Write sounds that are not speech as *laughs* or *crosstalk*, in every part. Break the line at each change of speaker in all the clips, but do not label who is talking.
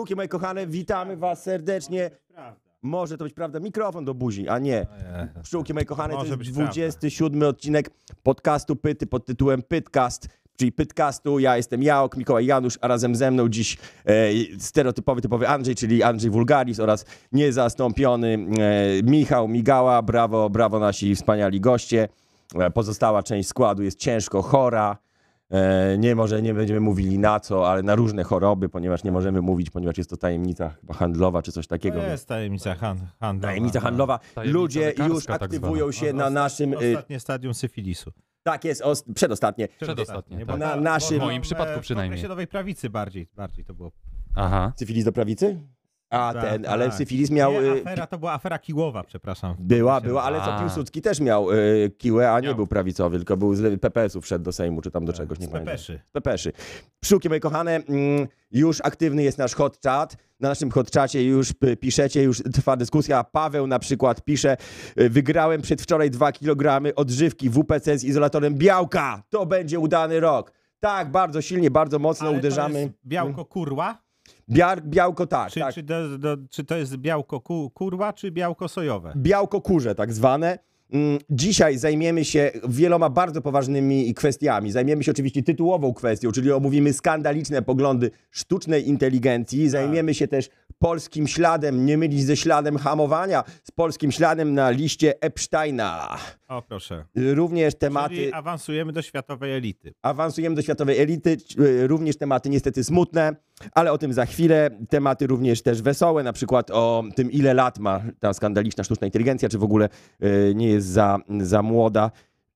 pszczółki moje kochane, witamy was serdecznie. Może to być prawda, mikrofon do buzi, a nie. Pszczółki moje kochane, to jest
prawda.
27 odcinek podcastu Pyty pod tytułem Pytcast, czyli Pytcastu. Ja jestem Jaok, Mikołaj Janusz, a razem ze mną dziś e, stereotypowy, typowy Andrzej, czyli Andrzej Wulgaris oraz niezastąpiony e, Michał Migała. Brawo, brawo nasi wspaniali goście. E, pozostała część składu jest ciężko chora. E, nie może nie będziemy mówili na co, ale na różne choroby, ponieważ nie możemy mówić, ponieważ jest to tajemnica chyba handlowa czy coś takiego.
To jest tajemnica han, handlowa.
Tajemnica handlowa.
Tajemnica
Ludzie już
tak
aktywują
zwana.
się na naszym. y,
Ostatnie stadium syfilisu.
Tak jest, os- przedostatnie.
Przedostatnie, tak.
Na naszym- W
moim przypadku
e,
przynajmniej.
W nowej prawicy bardziej, bardziej to było.
Aha.
Syfilis do prawicy? A
Tak,
ten,
tak.
ale syfilis miał.
Nie,
y,
afera, to była afera Kiłowa, przepraszam.
Była, była, ale co. Piłsudski też miał y, kiłę, a nie
Miał.
był prawicowy, tylko był z PPS-u, wszedł do Sejmu, czy tam do czegoś, nie
Z
pamiętam.
Pepeszy.
Z Pepeszy. Pszczółki moje kochane, mm, już aktywny jest nasz hot chat. Na naszym hot czacie już p- piszecie, już trwa dyskusja. Paweł na przykład pisze, y, wygrałem przedwczoraj 2 kg odżywki WPC z izolatorem białka. To będzie udany rok. Tak, bardzo silnie, bardzo mocno
Ale
uderzamy.
Białko kurła?
Biar, białko tak,
Czy,
tak.
czy, do, do, czy to jest białko ku, kurła, czy białko sojowe?
białko kurze tak zwane. Mm, Dzisiaj zajmiemy się wieloma bardzo poważnymi kwestiami. Zajmiemy się oczywiście tytułową kwestią, czyli omówimy skandaliczne poglądy sztucznej inteligencji. Zajmiemy się też polskim śladem, nie mylić ze śladem hamowania, z polskim śladem na liście Epsteina.
O, proszę.
Również tematy...
Czyli awansujemy do światowej elity.
Awansujemy do światowej elity, y, również tematy niestety smutne, ale o tym za chwilę. Tematy również też wesołe, na przykład o tym, ile lat ma ta skandaliczna sztuczna inteligencja, czy w ogóle y, nie jest za, za młoda.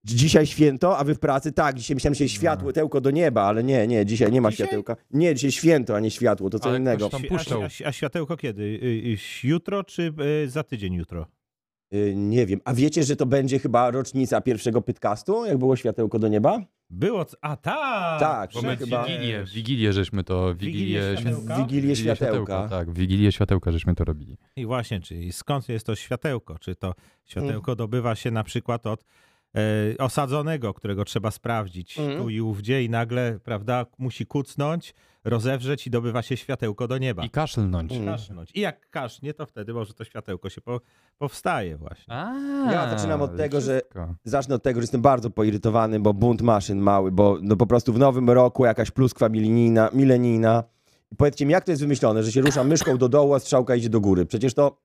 Dzisiaj święto, a wy w pracy? Tak, dzisiaj myślałem, że światło, tełko do nieba, ale nie, nie, dzisiaj nie ma
Dzisiaj?
światełka. Nie, dzisiaj święto, a nie światło, to co
Ale
innego.
tam
A, a, a światełko kiedy? Y, y, Jutro, czy y, za tydzień jutro?
Y, nie wiem, a wiecie, że to będzie chyba rocznica pierwszego podcastu, jak było światełko do nieba?
Było. A tak!
Tak,
Bo my
chyba-
Wigilię, Wigilię żeśmy to...
Wigilię
Wigilię,
światełka?
Wigilię światełka.
Tak, Wigilię światełka żeśmy to robili.
I właśnie, czyli skąd jest to światełko? Czy to światełko
Mm.
dobywa się na przykład od osadzonego, którego trzeba sprawdzić
Mm.
tu i ówdzie i nagle, prawda, musi kucnąć, rozewrzeć i dobywa się światełko do nieba.
I kaszlnąć.
Mm.
Kaszlnąć. I jak kasznie, to wtedy może to światełko się po, powstaje właśnie.
A,
Ja zaczynam od tego, że-
wszystko.
Zacznę od tego, że jestem bardzo poirytowany, bo bunt maszyn mały, bo no po prostu w nowym roku jakaś pluskwa milenijna, milenijna. I powiedzcie mi, jak to jest wymyślone, że się rusza myszką do dołu, a strzałka idzie do góry? Przecież to...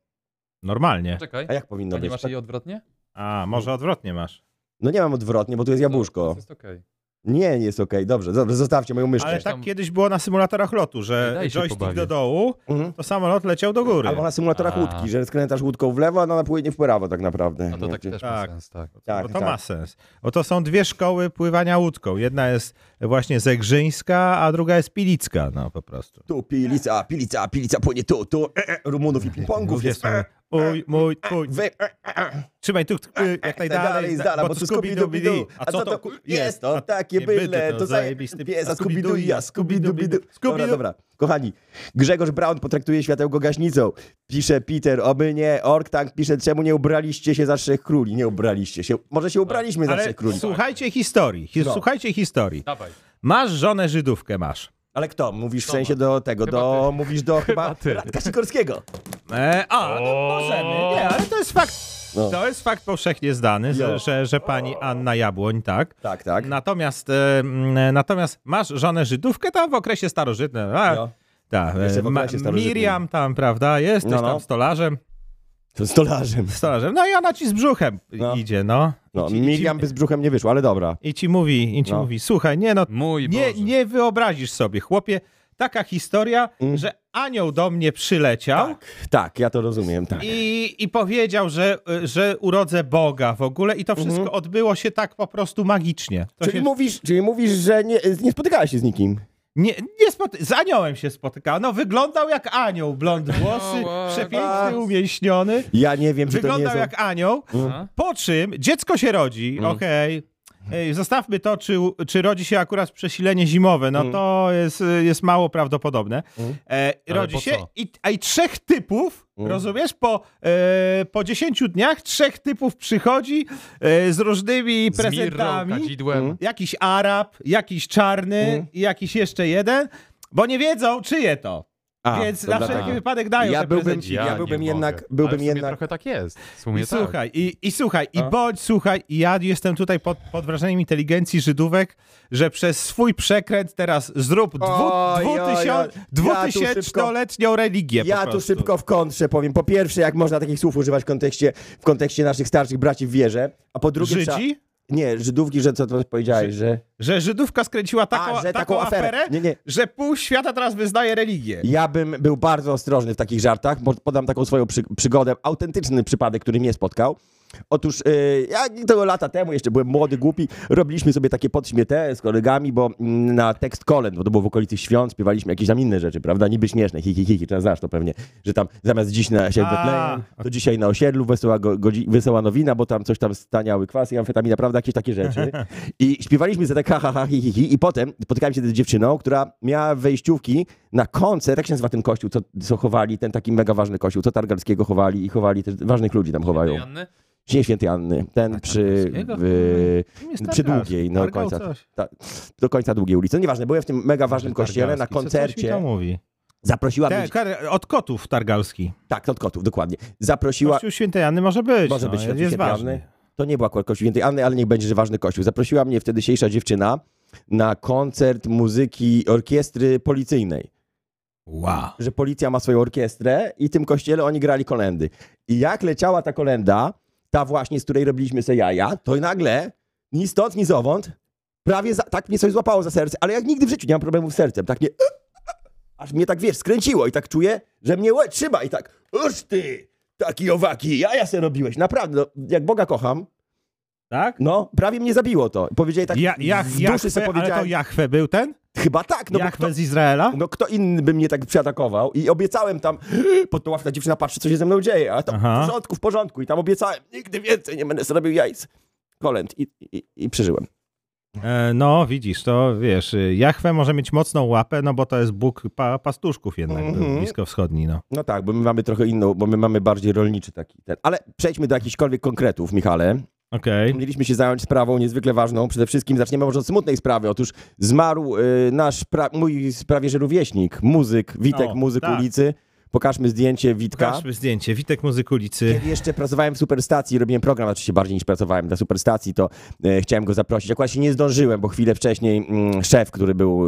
Normalnie.
Czekaj,
A jak powinno
a nie
być?
masz jej odwrotnie?
A, może odwrotnie masz.
No nie mam odwrotnie, bo tu jest
To
jabłuszko.
jest okej.
Nie, nie jest okej, dobrze, dobrze, zostawcie moją myszkę.
Ale tak
tam-
kiedyś było na symulatorach lotu, że joystick
pobawić.
do dołu,
Mhm.
to samolot leciał do góry.
Albo na symulatorach
A.
łódki, że skręcasz łódką w lewo, a ona płynie w prawo tak naprawdę.
No to tak
czy-
też ma
Tak.
sens, tak.
Tak,
bo to
tak.
ma sens. Bo to są dwie szkoły pływania łódką. Jedna jest właśnie zegrzyńska, a druga jest pilicka, no po prostu.
Tu pilica, pilica, pilica płynie tu, tu, e, e, Rumunów i ping-pongów jest. E,
uj, mój, twój.
wy, e, e,
Trzymaj tu y, jak najdalej,
z dala, bo tu Scooby-Dooby-Doo.
A co to
jest? To takie byle, to
zajebisty
pies, a
Scooby-Doo,
Scooby-Doo, ja Scooby-Dooby-Doo.
Scooby-Doo.
Dobra, dobra. Kochani, Grzegorz Brown potraktuje światełko gaśnicą. Pisze Peter, oby nie. Orktank pisze, czemu nie ubraliście się za trzech króli? Nie ubraliście się. Może się ubraliśmy za
Ale
trzech króli.
słuchajcie historii, hi-
No.
słuchajcie historii.
Dawaj.
Masz żonę Żydówkę, masz.
Ale kto? Mówisz w sensie do tego,
Chyba
do, mówisz do *laughs* chyba,
ty.
Radka Sikorskiego.
E, a, no możemy. Nie, ale to jest fakt,
No.
to jest fakt powszechnie znany,
Jo.
że, że, że pani Anna Jabłoń, tak?
Tak, tak.
Natomiast, e, mm, natomiast masz żonę Żydówkę tam w okresie starożytnym. A,
No.
tak, e, ma-. Miriam tam, prawda, jesteś
No, no.
tam stolarzem.
To stolarzem.
Stolarzem. No i ona ci z brzuchem
No.
idzie, no.
No,
I ci,
Miriam
i
by z brzuchem nie wyszło, ale dobra.
ci, I ci mówi, i ci
No.
mówi, słuchaj, nie no,
Mój
nie,
Boże.
nie wyobrazisz sobie, chłopie, taka historia,
Mm.
że anioł do mnie przyleciał
Tak, tak, ja to rozumiem, tak.
i, i powiedział, że, że urodzę Boga w ogóle i to wszystko
Mhm.
odbyło się tak po prostu magicznie. To
Czyli,
się,
mówisz, czyli mówisz, że nie, nie spotykałeś się z nikim?
Nie, nie spoty- z aniołem się spotykał. No wyglądał jak anioł, blond włosy,
No,
przepiękny,
was.
umieśniony.
Ja nie wiem, czy to nie
Wyglądał
są...
jak anioł, po czym dziecko się rodzi,
Mm.
okej. Ej, Zostawmy to, czy, czy rodzi się akurat przesilenie zimowe. No
Mm.
to jest, jest mało prawdopodobne.
Mm.
E, rodzi się i, a i trzech typów,
Mm.
rozumiesz? Po, e, po 10 dniach trzech typów przychodzi e, z różnymi
Z mirrą,
prezentami.
kadzidłem.
Jakiś Arab, jakiś czarny i jakiś jeszcze jeden, bo nie wiedzą, czyje to.
A,
Więc na
dlatego.
wszelki wypadek dają
Ja
te
byłbym-
prezenci.
ja
nie
byłbym
mogę.
jednak-
Ale
byłbym jednak-
trochę tak jest. W sumie
I
tak.
słuchaj, i, i słuchaj, i
A?
bądź, słuchaj, i ja jestem tutaj pod, pod wrażeniem inteligencji Żydówek, że przez swój przekręt teraz zrób
Ja
dwutysięcznoletnią religię
Ja tu szybko w kontrze powiem. Po pierwsze, jak można takich słów używać w kontekście, w kontekście naszych starszych braci w wierze, a po drugie... trzeba-
Żydzi?
Nie, Żydówki, że co to powiedziałeś, że...
Że Żydówka skręciła taką,
a, że
taką, aferę,
Nie, nie.
że pół świata teraz wyznaje religię.
Ja bym był bardzo ostrożny w takich żartach, bo podam taką swoją przy, przygodę, autentyczny przypadek, który mnie spotkał. Otóż yy, ja tego lata temu, jeszcze byłem młody, głupi, robiliśmy sobie takie podśmiete z kolegami, bo mm, na tekst kolęd, bo to było w okolicy świąt, śpiewaliśmy jakieś tam inne rzeczy, prawda? Niby śmieszne, hi, hi, hi, hi znasz to pewnie, że tam zamiast dziś na się Betlejem, to dzisiaj na osiedlu wesoła, go, godzi, wesoła nowina, bo tam coś tam staniały kwas i amfetamina, prawda? Jakieś takie rzeczy. *laughs* I śpiewaliśmy za tak ha, ha, ha, hi, hi, hi. I potem spotykałem się z dziewczyną, która miała wejściówki na koncert, jak się nazywa ten kościół, co, co chowali, ten taki mega ważny kościół, co Targalskiego chowali i chowali też ważnych ludzi tam chowają. Dzień Świętej Anny, ten przy,
Targalskiego?
w,
jest
przy długiej, no końca, ta, do końca długiej ulicy. No nieważne, byłem w tym mega ważnym kościele na
Targalski. Co-
koncercie.
mówi.
Zaprosiła mnie,
Te, kar- od kotów Targalski.
tak, od kotów, dokładnie. Zaprosiła,
Kościół Świętej Anny może być.
Może
no,
być
jest, jest
Anny.
ważny.
To nie była akurat Kościół Świętej Anny, ale niech będzie, że ważny kościół. Zaprosiła mnie wtedy dzisiejsza dziewczyna na koncert muzyki orkiestry policyjnej.
Wow.
Że policja ma swoją orkiestrę i w tym kościele oni grali kolendy. I jak leciała ta kolenda, ta właśnie, z której robiliśmy se jaja, to nagle, ni stąd, ni zowąd, prawie za, tak mnie coś złapało za serce, ale jak nigdy w życiu nie mam problemów z sercem, tak nie... Aż mnie tak, wiesz, skręciło i tak czuję, że mnie łe, trzyma i tak, uż ty, taki owaki, jaja se robiłeś. Naprawdę, no, jak Boga kocham,
Tak?
no, prawie mnie zabiło to. Powiedzieli tak,
Ja, ja,
w duszy
Jachwę,
sobie
ale to
powiedziałem,
Jachwę był ten?
Chyba tak, no bo
Jachwę
kto,
z Izraela?
no kto inny by mnie tak przeatakował i obiecałem tam, *gasps* pod tą ławkę dziewczyna patrzy, co się ze mną dzieje, a tam
Aha.
w porządku, w porządku i tam obiecałem, nigdy więcej nie będę sobie robił jajc. Kolęd i, i, i przeżyłem.
E, no, widzisz, to wiesz, y, Jachwę może mieć mocną łapę, no bo to jest Bóg pa, pastuszków jednak,
Mhm.
bliskowschodni, no.
No tak, bo my mamy trochę inną, bo my mamy bardziej rolniczy taki ten. Ale przejdźmy do jakichkolwiek konkretów, Michale.
Okej.
Mieliśmy się zająć sprawą niezwykle ważną. Przede wszystkim zaczniemy może od smutnej sprawy. Otóż zmarł y, nasz, pra- mój prawie że rówieśnik, muzyk, Witek,
O,
muzyk
tak.
ulicy. Pokażmy zdjęcie Witka.
Pokażmy zdjęcie. Witek Muzyk ulicy.
Kiedy jeszcze pracowałem w Superstacji, robiłem program, oczywiście bardziej niż pracowałem dla Superstacji, to e, chciałem go zaprosić. Akurat się nie zdążyłem, bo chwilę wcześniej mm, szef, który był...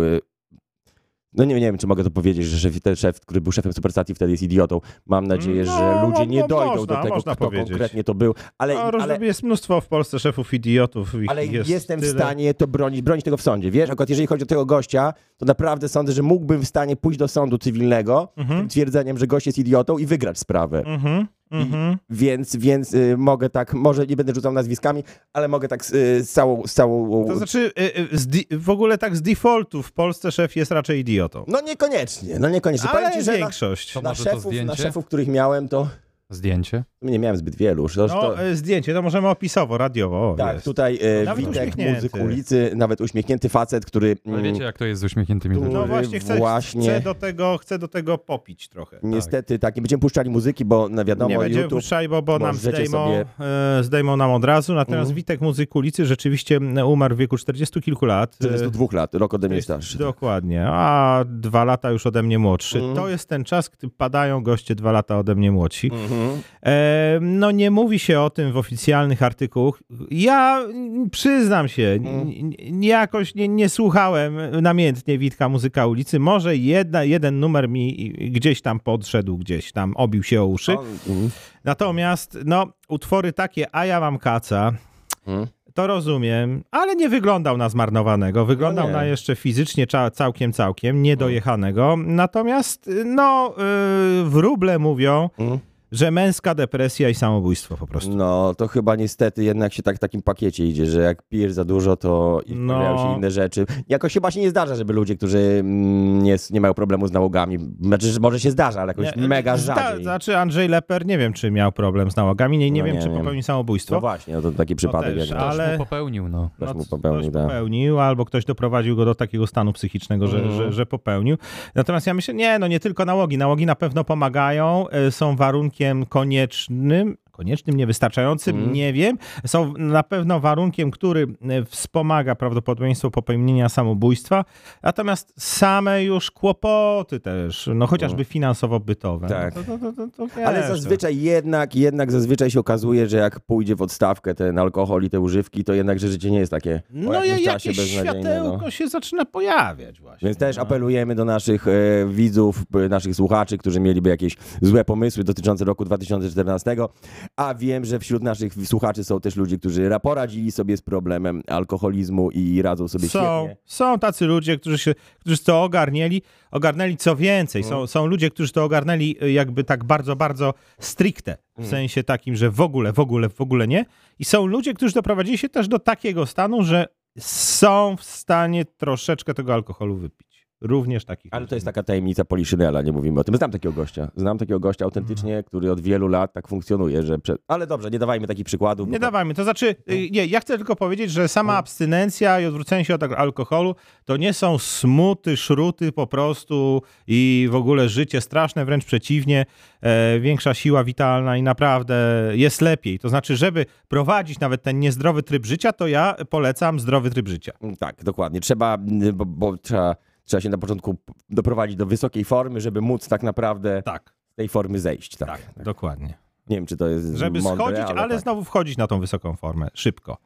No nie, nie wiem, czy mogę to powiedzieć, że szef, ten szef, który był szefem Superstacji wtedy jest idiotą. Mam nadzieję,
No,
że ludzie nie
no,
dojdą
można,
do tego, kto
powiedzieć.
konkretnie to był. Ale,
No,
ale,
Jest mnóstwo w Polsce szefów idiotów.
ale
jest
jestem w
tyle.
stanie to bronić, bronić tego w sądzie. Wiesz, akurat jeżeli chodzi o tego gościa, to naprawdę sądzę, że mógłbym w stanie pójść do sądu cywilnego
Mhm.
tym twierdzeniem, że gość jest idiotą i wygrać sprawę.
Mhm. Mhm.
Więc, więc y, mogę tak, może nie będę rzucał nazwiskami, ale mogę tak z, y, z całą, z całą...
To znaczy, y, y, z di- w ogóle tak z defaultu w Polsce szef jest raczej idiotą.
No niekoniecznie, no niekoniecznie. Powiem
Ale
ci, że na,
większość.
Na,
to
szefów, na szefów, których miałem, to
Zdjęcie.
nie miałem zbyt wielu. To,
No,
to,
y, zdjęcie to możemy opisowo, radiowo. O,
tak,
jest.
tutaj e, Witek, muzyk ulicy, nawet uśmiechnięty facet, który
Ale
mm,
wiecie, jak to jest z uśmiechniętymi ludźmi.
No właśnie, chcę,
właśnie-
chcę, do tego, chcę do tego popić trochę.
niestety tak. nie będziemy puszczali muzyki, bo na wiadomo,
nie będziemy
YouTube...
puszczali, bo, bo nam zdejmą,
sobie-
e, zdejmą nam od razu. Natomiast
Mhm.
Witek Muzyk ulicy rzeczywiście umarł w wieku 40 kilku lat.
42 lat, rok ode mnie
Jest-
starszy.
Dokładnie, a dwa lata już ode mnie młodszy.
Mhm.
To jest ten czas, gdy padają goście dwa lata ode mnie młodsi.
Mhm.
E, no nie mówi się o tym w oficjalnych artykułach. Ja mm, przyznam się,
Mhm.
n- jakoś nie, nie słuchałem namiętnie Witka Muzyka ulicy. Może jedna, jeden numer mi gdzieś tam podszedł, gdzieś tam obił się o uszy.
Mhm.
Natomiast, no, utwory takie, a ja mam kaca,
Mhm.
to rozumiem, ale nie wyglądał na zmarnowanego. Wyglądał
No
na jeszcze fizycznie całkiem, całkiem niedojechanego. Natomiast, no, yy, wróble mówią,
Mhm.
Że męska depresja i samobójstwo po prostu.
No, to chyba niestety jednak się tak w takim pakiecie idzie, że jak pijesz za dużo, to i
No.
pojawiają się inne rzeczy. Jakoś chyba się nie zdarza, żeby ludzie, którzy mm, nie, nie mają problemu z nałogami, znaczy, że może się zdarza, ale jakoś
Nie,
mega
zda-
rzadziej.
Znaczy Andrzej Leper, nie wiem, czy miał problem z nałogami, nie, nie
No
wiem,
nie
czy popełnił samobójstwo.
No właśnie, no to taki przypadek.
też,
jak
Ale-
Ale... mu popełnił, no.
Ktoś
No,
mu popełnił,
ktoś
tak.
popełnił, albo ktoś doprowadził go do takiego stanu psychicznego, że,
Mhm.
że, że popełnił. Natomiast ja myślę, nie, no nie tylko nałogi. Nałogi na pewno pomagają, y, są warunkiem koniecznym, koniecznym, niewystarczającym,
Mhm.
nie wiem. Są na pewno warunkiem, który y, wspomaga prawdopodobieństwo popełnienia samobójstwa. Natomiast same już kłopoty też, no chociażby finansowo-bytowe.
Tak.
No to, to, to,
Ale
wiesz,
zazwyczaj jednak, jednak zazwyczaj się okazuje, że jak pójdzie w odstawkę ten alkohol i te używki, to jednak, że życie nie jest takie
No i jakieś światełko
No.
się zaczyna pojawiać właśnie.
Więc też
no.
apelujemy do naszych e, widzów, e, naszych słuchaczy, którzy mieliby jakieś złe pomysły dotyczące roku 2014, a wiem, że wśród naszych słuchaczy są też ludzie, którzy ra- poradzili sobie z problemem alkoholizmu i radzą sobie
Są,
świetnie.
są tacy ludzie, którzy, się, którzy to ogarnieli, ogarnęli co więcej.
Mhm.
Są, są ludzie, którzy to ogarnęli y, jakby tak bardzo, bardzo stricte. W
Mhm.
sensie takim, że w ogóle, w ogóle, w ogóle nie. I są ludzie, którzy doprowadzili się też do takiego stanu, że są w stanie troszeczkę tego alkoholu wypić. Również takich.
Ale to jest taka tajemnica Poliszynela, nie mówimy o tym. Znam takiego gościa. Znam takiego gościa autentycznie,
Mhm.
który od wielu lat tak funkcjonuje, że... Ale dobrze, nie dawajmy takich przykładów.
Nie
to-
dawajmy. To znaczy,
No.
y, nie, ja chcę tylko powiedzieć, że sama abstynencja i odwrócenie się od al- alkoholu to nie są smuty, szruty po prostu i w ogóle życie straszne, wręcz przeciwnie, e, większa siła witalna i naprawdę jest lepiej. To znaczy, żeby prowadzić nawet ten niezdrowy tryb życia, to ja polecam zdrowy tryb życia.
Tak, dokładnie. Trzeba, mm, bo, bo trzeba, trzeba się na początku doprowadzić do wysokiej formy, żeby móc tak naprawdę
Tak,
z tej formy zejść. Tak.
tak, dokładnie.
Nie wiem, czy to jest
Żeby
mądre,
schodzić, ale,
tak.
znowu wchodzić na tą wysoką formę, szybko.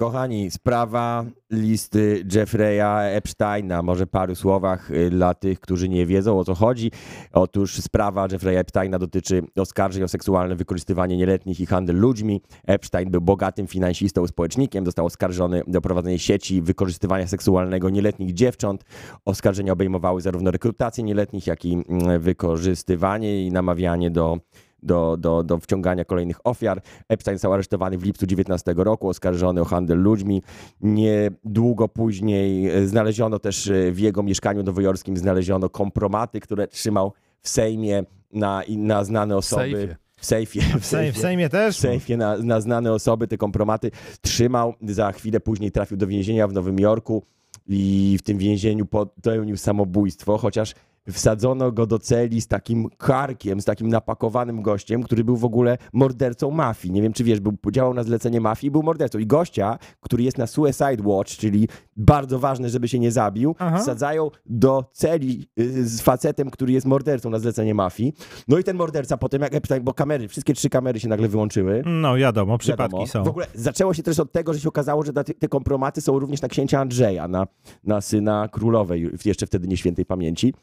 Kochani, sprawa listy Jeffreya Epsteina. Może paru słowach y, dla tych, którzy nie wiedzą o co chodzi. Otóż sprawa Jeffreya Epsteina dotyczy oskarżeń o seksualne wykorzystywanie nieletnich i handel ludźmi. Epstein był bogatym finansistą, społecznikiem. Został oskarżony o prowadzenie sieci wykorzystywania seksualnego nieletnich dziewcząt. Oskarżenia obejmowały zarówno rekrutację nieletnich, jak i mm, wykorzystywanie i namawianie do do, do, do wciągania kolejnych ofiar. Epstein został aresztowany w lipcu 19 roku, oskarżony o handel ludźmi. Niedługo później e, znaleziono też e, w jego mieszkaniu nowojorskim znaleziono kompromaty, które trzymał w Sejmie na, na znane osoby.
sejfie.
W sejfie. W
Sejmie, w
sejfie.
Sejmie też?
W sejfie na, na znane osoby te kompromaty trzymał. Za chwilę później trafił do więzienia w Nowym Jorku i w tym więzieniu popełnił samobójstwo, chociaż wsadzono go do celi z takim karkiem, z takim napakowanym gościem, który był w ogóle mordercą mafii. Nie wiem, czy wiesz, był, działał na zlecenie mafii i był mordercą. I gościa, który jest na Suicide Watch, czyli bardzo ważne, żeby się nie zabił,
Aha.
wsadzają do celi y, z facetem, który jest mordercą na zlecenie mafii. No i ten morderca potem, jak Epstein, bo kamery, wszystkie trzy kamery się nagle wyłączyły.
No wiadomo, przypadki
Wiadomo.
są.
W ogóle zaczęło się też od tego, że się okazało, że te, kompromaty są również na księcia Andrzeja, na, na syna królowej, jeszcze wtedy nie świętej pamięci.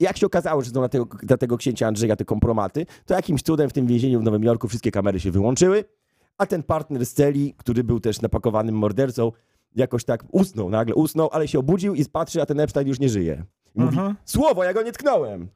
Jak się okazało, że są na tego, dla tego księcia Andrzeja te kompromaty, to jakimś cudem w tym więzieniu w Nowym Jorku wszystkie kamery się wyłączyły, a ten partner z celi, który był też napakowanym mordercą, jakoś tak usnął, nagle usnął, ale się obudził i patrzy, a ten Epstein już nie żyje. I mówi,
Aha.
słowo, ja go nie tknąłem.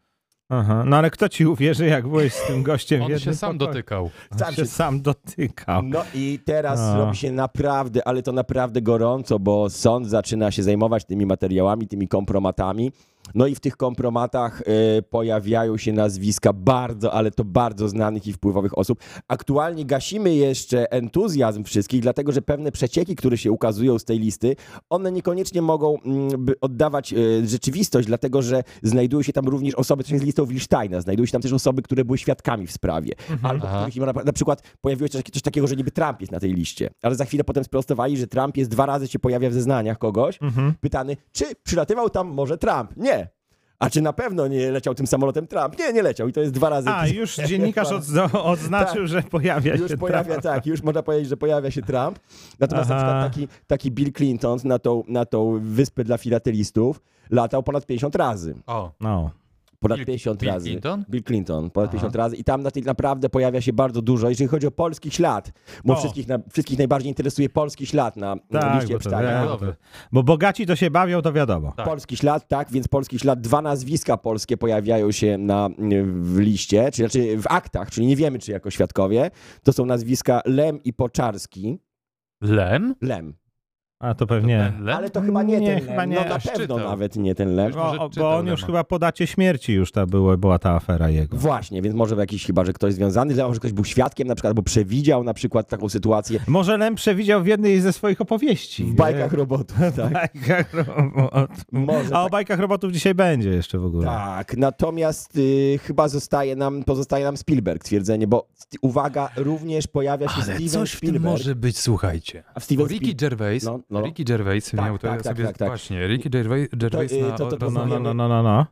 Aha. No ale kto ci uwierzy, jak byłeś z tym gościem
On się sam
pokoju?
dotykał.
On
Sam
się
się-
sam dotykał.
No i teraz
A.
robi się naprawdę, ale to naprawdę gorąco, bo sąd zaczyna się zajmować tymi materiałami, tymi kompromatami. No i w tych kompromatach y, pojawiają się nazwiska bardzo, ale to bardzo znanych i wpływowych osób. Aktualnie gasimy jeszcze entuzjazm wszystkich, dlatego że pewne przecieki, które się ukazują z tej listy, one niekoniecznie mogą mm, oddawać y, rzeczywistość, dlatego że znajdują się tam również osoby, to jest listą Wilsteina, znajdują się tam też osoby, które były świadkami w sprawie. Albo
Aha.
których na, na przykład pojawiło się coś, coś takiego, że niby Trump jest na tej liście, ale za chwilę potem sprostowali, że Trump jest dwa razy się pojawia w zeznaniach kogoś,
Mhm.
pytany, czy przylatywał tam może Trump? Nie. A czy na pewno nie leciał tym samolotem Trump? Nie, nie leciał i to jest dwa razy.
A, już dziennikarz odz- odznaczył, że pojawia
Już
się
pojawia,
Trump.
tak, już można powiedzieć, że pojawia się Trump. Natomiast na
Aha.
przykład taki, taki Bill Clinton na tą, na tą wyspę dla filatelistów latał ponad 50 razy.
O,
No.
Ponad
Bill-
50
Bill
razy.
Clinton?
Bill Clinton, ponad
Aha.
50 razy i tam na tej naprawdę pojawia się bardzo dużo, jeżeli chodzi o polski ślad, bo
O.
wszystkich, na, wszystkich najbardziej interesuje polski ślad na, na
Tak,
liście
bo, to, bo bogaci to się bawią, to wiadomo.
Tak.
Polski ślad, tak, więc polski ślad, dwa nazwiska polskie pojawiają się na, w liście, czyli znaczy w aktach, czyli nie wiemy, czy jako świadkowie. To są nazwiska Lem i Poczarski.
Lem?
Lem.
A to pewnie...
Ten Lem?
Ale to chyba nie,
Nie,
ten
chyba
Lem.
nie.
No na pewno
czytał.
nawet nie ten Lem.
Może
Bo, bo on już chyba po dacie śmierci już ta było, była ta afera jego.
Właśnie, więc może jakiś chyba, że ktoś związany, że może ktoś był świadkiem na przykład, albo przewidział na przykład taką sytuację
Może Lem przewidział w jednej ze swoich opowieści.
w bajkach robotów,
W
tak?
bajkach robotów.
Może
A o
tak.
bajkach robotów dzisiaj będzie jeszcze w ogóle.
Tak, natomiast y, chyba zostaje nam, pozostaje nam Spielberg twierdzenie, bo uwaga, również pojawia się
Ale
Steven
coś w tym
Spielberg.
może być, słuchajcie.
A w Steven
Bo Ricky
Spiel-
Gervais,
No, no.
Ricky Gervais
Tak,
miał to
tak, tak,
sobie,
tak, tak.
właśnie, Ricky Gervais, Gervais
y,
na...
to- to- to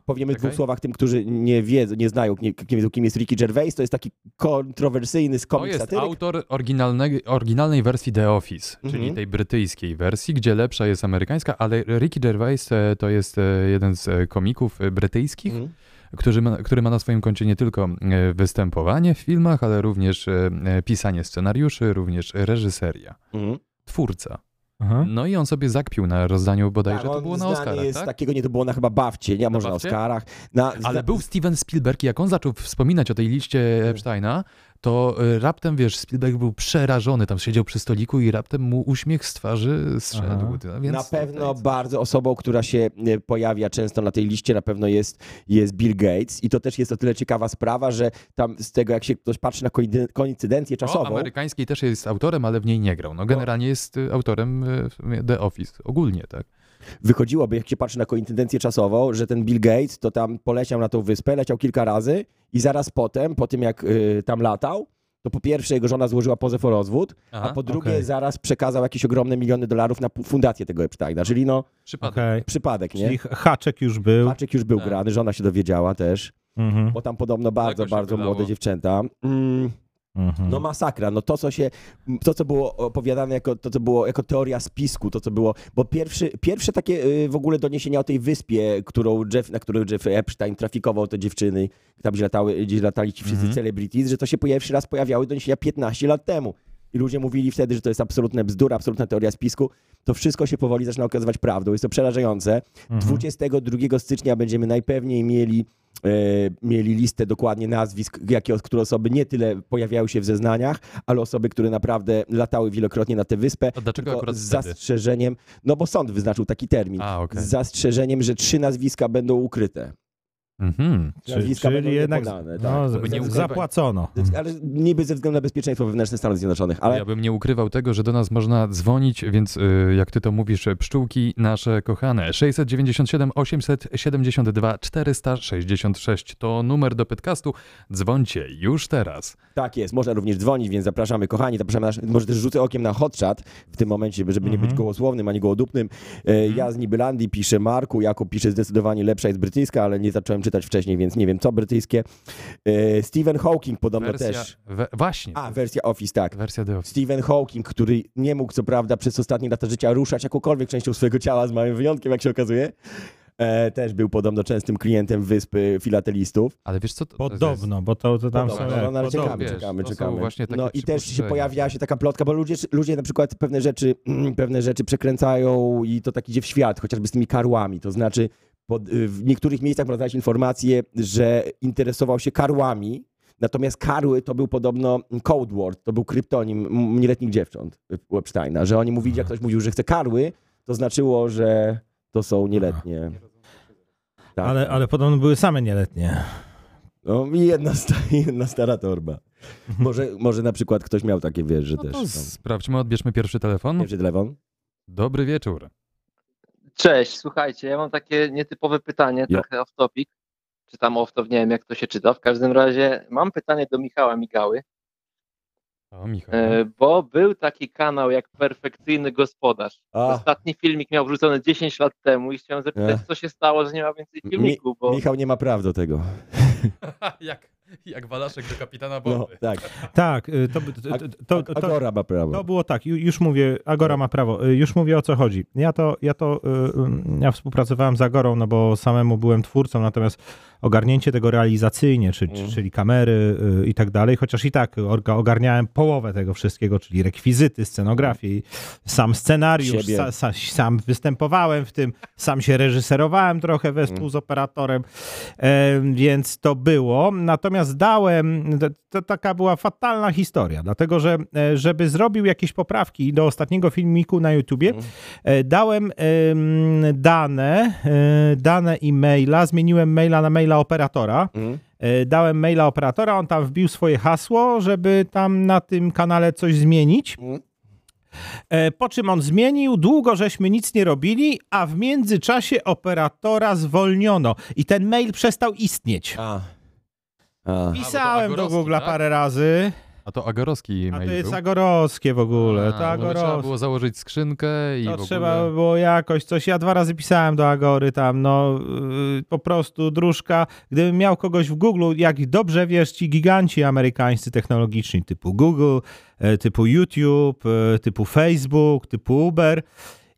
powiemy- w dwóch słowach tym, którzy nie wiedzą, nie znają, nie, nie wiedzą, kim jest Ricky Gervais. To jest taki kontrowersyjny
To
komik
jest
satyryk.
autor oryginalnej, oryginalnej wersji The Office, czyli
Mhm.
tej brytyjskiej wersji, gdzie lepsza jest amerykańska, ale Ricky Gervais e, to jest e, jeden z e, komików brytyjskich,
Mhm.
który ma, który ma na swoim koncie nie tylko występowanie w filmach, ale również pisanie scenariuszy, również reżyseria.
Mhm.
Twórca.
Aha.
No i on sobie zakpił na rozdaniu bodajże,
Tak,
to było na Oscarach,
jest
tak?
takiego, nie to było na chyba Bawcie, nie, może na? Oscarach. Na,
Ale był Steven Spielberg i jak on zaczął wspominać o tej liście Epsteina, to y, raptem, wiesz, Spielberg był przerażony, tam siedział przy stoliku i raptem mu uśmiech z twarzy zszedł. Więc
na pewno bardzo osobą, która się e, pojawia często na tej liście, na pewno jest, jest Bill Gates. I to też jest o tyle ciekawa sprawa, że tam z tego, jak się ktoś patrzy na koincy- koincydencję
O,
czasową,
amerykańskiej też jest autorem, ale w niej nie grał. No generalnie jest y, autorem The Office, ogólnie, tak?
Wychodziłoby, jak się patrzy na koincydencję czasową, że ten Bill Gates to tam poleciał na tą wyspę, leciał kilka razy i zaraz potem, po tym jak y, tam latał, to po pierwsze jego żona złożyła pozew o rozwód, a po drugie
okej.
zaraz przekazał jakieś ogromne miliony dolarów na pu- fundację tego Epsteina, czyli no
Przypadek.
Okej.
przypadek, nie?
Czyli haczek już był.
Haczyk już był
Tak.
grany, żona się dowiedziała też,
Mhm.
bo tam podobno bardzo,
się
bardzo
wydało.
młode dziewczęta. Mm. No masakra, no to co się, to co było opowiadane jako, to co było jako teoria spisku, to co było, bo pierwszy, pierwsze takie y, w ogóle doniesienia o tej wyspie, którą Jeff, na którą Jeff Epstein trafikował te dziewczyny, tam gdzie, latały, gdzie latali ci wszyscy
Mhm.
celebrities, że to się pierwszy raz pojawiały doniesienia 15 lat temu. I ludzie mówili wtedy, że to jest absolutne bzdura, absolutna teoria spisku. To wszystko się powoli zaczyna okazywać prawdą. Jest to przerażające.
Mhm.
22 stycznia będziemy najpewniej mieli, e, mieli listę dokładnie nazwisk, jakie, które osoby nie tyle pojawiały się w zeznaniach, ale osoby, które naprawdę latały wielokrotnie na tę wyspę.
A dlaczego akurat
z zastrzeżeniem, no bo sąd wyznaczył taki termin,
A, okej.
z zastrzeżeniem, że trzy nazwiska będą ukryte.
Mhm.
Czy,
nazwiska będą
czyli jednak
niepodane, tak.
no,
Żeby nie
zapłacono.
Ale niby ze względu na bezpieczeństwo wewnętrzne Stanów Zjednoczonych, ale
Ja bym nie ukrywał tego, że do nas można dzwonić, więc y, jak ty to mówisz, pszczółki nasze kochane. 697 872 466 to numer do podcastu. Dzwońcie już teraz.
Tak jest, można również dzwonić, więc zapraszamy kochani, zapraszamy nasz, może też rzucę okiem na hotchat w tym momencie, żeby nie
Mhm.
być gołosłownym ani gołodupnym. E, Ja z Nibylandii piszę Marku, Jakub pisze zdecydowanie lepsza jest brytyjska, ale nie zacząłem czytać wcześniej, więc nie wiem co brytyjskie. E, Stephen Hawking podobno
Wersja,
też.
We, właśnie,
A, wersja Office, tak.
wersja The Office.
Stephen Hawking, który nie mógł co prawda przez ostatnie lata życia ruszać jakąkolwiek częścią swojego ciała, z małym wyjątkiem, jak się okazuje. E, też był podobno częstym klientem wyspy filatelistów.
Ale wiesz co? To,
Podobno, bo to, to tam
Podobno,
są...
no, no, czekamy,
wiesz,
czekamy, czekamy. No i też się pojawiała się taka plotka, bo ludzie, ludzie na przykład pewne rzeczy, *clears throat* pewne rzeczy przekręcają i to tak idzie w świat, chociażby z tymi karłami. To znaczy w niektórych miejscach można znaleźć informację, że interesował się karłami, natomiast karły to był podobno code word, to był kryptonim nieletnich dziewcząt u Epsteina, że oni mówili, jak ktoś mówił, że chce karły, to znaczyło, że to są nieletnie. Tak.
Ale, ale podobno były same nieletnie.
No i jedna, sta, *laughs* jedna stara torba. Może, może na przykład ktoś miał takie, wiesz, że
No
też.
sprawdźmy, odbierzmy pierwszy telefon.
Pierwszy telefon?
Dobry wieczór.
Cześć, słuchajcie, ja mam takie nietypowe pytanie, trochę off topic. Czy tam off, to nie wiem jak to się czyta. W każdym razie mam pytanie do Michała Migały,
O, Michał.
e, bo był taki kanał jak Perfekcyjny Gospodarz.
A.
Ostatni filmik miał wrzucony 10 lat temu i chciałem zapytać,
Ech.
co się stało, że nie ma więcej filmików, bo
Michał nie ma praw do tego. *laughs* *laughs*
jak, Jak Walaszek do kapitana
No,
bomby.
tak.
Tak, y, to, to, to, to, to,
Agora ma prawo.
To było tak, ju- już mówię, Agora ma prawo, y, już mówię o co chodzi. Ja to, ja to, y, ja współpracowałem z Agorą, no bo samemu byłem twórcą, natomiast ogarnięcie tego realizacyjnie, czyli,
Mm.
czyli kamery i tak dalej, chociaż i tak ogarniałem połowę tego wszystkiego, czyli rekwizyty, scenografię, i sam scenariusz, sa, sa, sam występowałem w tym, sam się reżyserowałem trochę wespół
Mm.
z operatorem, e, więc to było. Natomiast dałem, to, taka była fatalna historia, dlatego że e, żeby zrobił jakieś poprawki do ostatniego filmiku na YouTubie,
Mhm.
e, dałem em, dane, e, dane e-maila, zmieniłem maila na maila operatora,
Mhm.
Dałem maila operatora, on tam wbił swoje hasło, żeby tam na tym kanale coś zmienić.
Mhm.
Po czym on zmienił, długo żeśmy nic nie robili, a w międzyczasie operatora zwolniono i ten mail przestał istnieć.
A. A.
Pisałem do Google'a
tak?
parę razy,
A to Agorowski
a to
mail
jest
był?
agorowskie w ogóle.
A,
To
bo trzeba
agorowskie.
było założyć skrzynkę i w
To
ogóle...
trzeba było jakoś coś. Ja dwa razy pisałem do Agory tam, no yy, po prostu dróżka. Gdybym miał kogoś w Google, jak dobrze wiesz, ci giganci amerykańscy technologiczni typu Google, e, typu YouTube, e, typu Facebook, typu Uber.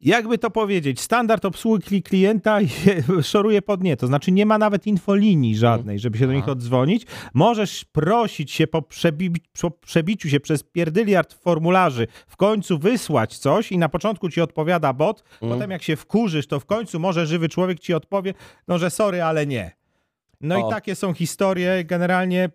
Jakby to powiedzieć, standard obsługi kli- klienta *laughs* je- szoruje pod nie. To znaczy nie ma nawet infolinii żadnej, żeby się do nich oddzwonić. Możesz prosić się po, przebi po przebiciu się przez pierdyliard formularzy w końcu wysłać coś i na początku ci odpowiada bot,
Mm.
potem jak się wkurzysz, to w końcu może żywy człowiek ci odpowie, no że sorry, ale nie. No
O.
i takie są historie. Generalnie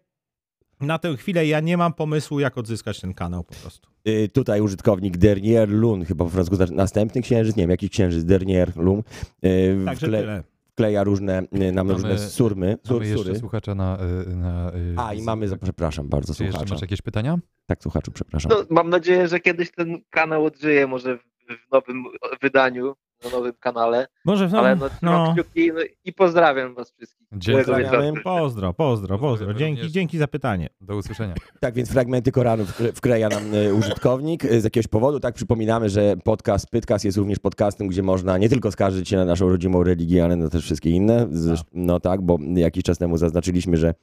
na tę chwilę ja nie mam pomysłu, jak odzyskać ten kanał po prostu.
Y, tutaj użytkownik Dernier Lun, chyba po francusku znaczy następny księżyc, nie wiem, jaki księżyc, Dernier Lun, y,
Także
wkle,
tyle.
wkleja różne, y, nam
Mamy-
różne surmy, sur,
Mamy jeszcze
sury.
słuchacza na... y, na y,
A, i mamy, za- przepraszam bardzo,
Czy jeszcze
słuchacza.
masz jakieś pytania?
Tak, słuchaczu, przepraszam.
No, mam nadzieję, że kiedyś ten kanał odżyje, może w, w nowym wydaniu, na nowym kanale.
Może no,
Ale no,
no.
kciuki no, i pozdrawiam was wszystkich.
Pozdrawiamy.
Pozdro, pozdro, pozdro. Dzięki, dzięki za pytanie.
Do usłyszenia. *laughs*
Tak, więc fragmenty Koranu wkle- wkleja nam y, użytkownik y, z jakiegoś powodu. Tak, przypominamy, że podcast Pytcast jest również podcastem, gdzie można nie tylko skarżyć się na naszą rodzimą religię, ale na też wszystkie inne. No tak, bo jakiś czas temu zaznaczyliśmy, że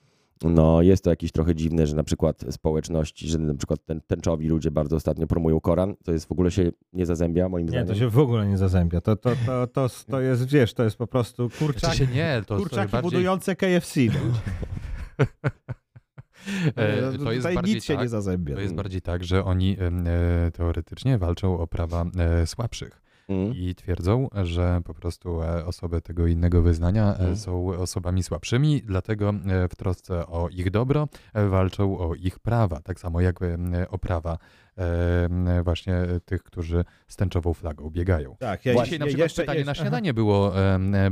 no, jest to jakieś trochę dziwne, że na przykład społeczności, że na przykład ten, tęczowi ludzie bardzo ostatnio promują Koran. To jest w ogóle się nie zazębia, moim
Nie,
zdaniem.
to się w ogóle nie zazębia. To, to, to, to, to jest, wiesz, to jest po prostu kurczak,
Znaczy się nie, to,
kurczaki
bardziej...
budujące KFC. *laughs* No.
E, to jest
Tutaj
bardziej
nic się
tak,
nie zazębia.
To jest bardziej tak, że oni e, teoretycznie walczą o prawa e, słabszych
Mm.
i twierdzą, że po prostu e, osoby tego innego wyznania
Mhm.
są osobami słabszymi, dlatego e, w trosce o ich dobro walczą o ich prawa, tak samo jak o prawa e, właśnie tych, którzy z tęczową flagą biegają.
Tak, ja
Dzisiaj na przykład pytanie na śniadanie było,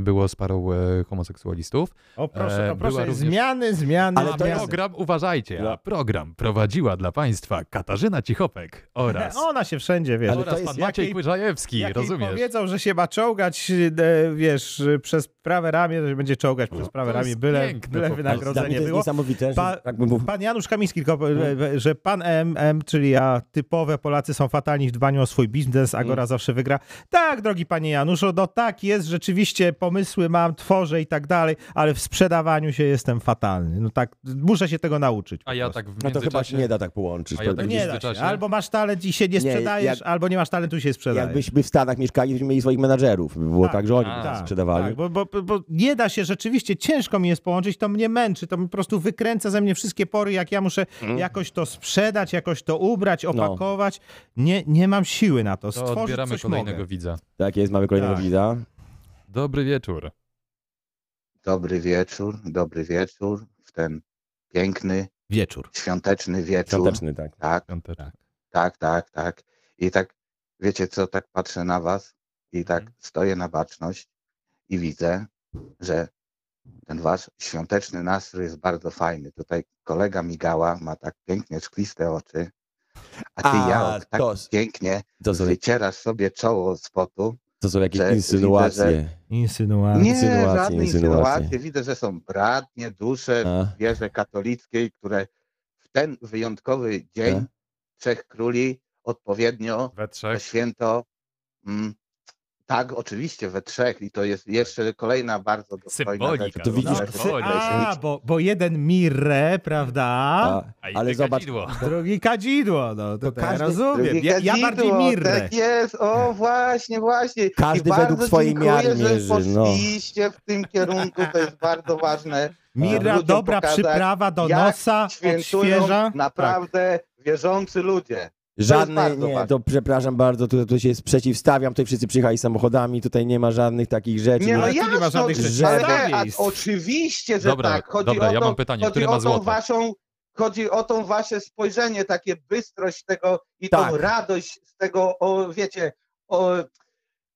było z parą e, homoseksualistów.
O proszę,
E,
o proszę,
również-
zmiany, zmiany,
Ale jest-
program, uważajcie,
No.
a program prowadziła dla Państwa Katarzyna Cichopek oraz, *laughs*
Ona się wszędzie, wiesz.
Ale to
oraz
jest
pan Maciej
jakiej-
Kłyżajewski, rozumiesz?
powiedzą, że się ma czołgać, e, wiesz, przez prawe ramię, to się będzie czołgać przez prawe ramię, byle,
piękne
byle wynagrodzenie
to jest
było.
niesamowite, że
Pa-
tak.
Pan Janusz Kamiński, tylko, e, że pan M, M, czyli ja, typowe Polacy są fatalni w dbaniu o swój biznes, Agora zawsze wygra. Tak, drogi panie Januszu, no tak jest, rzeczywiście pomysły mam, tworzę i tak dalej, ale w sprzedawaniu się jestem fatalny. No tak, muszę się tego nauczyć.
A ja
prostu.
tak w
No to chyba
międzyczasie...
się nie da tak połączyć.
A ja
To-
tak
Nie da się.
międzyczasie-
Albo masz talent i się nie
Nie,
sprzedajesz,
jak-
albo nie masz talentu i się sprzedajesz.
Jakbyśmy w Stanach mieszkali, byśmy mieli swoich menadżerów. By było
Tak,
tak, że oni
tak,
by nas sprzedawali.
Tak, bo, bo, bo nie da się, rzeczywiście ciężko mi jest połączyć, to mnie męczy, to po prostu wykręca ze mnie wszystkie pory, jak ja muszę
Mhm.
jakoś to sprzedać, jakoś to ubrać,
No.
opakować. Nie, nie mam siły na to.
To odbieramy
coś
kolejnego
mogę.
widza.
Tak jest, mamy kolejnego
Tak.
widza.
Dobry wieczór.
Dobry wieczór, dobry wieczór w ten piękny,
Wieczór.
świąteczny wieczór.
Świąteczny, tak.
Tak,
Piąteczny.
tak, tak, tak. I tak, wiecie co, tak patrzę na was i tak
Mhm.
stoję na baczność i widzę, że ten wasz świąteczny nastrój jest bardzo fajny. Tutaj kolega Migała ma tak pięknie szkliste oczy, a ty,
A,
Jałok, tak
to-
pięknie
To są,
wycierasz sobie czoło z potu.
to są jakieś
że widzę,
insynuacje.
Insynuacje.
Nie,
insynuacje,
żadne
insynuacje.
insynuacje. Widzę, że są bratnie dusze
A,
wierze katolickiej, które w ten wyjątkowy dzień
Tak.
Trzech Króli odpowiednio
We
to
trzech.
święto mm, Tak, oczywiście, we trzech i to jest jeszcze kolejna bardzo dostojna
Symbolika,
rzecz.
To widzisz-
No, sy- a, bo, bo jeden mirrę, prawda?
A,
A
ale zobacz,
kadzidło.
Drugi kadzidło, no to, to ja rozumiem. Ja, ja bardziej mirrę.
Tak jest, o właśnie, właśnie.
Każdy
I
według swojej miary
że
mierzy, no.
poszliście w tym kierunku, to jest bardzo ważne.
Mirra, dobra
pokazać,
przyprawa do nosa,
Świętują
odświeża.
naprawdę wierzący ludzie.
Żadne,
bardzo
nie,
ważne.
to przepraszam bardzo, tu, tu się sprzeciwstawiam, tutaj wszyscy przyjechali samochodami, tutaj nie ma żadnych takich rzeczy.
Nie, no
Ale tu nie ma żadnych
rzeczy
ale,
przeciwstawieństw.
a, oczywiście, że
Dobra,
tak. Chodzi
dobra,
o
ja
to,
mam pytanie,
chodzi
który
o
ma
tą
złoto?
waszą, chodzi o tą wasze spojrzenie, takie bystrość tego i
Tak.
tą radość z tego, o, wiecie, o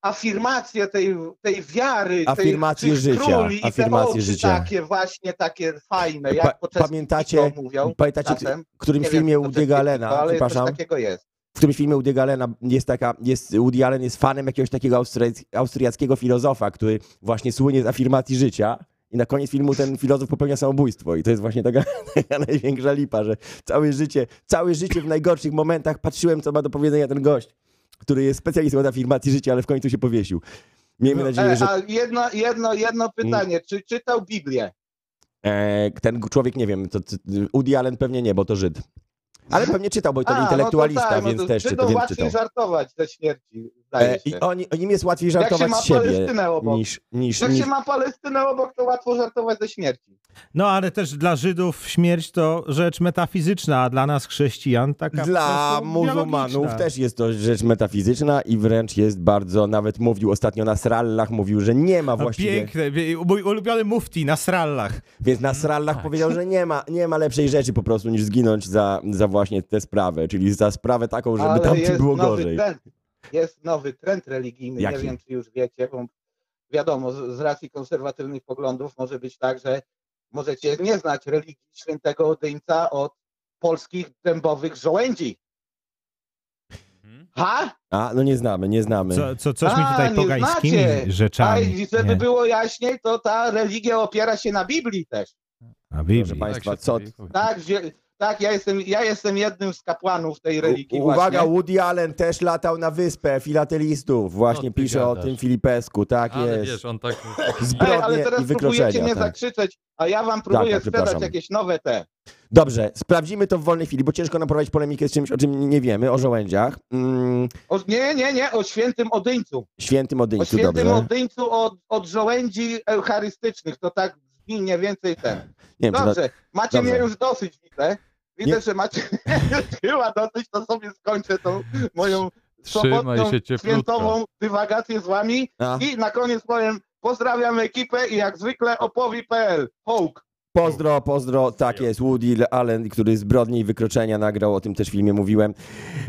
afirmację tej, tej wiary,
Afirmację
tej,
życia,
króli
afirmację życia.
takie właśnie, takie fajne, jak po
pamiętacie-
mówią
Pamiętacie,
czasem.
w którym filmie
wiem,
Woody'ego
czeskie
Allena, przepraszam,
takiego jest.
w którym filmie Woody'ego Allena jest taka, jest, Woody Allen jest fanem jakiegoś takiego austriac- austriackiego filozofa, który właśnie słynie z afirmacji życia i na koniec filmu ten filozof popełnia samobójstwo i to jest właśnie taka, *laughs* taka największa lipa, że całe życie, całe życie w najgorszych momentach patrzyłem, co ma do powiedzenia ten gość, który jest specjalistą od afirmacji życia, ale w końcu się powiesił. Miejmy
No,
nadzieję,
E,
że
a jedno, jedno, jedno pytanie, czy czytał Biblię?
e, ten człowiek, nie wiem, to, to, Woody Allen pewnie nie, bo to Żyd. Ale pewnie czytał, bo to *laughs*
A,
intelektualista,
no to tak,
więc
no to
też
Żydom
więc
łatwiej
czytał.
żartować ze śmierci,
E,
się.
I oni, im jest łatwiej żartować z siebie
obok.
niż, niż,
Jak
niż
się ma Palestynę obok, to łatwo żartować ze śmierci.
No ale też dla Żydów śmierć to rzecz metafizyczna, a dla nas chrześcijan taka
Dla muzułmanów też jest to rzecz metafizyczna i wręcz jest bardzo, nawet mówił ostatnio na Srallach, mówił, że nie ma właściwie,
piękne, mój ulubiony mufti na srallach.
więc na Srallach
tak.
powiedział, że nie ma, nie ma lepszej rzeczy po prostu niż zginąć za, za właśnie tę sprawę, czyli za sprawę taką, żeby
Ale
tam było gorzej.
trend. Jest nowy trend religijny,
Jaki?
nie wiem czy już wiecie, bo wiadomo, z, z racji konserwatywnych poglądów może być tak, że możecie nie znać religii świętego Odyńca od polskich dębowych żołędzi.
Mhm.
Ha?
A, no nie znamy, nie znamy.
Co, co, coś mi
A,
tutaj
nie
pogańskimi
znacie. A
rzeczami.
i żeby
Nie.
było jaśniej, to ta religia opiera się na Biblii też.
A
Proszę
Biblii.
państwa,
Tak
co...
Tak, tak ja, jestem, ja jestem jednym z kapłanów tej religii.
U, uwaga,
właśnie.
Woody Allen też latał na wyspę filatelistów. Właśnie
No
pisze o
gadasz.
tym Filipesku, tak
Ale
jest.
wiesz, on tak...
Zbrodnie
ale teraz
i
próbujecie mnie
Tak.
zakrzyczeć, a ja wam próbuję
tak,
sprzedać
przepraszam.
jakieś nowe te.
Dobrze, sprawdzimy to w wolnej chwili, bo ciężko nam prowadzić polemikę z czymś, o czym nie wiemy, o żołędziach. Mm,
O, nie, nie, nie, o świętym Odyńcu.
świętym
O
Odyńcu,
świętym
dobrze.
Odyńcu od, od żołędzi eucharystycznych. To tak mniej więcej ten.
Nie wiem, czy to,
Dobrze, macie
Dobrze.
mnie już dosyć, widzę. Widzę,
Nie-
że macie *laughs* chyba dosyć, to sobie skończę tą moją
Trzymaj
sobotną, świętową dywagację z wami.
A,
I na koniec powiem, pozdrawiam ekipę i jak zwykle opowi.pl. Hołk.
pozdro, pozdro, tak jest, Woody Allen, który zbrodnie i wykroczenia nagrał, o tym też w filmie mówiłem.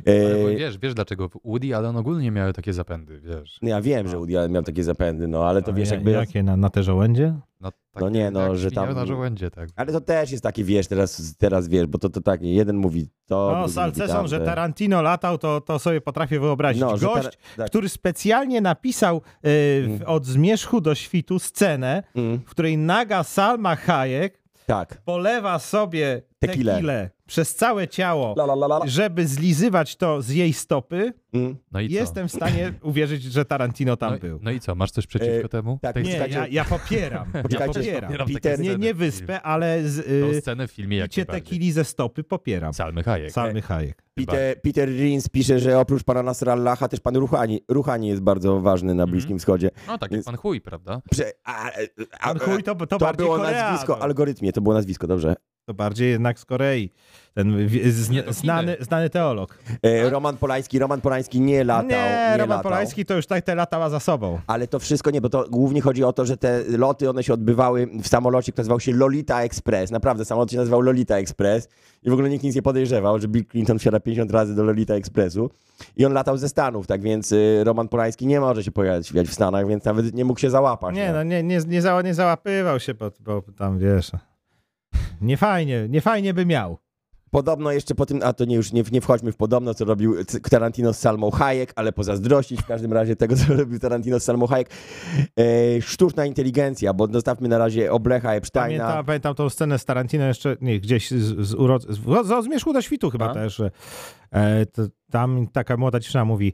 E,
wiesz, wiesz dlaczego Woody Allen ogólnie miały takie zapędy, wiesz.
ja wiem, że Woody Allen miał takie zapędy, no ale to
A
wiesz,
ja-
jakby...
Jakie na, na te żołędzie?
No,
No nie, no,
jak
że tam-
na żołędzie, tak.
Ale to też jest takie, wiesz, teraz, teraz wiesz, bo to, to tak, jeden mówi to,
No, Salceson, że. Tarantino latał, to, to sobie potrafię wyobrazić.
No,
Gość,
tar- tak.
który specjalnie napisał w,
Mm.
od zmierzchu do świtu scenę,
Mm,
w której naga Salma Hayek
tak.
polewa sobie
Tequilę.
tequilę przez całe ciało,
La, la, la, la.
żeby zlizywać to z jej stopy.
Mm.
No i co?
Jestem w stanie uwierzyć, że Tarantino tam
no,
był.
no i co, masz coś przeciwko
E,
temu?
tak,
Tej
nie,
ja, ja popieram. *laughs* Ja popieram.
Peter-
Nie, nie wyspę, ale z, y,
scenę w filmie jak
picie tequili ze stopy popieram.
Salmy Hayek.
Salmy Hayek.
Peter, Peter Rins pisze, że oprócz pana Nasrallaha też pan Ruhani, Ruhani jest bardzo ważny na Bliskim Wschodzie.
No tak
Więc-
jak pan chuj, prawda?
Prze, a, a,
Pan chuj to, to,
to
bardziej
było
Korea,
nazwisko,
to,
algorytmie, to było nazwisko, dobrze.
To bardziej jednak z Korei. Ten
Nie,
znany, znany teolog.
E, Roman Polański, Roman Polański nie latał, nie,
nie, Roman
latał.
Polański to już tak te latała za sobą.
Ale to wszystko nie, bo to głównie chodzi o to, że te loty, one się odbywały w samolocie, który nazywał się Lolita Express. Naprawdę, samolot się nazywał Lolita Express i w ogóle nikt nic nie podejrzewał, że Bill Clinton wsiada 50 razy do Lolita Expressu i on latał ze Stanów, tak więc y, Roman Polański nie może się pojawiać w Stanach, więc nawet nie mógł się załapać.
Nie, no nie, nie, nie, za, nie załapywał się, bo, bo tam wiesz. Nie fajnie, nie fajnie by miał.
Podobno jeszcze po tym, a to nie już nie, nie wchodźmy w podobno, co robił Tarantino z Salmą Hayek, ale pozazdrościć w każdym razie tego, co robił Tarantino z Salmą Hayek. E, sztuczna inteligencja, bo dostawmy na razie Oblecha Epsteina.
Pamiętam, pamiętam tą scenę z Tarantino jeszcze, nie, gdzieś z, z, uro, z, z, z Zmierzchu do świtu chyba
A?
też, e, to, tam taka młoda dziewczyna mówi E,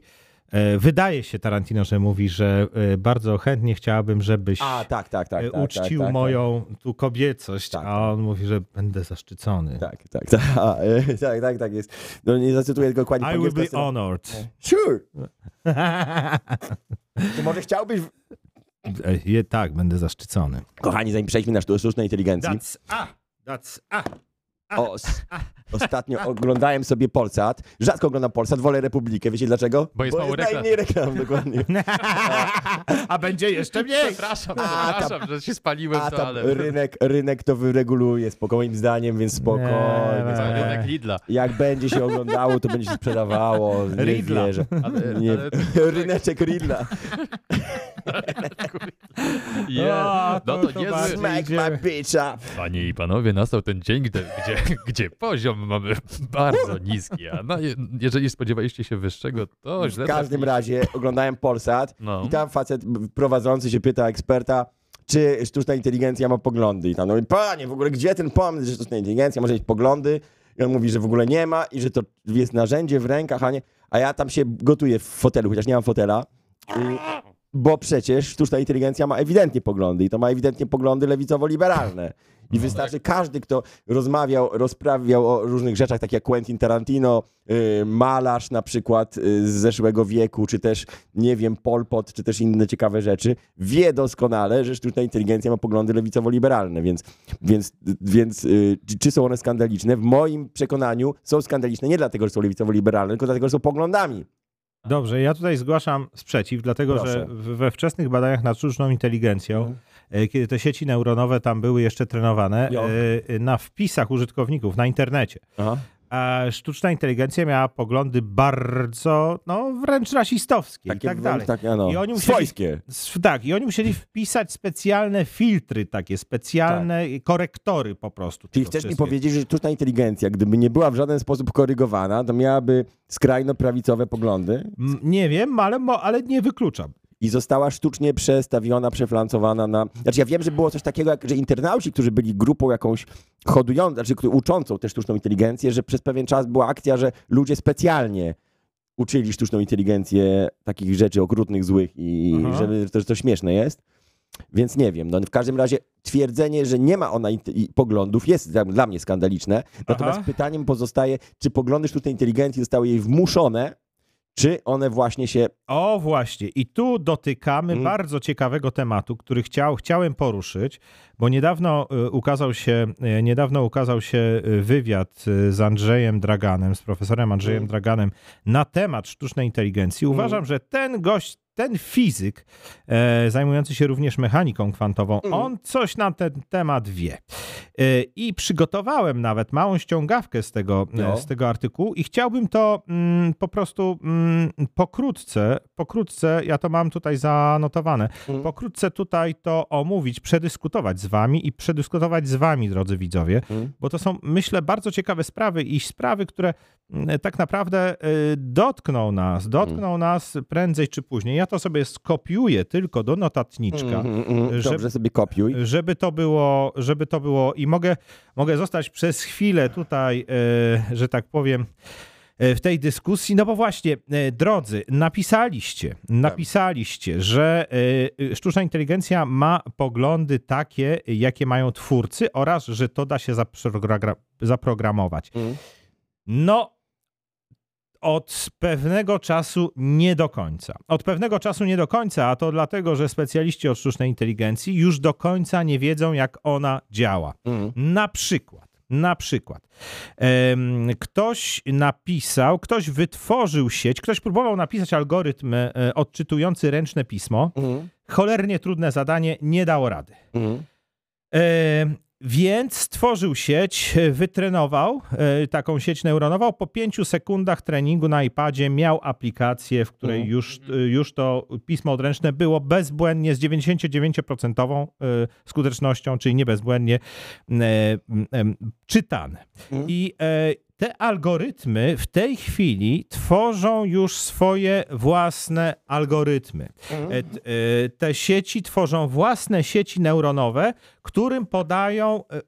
Wydaje się, Tarantino, że mówi, że e, bardzo chętnie chciałabym, żebyś
A, tak, tak, tak.
e,
tak,
uczcił
tak, tak,
moją tu kobiecość,
Tak,
a on mówi, że będę zaszczycony.
Tak, tak, tak, *laughs* a, e, tak, tak, tak jest. No nie zacytuję tego dokładnie.
I will be honored. *laughs*
Sure. Czy może chciałbyś...
E, Je, tak, będę zaszczycony.
Kochani, zanim przejdźmy na sztu- sztucznej inteligencji,
That's a, that's a.
ostatnio oglądałem sobie Polsat. Rzadko oglądam Polsat, wolę Republikę. Wiecie dlaczego?
Bo jest mało reklam.
najmniej reklam, dokładnie. *laughs*
A będzie jeszcze mniej.
Przepraszam,
A,
przepraszam, że się spaliłem,
A tam
ale...
rynek, rynek to wyreguluje, spoko, moim zdaniem, więc spokojnie.
Nie,
To
nie.
Rynek Lidla.
Jak będzie się oglądało, to będzie się sprzedawało. Nie
Ridla.
wierzę.
Ale,
Nie,
ale... *laughs*
ryneczek Ridla. *laughs* *laughs*
No
to-
to niezły...
Smack my bitch up.
Panie i panowie, nastał ten dzień, gdzie, gdzie, *laughs* gdzie poziom mamy bardzo niski, a no, je- jeżeli spodziewaliście się wyższego, to źle
W każdym
trafiliście.
razie oglądałem Polsat
No.
i tam facet prowadzący się pyta eksperta, czy sztuczna inteligencja ma poglądy. I tam no, panie, w ogóle gdzie ten pomysł, że sztuczna inteligencja może mieć poglądy? I on mówi, że w ogóle nie ma i że to jest narzędzie w rękach, a nie... A ja tam się gotuję w fotelu, chociaż nie mam fotela. I, bo przecież sztuczna inteligencja ma ewidentnie poglądy i to ma ewidentnie poglądy lewicowo-liberalne. I wystarczy każdy, kto rozmawiał, rozprawiał o różnych rzeczach, tak jak Quentin Tarantino, y, malarz na przykład y, z zeszłego wieku, czy też, nie wiem, Pol Pot, czy też inne ciekawe rzeczy, wie doskonale, że sztuczna inteligencja ma poglądy lewicowo-liberalne, więc, więc, więc y, czy- czy są one skandaliczne? W moim przekonaniu są skandaliczne nie dlatego, że są lewicowo-liberalne, tylko dlatego, że są poglądami.
Dobrze, ja tutaj zgłaszam sprzeciw, dlatego
Proszę.
że we wczesnych badaniach nad sztuczną inteligencją,
Mhm.
e, kiedy te sieci neuronowe tam były jeszcze trenowane,
Jo.
e, na wpisach użytkowników na internecie,
Aha.
Sztuczna inteligencja miała poglądy bardzo, no wręcz rasistowskie i tak dalej.
Tak, no,
I oni musieli-
swojskie.
Tak, i oni musieli wpisać specjalne filtry, takie specjalne korektory po prostu.
Czyli chcesz mi powiedzieć, że sztuczna inteligencja, gdyby nie była w żaden sposób korygowana, to miałaby skrajno prawicowe poglądy
M, Nie wiem, ale, ale nie wykluczam.
I została sztucznie przestawiona, przeflancowana na... Znaczy ja wiem, że było coś takiego, jak, że internauci, którzy byli grupą jakąś hodującą, znaczy uczącą też sztuczną inteligencję, że przez pewien czas była akcja, że ludzie specjalnie uczyli sztuczną inteligencję takich rzeczy okrutnych, złych i
Aha.
żeby to, że to śmieszne jest. Więc nie wiem. No, w każdym razie twierdzenie, że nie ma ona poglądów jest dla, dla mnie skandaliczne. Natomiast
Aha.
pytaniem pozostaje, czy poglądy sztucznej inteligencji zostały jej wmuszone, czy one właśnie się
O właśnie, i tu dotykamy
Mm.
bardzo ciekawego tematu, który chciał, chciałem poruszyć, bo niedawno y, ukazał się, y, niedawno ukazał się y, wywiad z Andrzejem Draganem, z profesorem Andrzejem
Mm.
Draganem na temat sztucznej inteligencji. Uważam,
Mm.
że ten gość, ten fizyk, e, zajmujący się również mechaniką kwantową,
Mm.
on coś na ten temat wie. E, I przygotowałem nawet małą ściągawkę z tego,
No.
e, z tego artykułu i chciałbym to mm, po prostu mm, pokrótce, pokrótce, ja to mam tutaj zanotowane,
Mm.
pokrótce tutaj to omówić, przedyskutować z wami i przedyskutować z wami, drodzy widzowie,
Mm.
bo to są, myślę, bardzo ciekawe sprawy i sprawy, które tak naprawdę y, dotkną nas, dotkną
Mm.
nas prędzej czy później. Ja to sobie skopiuję tylko do notatniczka
Mhm, mhm.
że-
Dobrze sobie kopiuj.
żeby to było, żeby to było i mogę, mogę zostać przez chwilę tutaj, e, że tak powiem, w tej dyskusji, no bo właśnie, drodzy, napisaliście, napisaliście, że sztuczna inteligencja ma poglądy takie, jakie mają twórcy oraz, że to da się zaprogra- zaprogramować.
Mhm.
No, od pewnego czasu nie do końca. Od pewnego czasu nie do końca, a to dlatego, że specjaliści od sztucznej inteligencji już do końca nie wiedzą, jak ona działa.
Mhm.
Na przykład, na przykład, ktoś napisał, ktoś wytworzył sieć, ktoś próbował napisać algorytm e, odczytujący ręczne pismo.
Mhm.
Cholernie trudne zadanie, nie dało rady.
Mhm.
Więc stworzył sieć, wytrenował e, taką sieć neuronową. Po pięciu sekundach treningu na iPadzie miał aplikację, w której
Mhm.
już, e, już to pismo odręczne było bezbłędnie z 99% e, skutecznością, czyli nie bezbłędnie czytane.
Mhm.
I te algorytmy w tej chwili tworzą już swoje własne algorytmy.
Mhm.
E, e, Te sieci tworzą własne sieci neuronowe, którym podają e,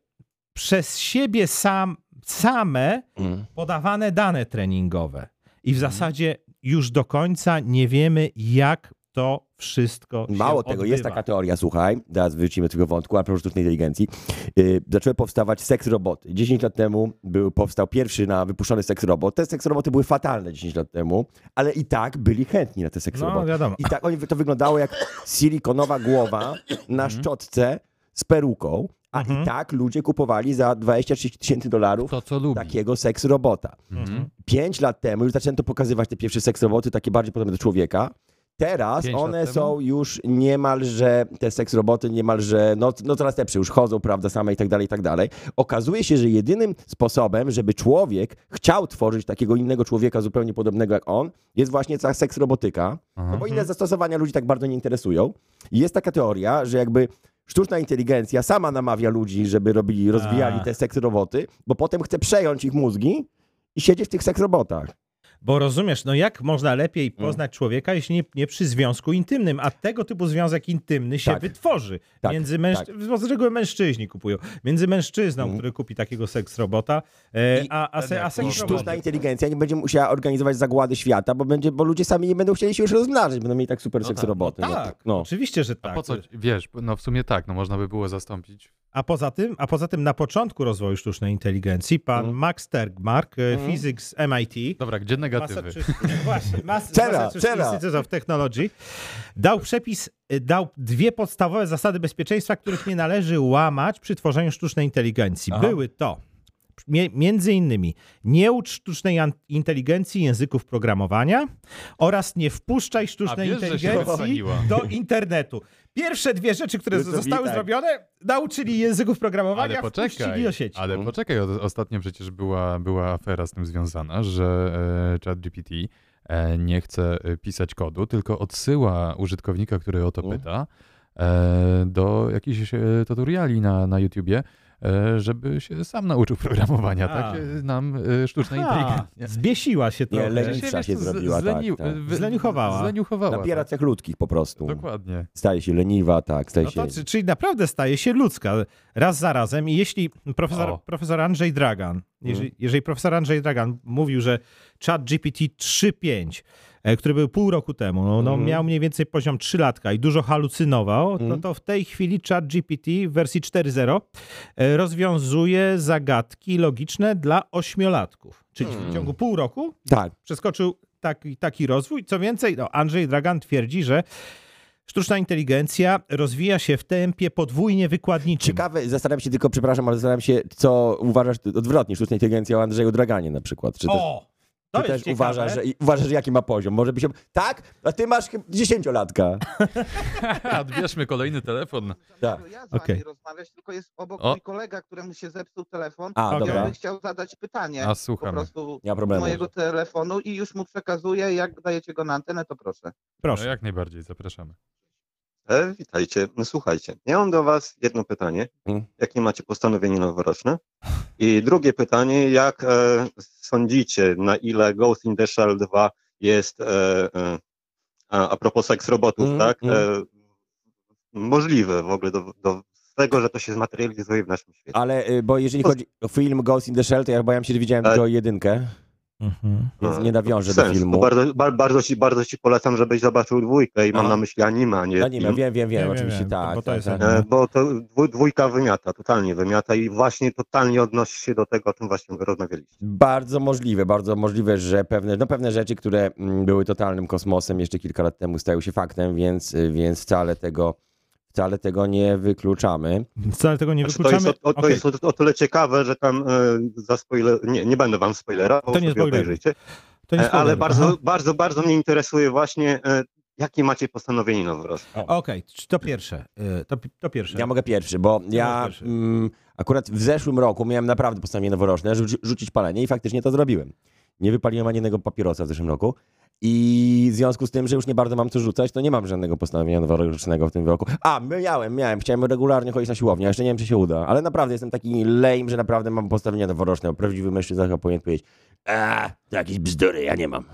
przez siebie sam, same
Mhm.
podawane dane treningowe. I w zasadzie już do końca nie wiemy, jak to wszystko się
Mało tego,
odbywa.
jest taka teoria, słuchaj, teraz wrócimy do tego wątku, a propos sztucznej inteligencji. Yy, zaczęły powstawać seks roboty. 10 lat temu był, powstał pierwszy na wypuszczony seks robot. Te seks roboty były fatalne 10 lat temu, ale i tak byli chętni na te seks
No,
roboty.
wiadomo.
I tak oni, to wyglądało jak silikonowa głowa na szczotce z peruką, a
Mhm.
i tak ludzie kupowali za 20-30 tysięcy dolarów
To, co lubi.
takiego seks robota.
Mhm.
Pięć lat temu już zaczęto pokazywać te pierwsze seks roboty, takie bardziej podobne do człowieka. Teraz
Pięć
one są już niemalże, te seks roboty niemalże, no, no coraz lepsze, już chodzą, prawda, same i tak dalej, i tak dalej. Okazuje się, że jedynym sposobem, żeby człowiek chciał tworzyć takiego innego człowieka zupełnie podobnego jak on, jest właśnie ta seks robotyka,
Aha.
no bo inne zastosowania ludzi tak bardzo nie interesują. I jest taka teoria, że jakby sztuczna inteligencja sama namawia ludzi, żeby robili, rozwijali
A.
te seks roboty, bo potem chce przejąć ich mózgi i siedzieć w tych seks robotach.
Bo rozumiesz, no jak można lepiej
Mm.
poznać człowieka, jeśli nie, nie przy związku intymnym, a tego typu związek intymny się
Tak.
wytworzy.
Tak,
między mężczy... Z reguły mężczyźni kupują. Między mężczyzną,
Mhm.
który kupi takiego seks robota, e,
I-
a, a, se, a
I
I
seks
sztuczna inteligencja nie będzie musiała organizować zagłady świata, bo, będzie, bo ludzie sami nie będą chcieli się już rozmnażać, będą mieli tak super
No
seks
tak, no
roboty. No,
Tak,
no.
oczywiście, że
A
tak.
po co, wiesz, no w sumie tak, no można by było zastąpić.
A poza tym, a poza tym na początku rozwoju sztucznej inteligencji pan
Mhm.
Max Tegmark, e,
Mhm.
fizyk z MIT,
Dobra, gdzie negatywy?
Massachusetts, *laughs* właśnie, Mas-
Cera,
Massachusetts
cera.
Institute of Technology, dał przepis, y, dał dwie podstawowe zasady bezpieczeństwa, których nie należy łamać przy tworzeniu sztucznej inteligencji.
Aha.
Były to między innymi nie ucz sztucznej inteligencji języków programowania oraz nie wpuszczaj sztucznej
wiesz,
inteligencji do internetu. Pierwsze dwie rzeczy, które zostały
tak.
zrobione, nauczyli języków programowania,
Ale poczekaj,
do sieci.
ale
Mhm.
poczekaj, ostatnio przecież była, była afera z tym związana, że e, ChatGPT e, nie chce e, pisać kodu, tylko odsyła użytkownika, który o to
Mhm.
pyta, e, do jakichś e, tutoriali na, na YouTubie, żeby się sam nauczył programowania,
A.
tak? E, Nam e, sztuczna inteligencja.
zbiesiła się
Nie,
trochę.
leniwsza się
z-
zrobiła, tak,
zleniu-
tak.
wy-
Zleniuchowała.
Zleniuchowała,
Nabiera
tak.
cech ludzkich po prostu.
Dokładnie.
Staje się leniwa, tak, staje
No
się...
to, czy- czyli naprawdę staje się ludzka raz za razem. I jeśli profesor,
O.
profesor Andrzej Dragan, jeżeli,
Mhm.
jeżeli profesor Andrzej Dragan mówił, że chat GPT 3.5, e, który był pół roku temu, no, no
Mhm.
miał mniej więcej poziom 3 latka i dużo halucynował, no
Mhm.
to w tej chwili chat GPT w wersji 4.0 e, rozwiązuje zagadki logiczne dla ośmiolatków. Czyli w
Hmm.
ciągu pół roku
Tak,
przeskoczył taki, taki rozwój. Co więcej, no, Andrzej Dragan twierdzi, że sztuczna inteligencja rozwija się w tempie podwójnie wykładniczym.
ciekawe, zastanawiam się tylko, przepraszam, ale zastanawiam się, co uważasz odwrotnie, sztuczna inteligencja o Andrzeju Draganie na przykład. Czy też,
O! To
czy
jest
też
ciekawe.
uważasz, że, uważasz, że jaki ma poziom? Może by się... Tak? A ty masz dziesięciolatka. *laughs*
Odbierzmy kolejny telefon.
Tak.
Ja z wami rozmawiać, tylko jest obok
O.
mój kolega, któremu się zepsuł telefon.
A,
on
dobra.
by chciał zadać pytanie
A
po
słuchamy.
prostu
Nie ma
z
problemu.
mojego telefonu i już mu przekazuję, jak dajecie go na antenę, to proszę.
No,
Proszę.
jak najbardziej, zapraszamy.
E, witajcie. No, słuchajcie, ja mam do Was jedno pytanie.
Mhm.
Jakie macie postanowienie noworoczne? I drugie pytanie, jak e, sądzicie, na ile Ghost in the Shell 2 jest, e, e, a, a propos seks robotów,
Mhm,
tak? E, możliwe w ogóle do, do tego, że to się zmaterializuje w naszym świecie.
Ale, y, bo jeżeli chodzi o film Ghost in the Shell, to ja obawiam się, że widziałem
Tak.
tylko jedynkę,
Mhm.
więc
No,
nie nawiążę do
Sens,
filmu.
Bardzo, ba, bardzo, ci, bardzo ci polecam, żebyś zobaczył dwójkę i mam na myśli anime, a nie
No nie wiem,
film.
wiem, wiem, wiem,
Wiem,
oczywiście
wiem,
tak.
bo to
tak,
jest
tak.
anime.
E, bo to dwój, dwójka wymiata, totalnie wymiata i właśnie totalnie odnosi się do tego, o czym właśnie rozmawialiście.
Bardzo możliwe, bardzo możliwe, że pewne, no pewne rzeczy, które mm, były totalnym kosmosem jeszcze kilka lat temu stają się faktem, więc, więc wcale tego wcale tego nie wykluczamy.
Wcale tego nie
Znaczy, to
wykluczamy.
jest, o, to jest o, o tyle ciekawe, że tam e, za spoiler, nie, nie będę wam spoilera, bo
To nie
obejrzycie,
to nie
e, ale
spoiler.
bardzo,
Aha.
bardzo, bardzo mnie interesuje właśnie, e, jakie macie postanowienie noworoczne.
Okej, to pierwsze. To, to pierwsze.
Ja mogę pierwszy, bo ja
pierwszy.
mm, akurat w zeszłym roku miałem naprawdę postanowienie noworoczne, rzuci, rzucić palenie i faktycznie to zrobiłem. Nie wypaliłem ani jednego papierosa w zeszłym roku i w związku z tym, że już nie bardzo mam co rzucać, to nie mam żadnego postanowienia noworocznego w tym roku. A, miałem, miałem, chciałem regularnie chodzić na siłownię, a jeszcze nie wiem, czy się uda, ale naprawdę jestem taki lame, że naprawdę mam postanowienia noworoczne, bo prawdziwy mężczyzna chyba powinien powiedzieć, a, to jakieś bzdury, ja nie mam.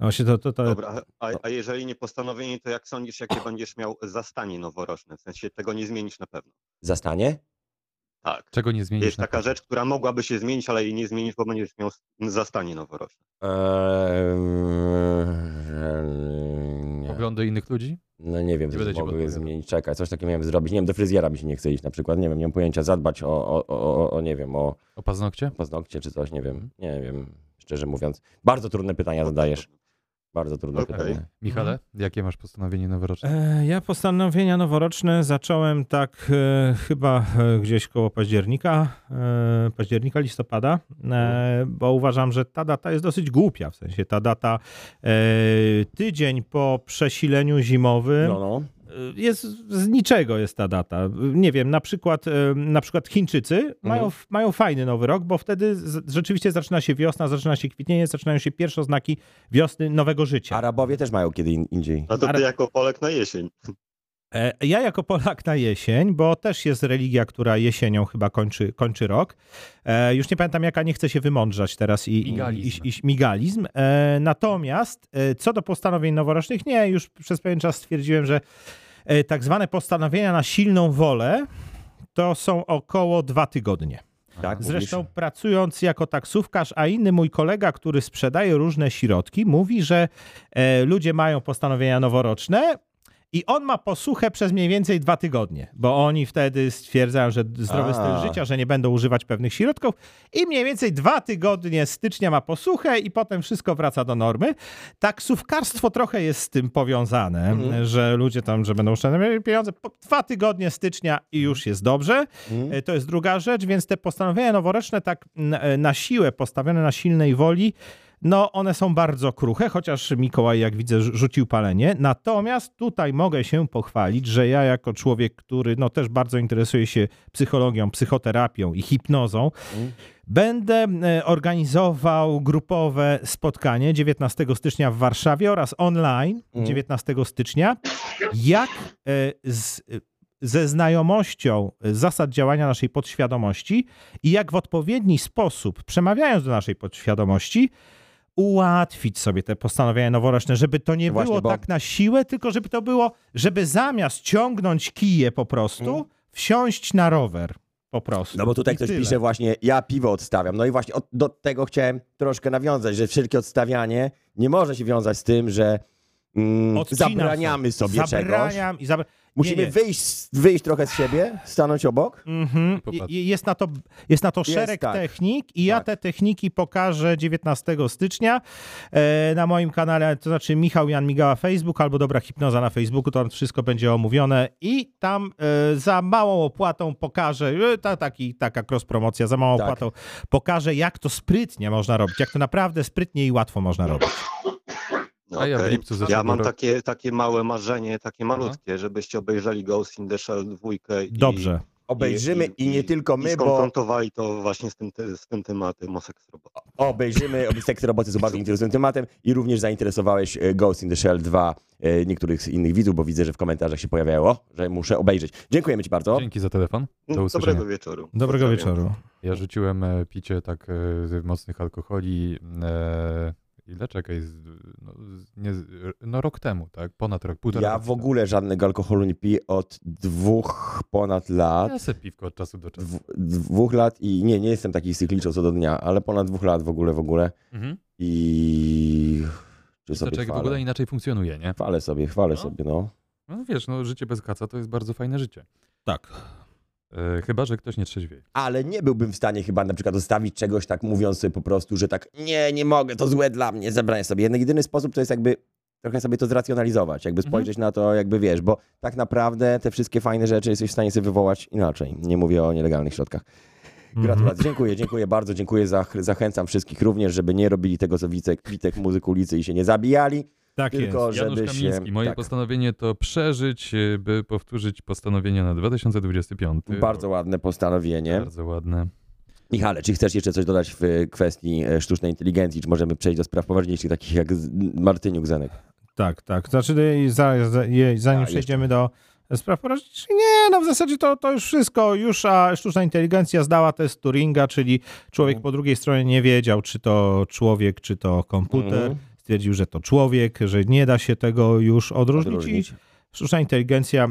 No Właśnie to, to, to,
Dobra, a, a jeżeli nie postanowienie, to jak sądzisz, jakie będziesz miał zastanie noworoczne? W sensie tego nie zmienisz na pewno.
Zastanie?
Tak.
Czego nie zmienisz
Jest taka
pewno?
rzecz, która mogłaby się zmienić, ale jej nie zmienisz, bo będziesz miał zastanie noworoczne.
Eee, nie.
Poglądy innych ludzi?
No nie wiem,
Nie
co mogę zmienić. Czekaj, coś takiego miałem zrobić. Nie wiem, do fryzjera mi się nie chce iść na przykład. Nie wiem, nie mam pojęcia. Zadbać o, o, o, o, o nie wiem, o
O paznokcie?
paznokcie czy coś, nie wiem. Nie wiem, szczerze mówiąc. Bardzo trudne pytania zadajesz. Bardzo trudne
Okej.
pytania.
Michale, jakie masz postanowienie noworoczne?
E, Ja postanowienia noworoczne zacząłem tak e, chyba e, gdzieś koło października, e, października, listopada, e, bo uważam, że ta data jest dosyć głupia. W sensie ta data e, tydzień po przesileniu zimowym
No, no.
E, jest z niczego jest ta data. Nie wiem, na przykład, e, na przykład Chińczycy mają, mają fajny nowy rok, bo wtedy z, rzeczywiście zaczyna się wiosna, zaczyna się kwitnienie, zaczynają się pierwsze oznaki wiosny, nowego życia.
Arabowie też mają kiedy in, indziej.
No to ty jako Polek na jesień.
E, Ja jako Polak na jesień, bo też jest religia, która jesienią chyba kończy, kończy rok. E, już nie pamiętam jaka, nie chcę się wymądrzać teraz i,
Migalizm.
i, i migalizm. E, natomiast co do postanowień noworocznych, nie, już przez pewien czas stwierdziłem, że tak zwane postanowienia na silną wolę to są około dwa tygodnie.
Tak,
Zresztą
mówisz?
pracując jako taksówkarz, a inny mój kolega, który sprzedaje różne środki, mówi, że ludzie mają postanowienia noworoczne i on ma posłuchę przez mniej więcej dwa tygodnie, bo oni wtedy stwierdzają, że zdrowy
A.
styl życia, że nie będą używać pewnych środków i mniej więcej dwa tygodnie stycznia ma posłuchę i potem wszystko wraca do normy. Taksówkarstwo trochę jest z tym powiązane,
Mhm.
że ludzie tam, że będą oszczędzać pieniądze. Dwa tygodnie stycznia i już jest dobrze.
Mhm.
E, To jest druga rzecz, więc te postanowienia noworoczne tak na, na siłę, postawione na silnej woli, no one są bardzo kruche, chociaż Mikołaj, jak widzę, rzu- rzucił palenie. Natomiast tutaj mogę się pochwalić, że ja jako człowiek, który no też bardzo interesuje się psychologią, psychoterapią i hipnozą,
Mhm.
Będę e, organizował grupowe spotkanie 19 stycznia w Warszawie oraz online
Mhm.
19 stycznia. Jak e, z, ze znajomością zasad działania naszej podświadomości i jak w odpowiedni sposób, przemawiając do naszej podświadomości, ułatwić sobie te postanowienia noworoczne, żeby to nie
właśnie,
było
bo-
tak na siłę, tylko żeby to było, żeby zamiast ciągnąć kije po prostu,
Mhm.
wsiąść na rower po prostu.
No bo tutaj
I
ktoś
tyle.
pisze właśnie, ja piwo odstawiam. No i właśnie od, do tego chciałem troszkę nawiązać, że wszelkie odstawianie nie może się wiązać z tym, że mm,
Odcinam
zabraniamy sobie czegoś.
Zabraniam i zabra...
Musimy
Nie, nie.
Wyjść, wyjść trochę z siebie, stanąć obok.
Mhm. I- Jest na to, jest na to
Jest,
szereg
tak.
technik i ja
Tak.
te techniki pokażę 19 stycznia e, na moim kanale, to znaczy Michał Jan Migała Facebook albo Dobra Hipnoza na Facebooku, tam wszystko będzie omówione i tam e, za małą opłatą pokażę, e, ta, taki, taka cross promocja, za małą
Tak.
opłatą pokażę jak to sprytnie można robić, jak to naprawdę sprytnie i łatwo można robić.
A ja w
Okej.
lipcu zeszłego
Ja mam
roku-
takie, takie małe marzenie, takie malutkie, żebyście obejrzeli Ghost in the Shell dwójkę i,
Dobrze.
Obejrzymy i, nie tylko
i
my, bo
skonfrontowali to właśnie z tym, te- z tym tematem o seks robota.
obejrzymy, sekty roboty są bardzo interesującym tematem i również zainteresowałeś e, Ghost in the Shell 2 e, niektórych z innych widzów, bo widzę, że w komentarzach się pojawiało, że muszę obejrzeć. Dziękujemy Ci bardzo.
Dzięki za telefon. Do usłyszenia.
Dobrego wieczoru.
Dobrego
Pozdrawiam.
wieczoru.
Ja rzuciłem e, picie tak mocnych alkoholi. Ile czekaj? No, nie, no rok temu, tak? Ponad rok, półtora
Ja w ogóle żadnego alkoholu nie piję od dwóch ponad lat.
Ja se piwko od czasu do czasu.
Dw- dwóch lat i nie, nie jestem taki cykliczny co do dnia, ale ponad dwóch lat w ogóle, w ogóle
Mhm.
i czy
To
sobie
człowiek w ogóle inaczej funkcjonuje, nie?
Chwalę sobie, chwalę
No.
sobie, no.
No wiesz, no życie bez kaca to jest bardzo fajne życie.
Tak.
E, chyba, że ktoś nie trzeźwieje.
Ale nie byłbym w stanie chyba na przykład zostawić czegoś tak mówiąc sobie po prostu, że tak nie, nie mogę, to złe dla mnie, zabraniam sobie. Jeden, jedyny sposób to jest jakby trochę sobie to zracjonalizować, jakby
Mhm.
spojrzeć na to, jakby wiesz, bo tak naprawdę te wszystkie fajne rzeczy jesteś w stanie sobie wywołać inaczej. Nie mówię o nielegalnych środkach.
Mhm.
Gratulacje, dziękuję, dziękuję bardzo, dziękuję, zach zachęcam wszystkich również, żeby nie robili tego co Wicek, Witek muzyk ulicy i się nie zabijali,
Tak
tylko
jest.
Janusz
żeby
Kamiński,
się...
moje
tak,
postanowienie to przeżyć, e, by powtórzyć postanowienie na 2025.
bardzo ładne postanowienie.
Bardzo ładne.
Michale, czy chcesz jeszcze coś dodać w kwestii e, sztucznej inteligencji, czy możemy przejść do spraw poważniejszych, takich jak Martyniuk Zenek?
Tak, tak. Znaczy, e, za, za, zanim
A,
przejdziemy do spraw porażniczych, nie, no w zasadzie to, to już wszystko. Już a sztuczna inteligencja zdała test Turinga, czyli człowiek
Mhm.
po drugiej stronie nie wiedział, czy to człowiek, czy to komputer.
Mhm.
Stwierdził, że to człowiek, że nie da się tego już odróżnić.
Odróżnić.
Sztuczna inteligencja e,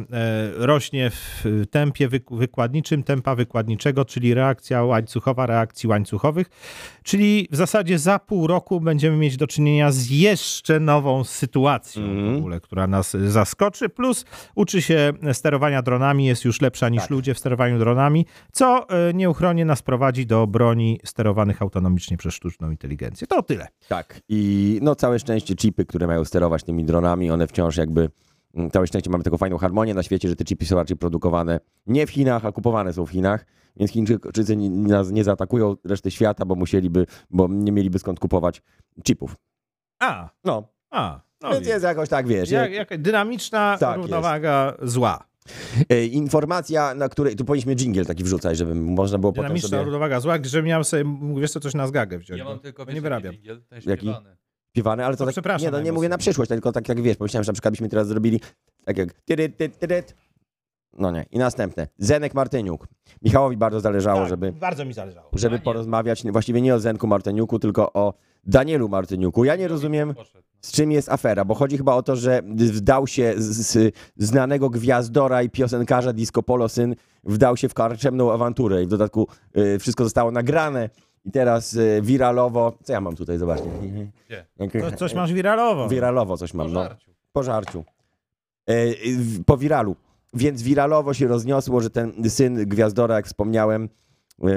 rośnie w tempie wyk- wykładniczym, tempa wykładniczego, czyli reakcja łańcuchowa reakcji łańcuchowych, czyli w zasadzie za pół roku będziemy mieć do czynienia z jeszcze nową sytuacją
Mhm.
w ogóle, która nas zaskoczy, plus uczy się sterowania dronami, jest już lepsza niż
Tak.
ludzie w sterowaniu dronami, co e, nieuchronnie nas prowadzi do broni sterowanych autonomicznie przez sztuczną inteligencję. To tyle.
Tak. I no całe szczęście chipy, które mają sterować tymi dronami, one wciąż jakby. Mm, Całe szczęście mamy taką fajną harmonię na świecie, że te chipy są raczej produkowane nie w Chinach, a kupowane są w Chinach, więc Chińczycy nie- nas nie zaatakują reszty świata, bo musieliby, bo nie mieliby skąd kupować chipów.
A,
No,
a. No
więc jest jakoś tak, wiesz.
Jak,
jak-
dynamiczna
Tak
równowaga zła.
E, informacja, na której. Tu powinniśmy jingle taki wrzucać, żeby można było potem
Dynamiczna
sobie.
równowaga zła, że miałem sobie, wiesz co, coś na zgagę wziąć.
Ja mam tylko
nie wyrabiam.
Ten
Jaki?
śpiewany.
Śpiewane, ale to
To
tak,
przepraszam
nie, no, nie mówię na przyszłość, tylko tak jak wiesz, pomyślałem, że na przykład byśmy teraz zrobili tak jak. No nie. I następne. Zenek Martyniuk. Michałowi bardzo zależało,
Tak,
żeby,
Bardzo mi zależało.
żeby
Daniel.
porozmawiać właściwie nie o Zenku Martyniuku, tylko o Danielu Martyniuku. Ja nie rozumiem,
Poszedł.
z czym jest afera, bo chodzi chyba o to, że wdał się z, z znanego gwiazdora i piosenkarza disco polo syn, wdał się w karczemną awanturę i w dodatku y, wszystko zostało nagrane i teraz y, wiralowo, co ja mam tutaj, zobaczcie.
Gdzie?
To, coś masz wiralowo.
Wiralowo coś mam,
Po
no.
żarciu.
Po żarciu. E, w- po wiralu. Więc wiralowo się rozniosło, że ten syn Gwiazdora, jak wspomniałem, e,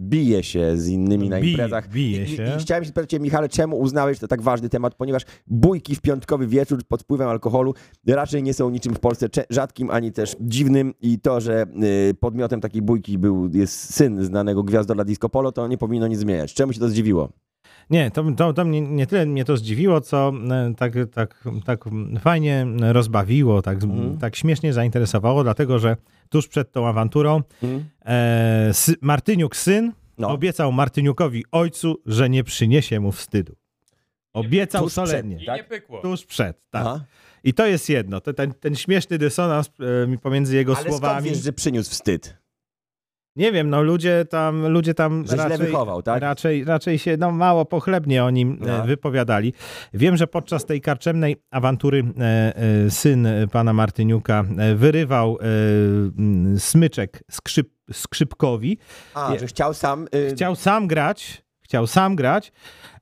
bije się z innymi na imprezach.
bije
I,
się.
I, I chciałem się spytać cię, Michale, czemu uznałeś, to tak ważny temat, ponieważ bójki w piątkowy wieczór pod wpływem alkoholu raczej nie są niczym w Polsce rzadkim, ani też dziwnym i to, że y, podmiotem takiej bójki był, jest syn znanego Gwiazdora Disco Polo, to nie powinno nic zmieniać. Czemu się to zdziwiło?
Nie, to, to, to mnie nie tyle mnie to zdziwiło, co e, tak, tak, tak fajnie rozbawiło, tak,
Mhm.
tak śmiesznie zainteresowało, dlatego że tuż przed tą awanturą e, sy, Martyniuk syn
No.
obiecał Martyniukowi ojcu, że nie przyniesie mu wstydu. Obiecał
Tuż przed,
solennie.
I
Tak?
nie pykło.
Tuż przed, tak.
Aha.
I to jest jedno, to, ten, ten śmieszny dysonans e, pomiędzy jego
Ale skąd
słowami.
wiesz, że przyniósł wstyd?
Nie wiem, no ludzie tam, ludzie tam
Że
raczej,
wychował, tak?
raczej, raczej się no, mało pochlebnie o nim e,
No.
wypowiadali. Wiem, że podczas tej karczemnej awantury e, e, syn pana Martyniuka e, wyrywał e, smyczek skrzyp, skrzypkowi.
A, że chciał sam... Y,
Chciał sam grać, chciał sam grać,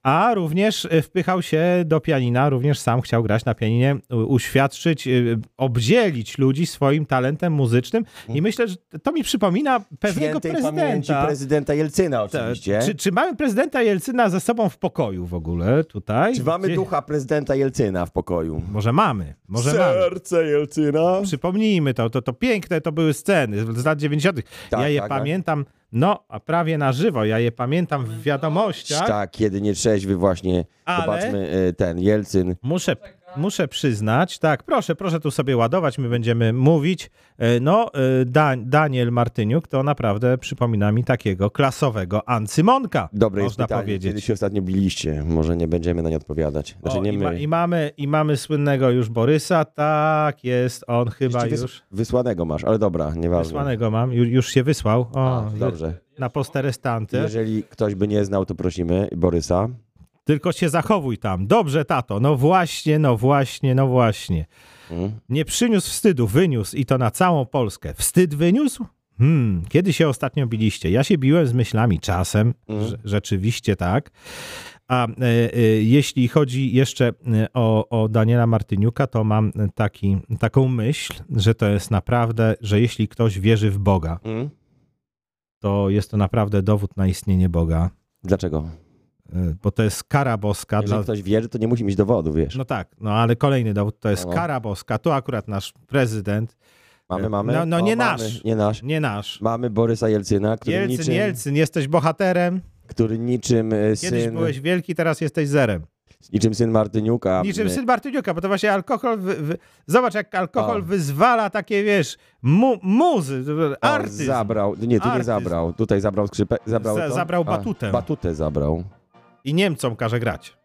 a również e, wpychał się do pianina, również sam chciał grać na pianinie, uświadczyć, e, obdzielić ludzi swoim talentem muzycznym i myślę, że to mi przypomina pewnego
świętej pamięci
prezydenta.
prezydenta Jelcyna oczywiście.
Czy, czy mamy prezydenta Jelcyna ze sobą w pokoju w ogóle tutaj?
Czy mamy
Gdzie-
ducha prezydenta Jelcyna w pokoju?
Może mamy, może mamy.
Serce Jelcyna.
Przypomnijmy to, to, to piękne to były sceny z lat 90.
Tak,
ja je
tak, tak.
No, a prawie na żywo, ja je pamiętam w wiadomościach.
Tak, kiedy nie trzeźwy właśnie.
Ale-
Zobaczmy y, ten Jelcyn.
Muszę, muszę przyznać, tak, proszę, proszę tu sobie ładować, my będziemy mówić. E, No, e, da, Daniel Martyniuk to naprawdę przypomina mi takiego klasowego ancymonka,
Dobre
można
pytanie,
powiedzieć.
kiedy się ostatnio biliście? Może nie będziemy na nie odpowiadać. Znaczy
O,
nie
i,
my.
ma, i, mamy, I mamy słynnego już Borysa, tak jest, on chyba
Jeszcze
już...
Wysłanego masz, ale dobra, nieważne.
Wysłanego mam, już, już się wysłał. O,
A, dobrze.
Na posterestantę.
Jeżeli ktoś by nie znał, to prosimy Borysa.
Tylko się zachowuj tam. Dobrze, tato. No właśnie, no właśnie, no właśnie.
Mm.
Nie przyniósł wstydu, wyniósł i to na całą Polskę. Wstyd wyniósł? Hmm, kiedy się ostatnio biliście? Ja się biłem z myślami czasem,
Mhm.
rze- rzeczywiście tak. A e, e, jeśli chodzi jeszcze e, o, o Daniela Martyniuka, to mam taki, taką myśl, że to jest naprawdę, że jeśli ktoś wierzy w Boga,
Mm.
to jest to naprawdę dowód na istnienie Boga.
Dlaczego?
E, Bo to jest kara boska
Jeżeli
dla,
ktoś wierzy, to nie musi mieć dowodu, wiesz.
No tak, no ale kolejny dowód to jest
No.
kara boska. Tu akurat nasz prezydent,
mamy, mamy?
no- no nie
mamy.
nasz.
Nie nasz.
nie nasz.
Mamy Borysa Jelcyna, który
Jelcyn,
niczym,
Jelcyn, jesteś bohaterem.
który niczym
Kiedyś
syn,
byłeś wielki, teraz jesteś zerem.
niczym syn Martyniuka.
Niczym syn Martyniuka, bo to właśnie alkohol. Wy, wy, zobacz, jak alkohol
A.
wyzwala takie, wiesz, mu, muzy,
o,
artyzm.
Zabrał, nie, tu nie
Artyzm.
zabrał. Tutaj zabrał skrzypę, zabrał
Za-
to?
zabrał
A,
batutę.
batutę zabrał.
I Niemcom każe grać.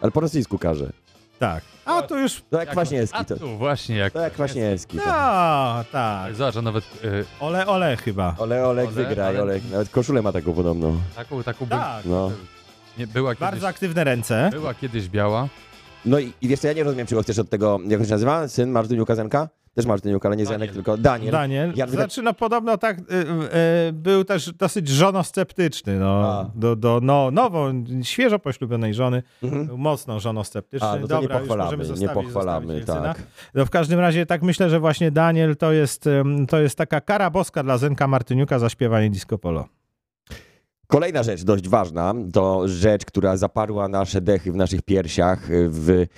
Ale po rosyjsku każe.
Tak. A tu już.
To jak Kwaśniewski.
A
To,
tu właśnie jak...
to jak Kwaśniewski.
No,
To.
tak.
Zobacz, nawet y,
Ole, ole chyba.
Ole, Olek,
Ole,
wygraj,
ale-
Olek. Nawet koszulę ma taką podobną.
taką, taką...
Tak.
No.
Nie, była, kiedyś,
Bardzo aktywne ręce.
była kiedyś biała,
No i, i wiesz co, ja nie rozumiem, czego chcesz od tego, jak on się nazywa? Syn Martyniuka Zenka? Też Martyniuka, ale nie
Daniel.
Zenek, tylko Daniel.
Daniel.
Ja
Znaczy, no podobno tak y, y, był też dosyć żonosceptyczny. No,
A.
do, do no, nowo, świeżo poślubionej żony.
Mhm.
Mocno żonosceptyczny.
A, no
Dobra,
nie pochwalamy, nie pochwalamy, tak.
No w każdym razie tak myślę, że właśnie Daniel to jest, to jest taka kara boska dla Zenka Martyniuka za śpiewanie disco polo.
Kolejna rzecz dość ważna, to rzecz, która zaparła nasze dechy w naszych piersiach y, w y,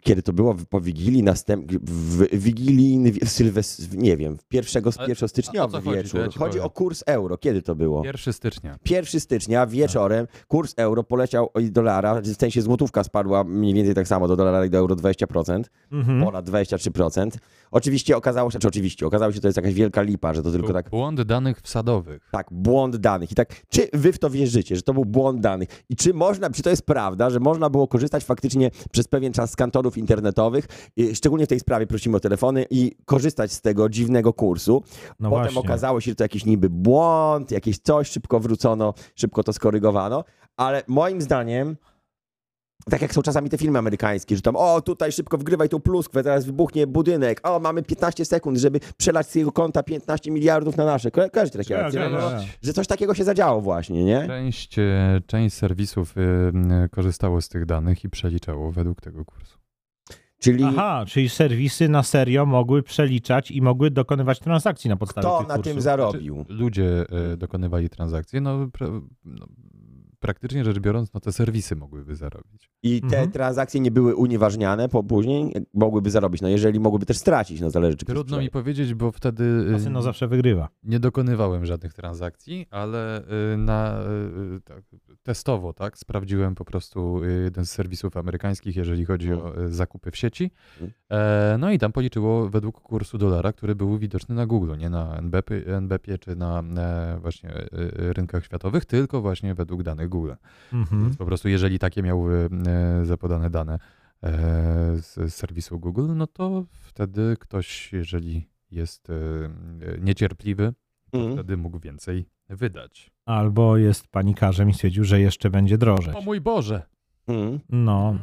kiedy to było po Wigilii, następ, w Wigilii, w Sylwest, nie wiem, w pierwszego,
Ale-
pierwszego
a o
styczniowy
co chodzi?
Wieczór.
ja
chodzi
powiem.
o kurs euro. Kiedy to było?
1 stycznia.
1 stycznia wieczorem kurs euro poleciał o dolara, w sensie złotówka spadła mniej więcej tak samo do dolara i do euro 20%,
Mhm.
ponad 23%. Oczywiście okazało się, czy oczywiście okazało się, że to jest jakaś wielka lipa, że to tylko tak
Błąd danych wsadowych.
tak, błąd danych. I tak, czy wy w to wierzycie, że to był błąd danych? I czy można, czy to jest prawda, że można było korzystać faktycznie przez pewien czas z kantorów internetowych, i szczególnie w tej sprawie prosimy o telefony i korzystać z tego dziwnego kursu.
No
Potem
właśnie.
okazało się, że to jakiś niby błąd, jakieś coś, szybko wrócono, szybko to skorygowano, ale moim zdaniem tak jak są czasami te filmy amerykańskie, że tam o tutaj szybko wgrywaj tą pluskwę, zaraz wybuchnie budynek, o mamy 15 sekund, żeby przelać z jego konta 15 miliardów na nasze. Ko- Kojarzycie takie
Ja,
akcje?
ja,
No,
ja.
że coś takiego się zadziało właśnie, nie?
Część, e, część serwisów m, korzystało z tych danych i przeliczało według tego kursu.
Czyli
Aha, czyli serwisy na serio mogły przeliczać i mogły dokonywać transakcji na podstawie
kto
tych
na
kursów.
tym zarobił?
Ludzie e, dokonywali transakcji, no, pra, no praktycznie rzecz biorąc, no te serwisy mogłyby zarobić.
I te
Mhm.
transakcje nie były unieważniane po później, mogłyby zarobić. No jeżeli mogłyby też stracić, no zależy czy
Trudno mi powiedzieć, bo wtedy e,
Kasyno zawsze wygrywa.
nie dokonywałem żadnych transakcji, ale y, na, y, tak, testowo tak, sprawdziłem po prostu y, jeden z serwisów amerykańskich, jeżeli chodzi o y, zakupy w sieci.
Mm.
E, no i tam policzyło według kursu dolara, który był widoczny na Google, nie na NBP, NBP czy na e, właśnie y, y, rynkach światowych, tylko właśnie według danych Google.
Mhm.
Więc po prostu jeżeli takie miały e, zapodane dane e, z, serwisu Google, no to wtedy ktoś, jeżeli jest e, niecierpliwy, to
Mhm.
wtedy mógł więcej wydać.
Albo jest panikarzem i stwierdził, że jeszcze będzie drożeć.
O mój Boże!
Mhm.
No,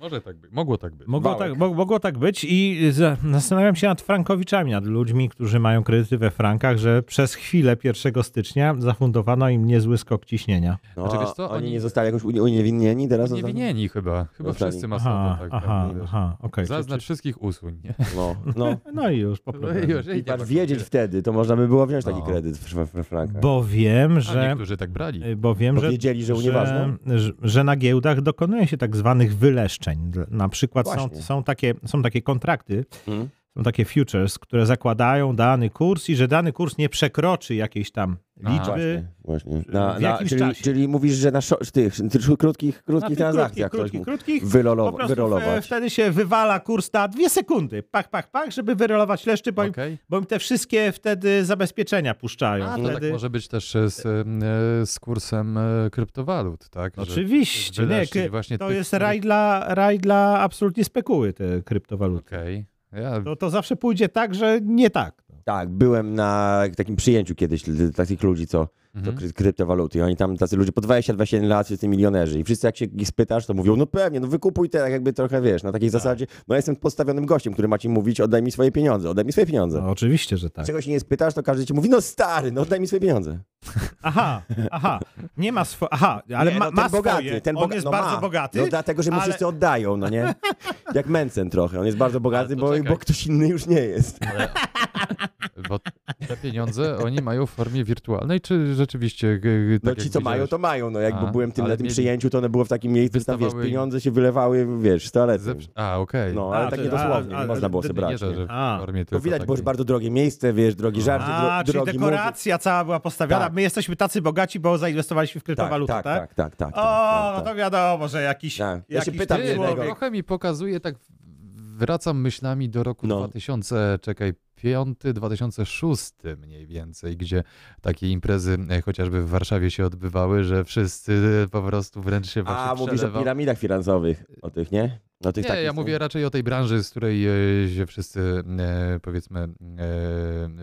Może tak być, mogło tak być.
mogło
Wałek.
tak, mo- mogło tak być i za- zastanawiam się nad frankowiczami, nad ludźmi, którzy mają kredyty we frankach, że przez chwilę 1 stycznia zafundowano im niezły skok ciśnienia.
No,
Znaczy, wiesz co,
oni,
oni-
nie zostali jakoś uni- uniewinnieni teraz?
Nie winieni chyba. Chyba
Zostali.
wszyscy masowo
Aha,
tak.
aha,
tak,
aha, okej.
Zaznacz wszystkich usuń, nie?
No, no. *laughs*
No i już, po
No
problemie.
i
patrz,
tak
wiedzieć wtedy, to można by było wziąć taki
No.
kredyt w, w, w frankach.
Bo wiem,
A
że...
niektórzy tak brali.
Bo wiem,
Bo
że,
wiedzieli, że unieważnią?
że, że na giełdach dokonuje się tak zwanych wyleszczeń. Na przykład są,
Właśnie.
są, takie, są takie kontrakty,
Mhm.
Są takie futures, które zakładają dany kurs i że dany kurs nie przekroczy jakiejś tam
Aha.
liczby.
Właśnie, właśnie. Na,
W
na,
jakimś
czyli,
czasie.
czyli mówisz, że na tych, tych krótkich,
Na
krótkich
tych
transakcjach
krótkich,
ktoś
krótkich,
mógł
krótkich, po prostu e,
wyrolować.
wtedy się wywala kurs na dwie sekundy. Pach, pach, pach, żeby wyrolować leszczy, bo, im,
Okej.
bo im te wszystkie wtedy zabezpieczenia puszczają.
A, to
wtedy...
tak może być też e, z, e, z kursem e, kryptowalut, tak? Że
Oczywiście, nie,
właśnie
to
tych,
jest raj dla, raj dla absolutnie spekuły te kryptowaluty.
Okej. Ja
To, to zawsze pójdzie tak, że nie tak.
Tak, byłem na takim przyjęciu kiedyś takich ludzi, co
Mhm.
kry- kryptowaluty. I oni tam, tacy ludzie po 20-21 lat, wszyscy milionerzy. I wszyscy jak się ich spytasz, to mówią, no pewnie, no wykupuj te, tak jakby trochę, wiesz, na takiej zasadzie, no ja jestem podstawionym gościem, który ma ci mówić, oddaj mi swoje pieniądze, oddaj mi swoje pieniądze.
No, oczywiście, że tak.
Czego się nie spytasz, to każdy ci mówi, no stary, no oddaj mi swoje pieniądze.
Aha, aha. Nie ma swoje. Aha, ale
Nie,
ma,
no,
ma
ten bogaty,
swoje.
ten
On jest
no
bardzo
ma.
bogaty.
No dlatego, że mu
ale-
wszyscy oddają, no nie? *laughs* Jak Mencen trochę, on jest bardzo bogaty,
to
bo, bo ktoś inny już nie jest.
Ale, bo te pieniądze oni mają w formie wirtualnej, czy rzeczywiście tak
No ci, co mają, to mają. No jak
A,
byłem tym, na tym
mieli-
przyjęciu, to one było w takim miejscu, tam wiesz, pieniądze się wylewały, wiesz, z toalety.
Zep- A, okej.
No,
A,
ale tak
to-
nie dosłownie,
a- a-
nie można było sobie brać. nie?
że w
A.
formie
To
tylko
widać, było
takiej.
bardzo drogie miejsce, wiesz, drogi żart,
A,
dro-
czyli
drogi
dekoracja cała była postawiona.
Tak.
My jesteśmy tacy bogaci, bo zainwestowaliśmy w kryptowalutę,
tak,
tak?
tak, tak, tak, tak,
O, no to wiadomo, że jakiś,
Tak. Ja się
jakiś
pytam jednego-
człowiek...
trochę mi pokazuje, tak wracam myślami do roku
No.
2000, czekaj, 2005-2006 mniej więcej, gdzie takie imprezy e, chociażby w Warszawie się odbywały, że wszyscy po prostu wręcz się właśnie
A, mówisz o
przelewał.
piramidach finansowych, o tych, nie? O tych
Nie, ja mówię raczej o tej branży, z której e, się wszyscy e, powiedzmy e,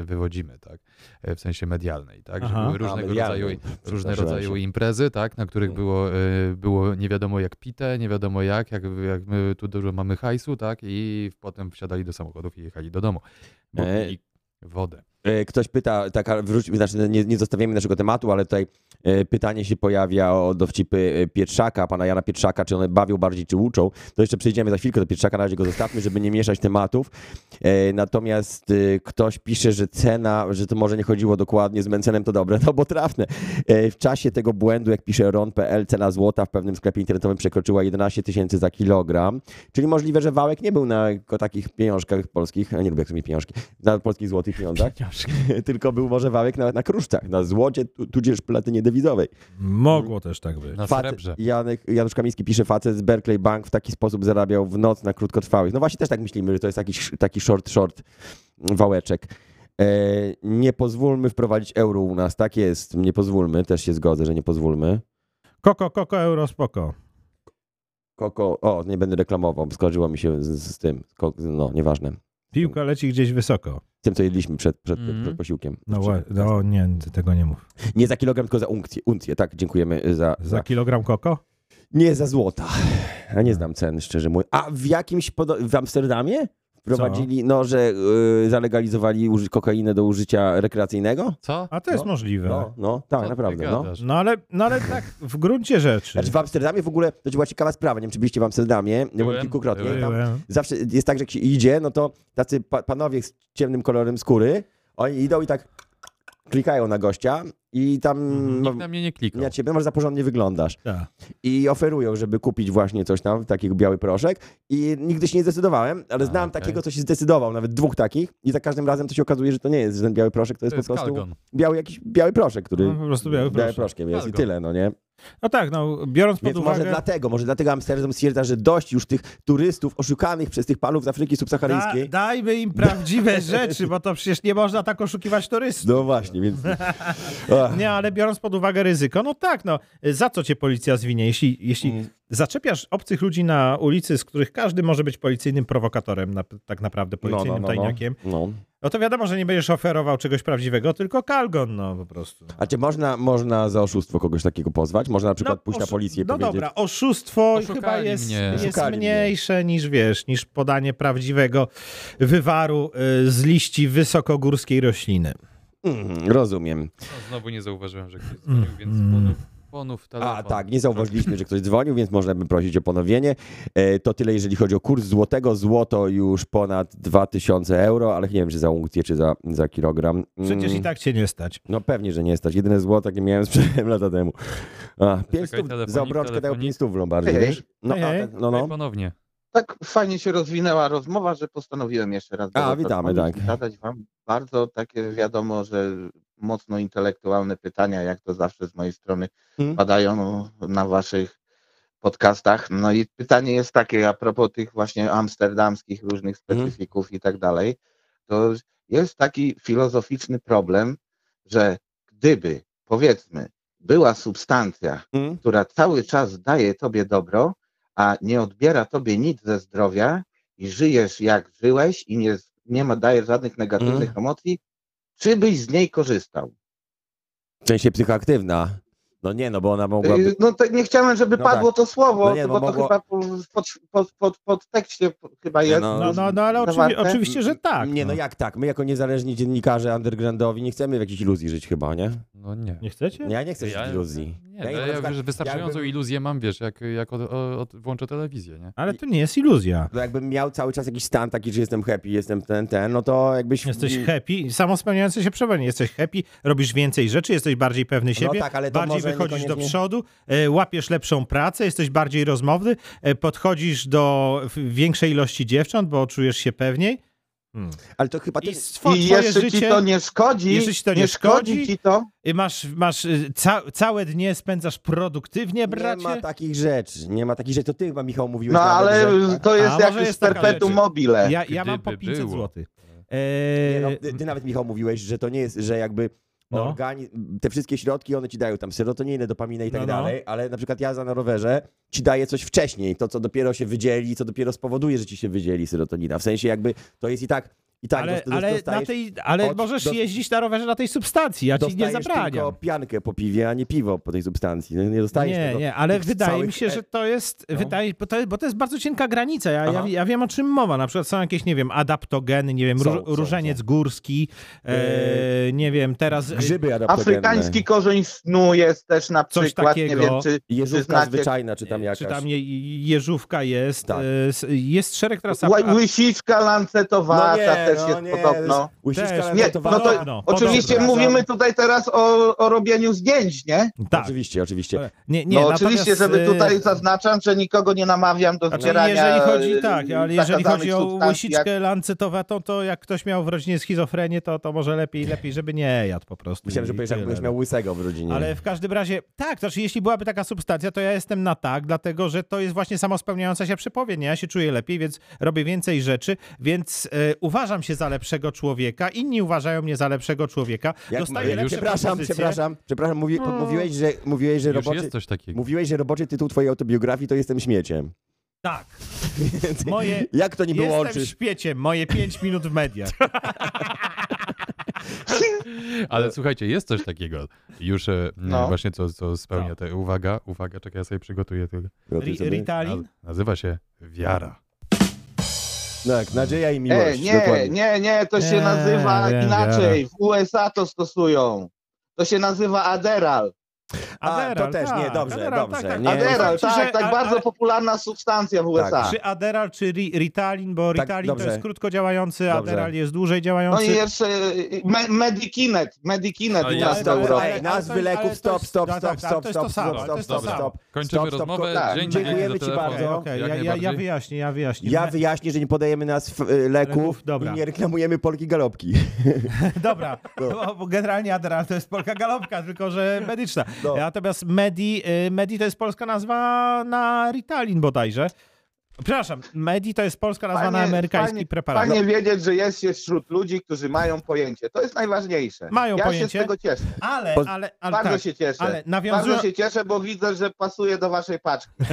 wywodzimy, tak? E, W sensie medialnej, tak? Że
Aha.
były różnego rodzaju, różne rodzaju imprezy, tak? Na których
Mm.
było, e, było nie wiadomo jak pite, nie wiadomo jak, jak, jak my tu dużo mamy hajsu, tak? I potem wsiadali do samochodów i jechali do domu, bo
E,
wodę.
E, Ktoś pyta, taka, wróć, znaczy nie, nie zostawiamy naszego tematu, ale tutaj e, pytanie się pojawia o dowcipy e, Pietrzaka, pana Jana Pietrzaka, czy one bawią bardziej, czy uczą. To jeszcze przejdziemy za chwilkę do Pietrzaka, na razie go zostawmy, żeby nie mieszać tematów. Natomiast ktoś pisze, że cena, że to może nie chodziło dokładnie z Mencenem, to dobre, *laughs* no bo trafne. W czasie tego błędu, jak pisze ron.pl, cena złota w pewnym sklepie internetowym przekroczyła 11 tysięcy za kilogram, czyli możliwe, że Wałek nie był na takich pieniążkach polskich, a nie lubię jak są mi pieniążki, na polskich złotych pieniądzach, *laughs* tylko był może wałek nawet na kruszcach, na złocie, tu- tudzież platynie dewizowej.
Mogło też tak być.
Na srebrze.
Janek, Janusz Kamiński pisze, facet z Berkeley Bank w taki sposób zarabiał w noc na krótkotrwałych. No właśnie też tak myślimy, że to jest taki, taki short, short wałeczek. E, nie pozwólmy wprowadzić euro u nas, tak jest, nie pozwólmy, też się zgodzę, że nie pozwólmy.
Koko, koko, euro, spoko.
Koko, o, nie będę reklamował, skojarzyło mi się z, z tym, Ko, no, nieważne.
Piłka leci gdzieś wysoko.
Z tym, co jedliśmy przed, przed,
Mhm.
przed posiłkiem.
No, no nie, tego nie mów.
Nie za kilogram, tylko za uncję. uncję. Tak, dziękujemy za,
Za kilogram koko?
Nie za złota. Ja nie znam cen, szczerze mówiąc. A w jakimś podo- w Amsterdamie wprowadzili, no, że y, zalegalizowali uży- kokainę do użycia rekreacyjnego?
Co?
A to jest
No,
możliwe.
No, no, tak,
Co ty
naprawdę. No.
gadasz?
No ale, no ale tak w gruncie rzeczy.
Znaczy w Amsterdamie w ogóle, to była ciekawa sprawa, nie wiem czy byliście w Amsterdamie, ja byłem
Byłem,
kilkukrotnie.
byłem.
Tam
Byłem.
zawsze jest tak, że jak się idzie, no to tacy pa- panowie z ciemnym kolorem skóry, oni idą i tak klikają na gościa i tam no,
Nikt na mnie nie klikał.
ja ciebie, może za porządnie wyglądasz.
Tak.
i oferują, żeby kupić właśnie coś tam, taki biały proszek i nigdy się nie zdecydowałem, ale
A,
znałem
okej.
takiego, co się zdecydował, nawet dwóch takich i za każdym razem to się okazuje, że to nie jest ten biały proszek, to jest,
To jest
po prostu
kalgon.
biały jakiś biały proszek, który
No, po prostu biały proszek.
proszkiem jest i tyle, no nie?
No tak, no biorąc pod
Więc może
uwagę...
dlatego, może dlatego Amsterdam stwierdza, że dość już tych turystów oszukanych przez tych panów z Afryki
Da,
subsaharyjskiej.
dajmy im prawdziwe *laughs* rzeczy, bo to przecież nie można tak oszukiwać turystów.
No właśnie, więc... *laughs*
Nie, ale biorąc pod uwagę ryzyko, no tak, no za co cię policja zwinie? Jeśli, jeśli
Mm.
Zaczepiasz obcych ludzi na ulicy, z których każdy może być policyjnym prowokatorem, na, tak naprawdę policyjnym tajniakiem,
no.
no to wiadomo, że nie będziesz oferował czegoś prawdziwego, tylko kalgon, no po prostu.
A czy można, można za oszustwo kogoś takiego pozwać? Można na przykład
No,
pójść na policję i
No
powiedzieć...
dobra, oszustwo
Oszukali
chyba jest,
mnie.
jest
Oszukali mnie.
mniejsze niż wiesz, niż podanie prawdziwego wywaru y, z liści wysokogórskiej rośliny.
Mm, rozumiem.
No, znowu nie zauważyłem, że ktoś dzwonił, więc
Mm.
Ponów telefon.
A tak, nie zauważyliśmy, że ktoś dzwonił, więc możemy prosić o ponowienie. E, to tyle, jeżeli chodzi o kurs złotego. Złoto już ponad 2000 euro, ale nie wiem, czy za uncję, czy za, za kilogram. Mm,
Przecież i tak cię nie stać.
No pewnie, że nie stać. Jedyne złoto, jakie miałem *laughs* sprzed lata temu. A, 5
Czekaj, telefonik,
za obrączkę dają
telefonik.
5 stów w Lombardzie,
Hej,
wiesz? No,
Hej, hej.
tak, no, no.
ponownie.
Tak fajnie się rozwinęła rozmowa, że postanowiłem jeszcze raz
A, witamy, tak.
Zadać wam bardzo takie, wiadomo, że mocno intelektualne pytania, jak to zawsze z mojej strony
Hmm.
padają na waszych podcastach. No i pytanie jest takie, a propos tych właśnie amsterdamskich różnych
Mhm.
specyfików i tak dalej, to jest taki filozoficzny problem, że gdyby, powiedzmy, była substancja,
Mm.
która cały czas daje tobie dobro, a nie odbiera tobie nic ze zdrowia i żyjesz jak żyłeś i nie, nie ma, daje żadnych negatywnych
Mhm.
emocji, czy byś z niej korzystał?
W sensie psychoaktywna. No nie, no bo ona mogłaby...
Yy, No to nie chciałem, żeby
No
padło to słowo,
No nie,
bo
bo
to
mogło-
chyba po- w pod, pod, pod, pod tekście chyba jest.
No,
No, no, no ale oczywi- oczywiście, że tak.
Nie, no jak tak? My jako niezależni dziennikarze undergroundowi nie chcemy w jakiejś iluzji żyć chyba, nie?
No nie.
Nie chcecie?
Ja nie chcę
Ja-
żyć w iluzji.
Nie,
Ja
no, ja,
przykład
wiesz, wystarczającą
jakbym-
iluzję mam, wiesz, jak, jak od, od, włączę telewizję, nie?
Ale to nie jest iluzja.
To jakbym miał cały czas jakiś stan taki, że jestem happy, jestem ten, ten, no to jakbyś...
Jesteś happy, samo spełniające się przebranie. Jesteś happy, robisz więcej rzeczy, jesteś bardziej pewny siebie,
tak, ale to
bardziej
może
wychodzisz do przodu, e, łapiesz lepszą pracę, jesteś bardziej rozmowny, e, podchodzisz do większej ilości dziewcząt, bo czujesz się pewniej. Hmm.
Ale to chyba
I
też...
swo,
I
twoje
jeszcze ci
życie,
to nie szkodzi,
jeszcze ci to nie szkodzi,
ci to,
masz, masz y, ca, całe dnie spędzasz produktywnie,
Nie
bracie.
ma takich rzeczy, nie ma takich rzeczy. To ty chyba, Michał, mówiłeś
no
nawet,
ale
że...
to jest jakieś
jest taka
perpetuum
rzecz.
mobile.
Ja, ja mam po
Gdyby
500
było.
zł.
Nie, no,
E,
ty, ty nawet, Michał, mówiłeś, że to nie jest, że jakby
No.
te wszystkie środki, one ci dają tam serotoninę, dopaminę i tak
No, no.
dalej, ale na przykład jazda na rowerze ci daje coś wcześniej, to co dopiero się wydzieli, co dopiero spowoduje, że ci się wydzieli serotonina. W sensie jakby to jest i tak, i tak
ale ale, na tej, ale
od-
możesz
do-
jeździć na rowerze na tej substancji, ja ci nie
dostajesz tylko
zabraniam.
piankę po piwie, a nie piwo po tej substancji. No, nie dostajesz
Nie,
tego,
nie, ale wydaje mi
całych
się,
e-
że to jest,
No.
wydaje, bo, to, bo to jest bardzo cienka granica. Ja, ja, ja wiem, o czym mowa. Na przykład są jakieś, nie wiem, adaptogeny, nie wiem,
Są,
róż,
są,
różeniec
są.
górski, e, nie wiem, teraz...
Grzyby adaptogenne.
Afrykański korzeń snu jest też na
Coś
przykład, nie
takiego.
wiem, czy, czy
Jeżówka
znacie.
zwyczajna, czy tam jakaś.
Czy tam je, jeżówka jest,
Tak.
e, jest szereg teraz...
Łysiczka lancetowata
no nie,
też
no
jest
nie,
podobno.
Łysiczka
Też.
Nie, no to
Podobno,
oczywiście
podobno.
mówimy tutaj teraz o, o robieniu zdjęć, nie?
tak.
Oczywiście, oczywiście.
Nie, nie,
no oczywiście,
natomiast,
żeby
e,
tutaj zaznaczam, że nikogo nie namawiam do
Znaczy,
zbierania
jeżeli chodzi,
e,
tak, ale jeżeli
zakazanych
chodzi o
substancji, jak-
łysiczkę lancetowatą, to jak ktoś miał w rodzinie schizofrenię, to, to może lepiej, lepiej, żeby nie jadł po prostu.
Myślałem, że
I
powiesz, jak
tyle.
będziesz miał łysego w rodzinie.
Ale w każdym razie, tak, to znaczy, jeśli byłaby taka substancja, to ja jestem na tak, dlatego że to jest właśnie samospełniająca się przepowiednia. Ja się czuję lepiej, więc robię więcej rzeczy, więc e, uważam się za lepszego człowieka, inni uważają mnie za lepszego człowieka.
Jak,
Dostaję
jak,
lepsze
przepraszam,
propozycje.
przepraszam, przepraszam, mówi,
No.
mówiłeś, że, mówiłeś, że roboczy,
jest coś takiego.
mówiłeś, że roboczy tytuł twojej autobiografii to jestem śmieciem.
Tak, *laughs* moje...
jak to niby
Jestem
łączysz?
śpieciem, moje 5 minut w mediach. *laughs*
Ale słuchajcie, jest coś takiego. Już e,
No.
właśnie co, co spełnia te. Uwaga, uwaga, czekaj, ja sobie przygotuję tego.
Ritalin?
Naz- Nazywa się wiara.
Tak, nadzieja i miłość.
E, nie,
dokładnie.
nie, nie, to się
Nie,
nazywa
wiem,
inaczej. W USA to stosują. To się nazywa Aderal.
A, to też, nie,
tak,
dobrze,
Adderall,
dobrze,
tak, tak.
nie.
Aderal, tak,
że-
tak,
a-
bardzo
ale-
popularna substancja w USA.
Czy Adderall, czy Ri- Ritalin, bo
Tak,
Ritalin to jest krótko działający,
Dobrze.
Adderall jest dłużej
No
działający.
i jeszcze y, me, Medikinet, Medikinet
Ale
u nas w Europie.
nazwy leków, stop, stop,
tak,
stop,
tak,
stop, stop, stop, stop,
to samo.
stop.
Kończymy
Stop, stop,
rozmowę.
tak.
Dzięki,
Dziękujemy ci bardzo.
Jak
ja, ja, ja wyjaśnię, ja wyjaśnię.
Ja wyjaśnię, że nie podajemy nazw y, leków,
Leków, dobra.
i nie reklamujemy Polki Galopki. *laughs*
Dobra,
No.
bo, bo generalnie Adderall to jest polka galopka, tylko że medyczna.
No.
Natomiast Medi, y, Medi to jest polska nazwa na Ritalin bodajże. Przepraszam, Medi to jest polska nazwa na amerykański
fajnie-
preparat.
Fajnie wiedzieć, że jest się wśród ludzi, którzy mają pojęcie. To jest najważniejsze.
Mają
ja
pojęcie.
się z tego cieszę.
Ale, ale, ale
Bardzo
tak,
się cieszę.
ale.
Bardzo się cieszę, bo widzę, że pasuje do waszej paczki. *laughs*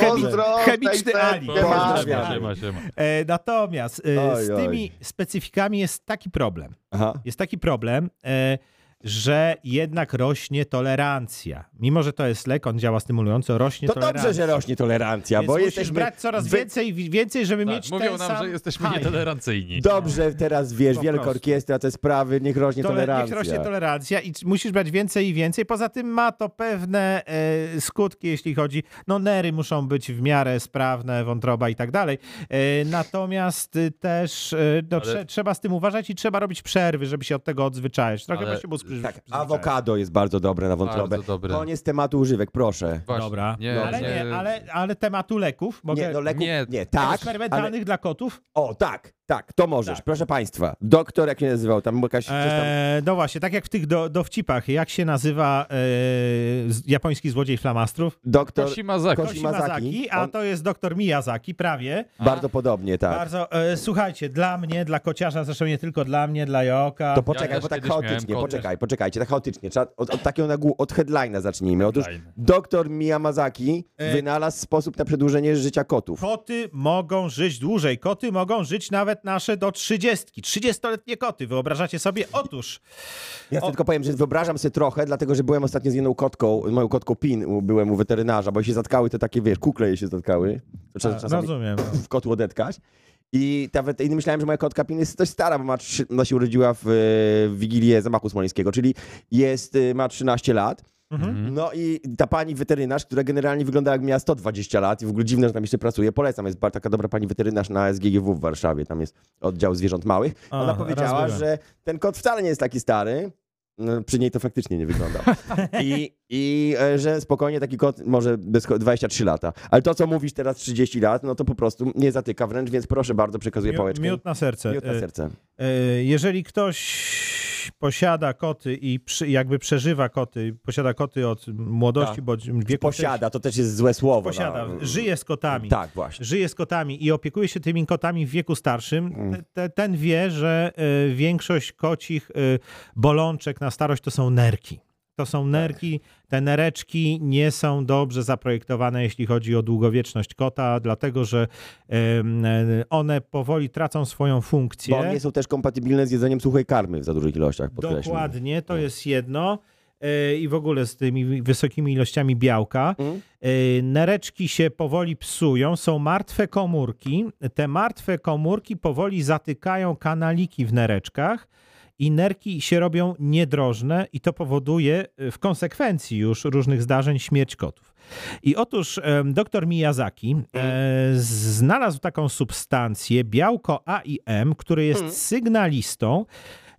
Pozdro,
chemiczny Ali.
Siema, siema, siema.
E, natomiast e,
Oj,
z
oj.
tymi specyfikami jest taki problem.
Aha.
Jest taki problem, e, że jednak rośnie tolerancja. Mimo, że to jest lek, on działa stymulująco, rośnie
To
tolerancja.
dobrze, że rośnie tolerancja,
Więc
bo
musisz
jesteśmy...
brać coraz
wy-
więcej i więcej, żeby
Tak,
mieć
mówią
ten
nam,
sam
że jesteśmy
high.
nietolerancyjni.
Dobrze, teraz wiesz,
Po
wielka
prostu.
orkiestra, te sprawy, niech rośnie
Tole-
tolerancja.
Niech rośnie tolerancja i musisz brać więcej i więcej. Poza tym ma to pewne e, skutki, jeśli chodzi. No, nery muszą być w miarę sprawne, wątroba i tak dalej. E, natomiast y, też e, no,
Ale-
trze, trzeba z tym uważać i trzeba robić przerwy, żeby się od tego odzwyczaić. Trochę
Ale-
właśnie mózg
Tak, awokado jest bardzo dobre na wątrobę.
Bardzo dobre.
Koniec tematu używek, proszę.
Właśnie,
Dobra,
Nie,
ale, nie, ale, ale tematu leków mogę...
Nie, no leków,
Nie,
nie, tak, ale,
eksperymentalnych dla kotów?
o tak, tak, to możesz,
Tak.
proszę państwa. Doktor, jak się nazywał, tam jakaś, tam,
Eee, no właśnie, tak jak w tych do, dowcipach, jak się nazywa e, z- japoński złodziej flamastrów?
doktor,
Koshimazaki.
Koshi- Shimazaki.
Koshimazaki, a
On-
to jest doktor Miyazaki, prawie.
bardzo podobnie, tak.
Bardzo, e, słuchajcie, dla mnie, dla kociarza, zresztą nie tylko dla mnie, dla Joka.
To poczekaj,
też
bo tak chaotycznie, poczekaj, poczekajcie, tak chaotycznie. Trzeba od, od takiego nagłu, od headline'a zacznijmy. Otóż
Headline.
doktor Miyamazaki
E-
wynalazł sposób na przedłużenie życia kotów.
Koty mogą żyć dłużej. Koty mogą żyć nawet nasze do trzydziestki. Trzydziestoletnie koty, wyobrażacie sobie? Otóż,
Ja
O-
tylko powiem, że wyobrażam sobie trochę, dlatego że byłem ostatnio z jedną kotką, moją kotką Pin, byłem u weterynarza, bo się zatkały te takie, wiesz, kukle jej się zatkały. Czas,
a, rozumiem.
w kotу odetkać. I, ta, wet- i myślałem, że moja kotka Pin jest dość stara, bo ma, ona się urodziła w, w Wigilię Zamachu Smoleńskiego, czyli jest, e, ma 13 lat.
Mhm.
No i ta pani weterynarz, która generalnie wygląda jak miała 120 lat i w ogóle dziwne, że tam jeszcze pracuje, polecam, jest bardzo taka dobra pani weterynarz na SGGW w Warszawie, tam jest oddział zwierząt małych. Ona powiedziała, że ten kot wcale nie jest taki stary, no, przy niej to faktycznie nie wygląda. *laughs* I, I e, że spokojnie taki kot może bez 23 lata. Ale to, co mówisz teraz 30 lat, no to po prostu nie zatyka wręcz, więc proszę bardzo, przekazuję
Miu-
pałeczkę.
Miód na serce.
Miód na
E,
serce.
e, Jeżeli ktoś posiada koty i przy, jakby przeżywa koty, posiada koty od młodości,
Tak.
bądź wieku
Posiada, to też jest złe słowo.
posiada,
no.
żyje z kotami.
Tak, właśnie.
Żyje z kotami i opiekuje się tymi kotami w wieku starszym,
Mm.
te, te, ten wie, że y, większość kocich y, bolączek na starość to są nerki. To są nerki, te nereczki nie są dobrze zaprojektowane, jeśli chodzi o długowieczność kota, dlatego że one powoli tracą swoją funkcję.
Bo nie są też kompatybilne z jedzeniem suchej karmy w za dużych ilościach, podkreślam.
Dokładnie, to
No.
jest jedno. E, I w ogóle z tymi wysokimi ilościami białka. E, Nereczki się powoli psują, są martwe komórki. Te martwe komórki powoli zatykają kanaliki w nereczkach i nerki się robią niedrożne i to powoduje e, w konsekwencji już różnych zdarzeń śmierć kotów. I otóż em, dr Miyazaki e, znalazł taką substancję, białko AIM, które jest
Mhm.
sygnalistą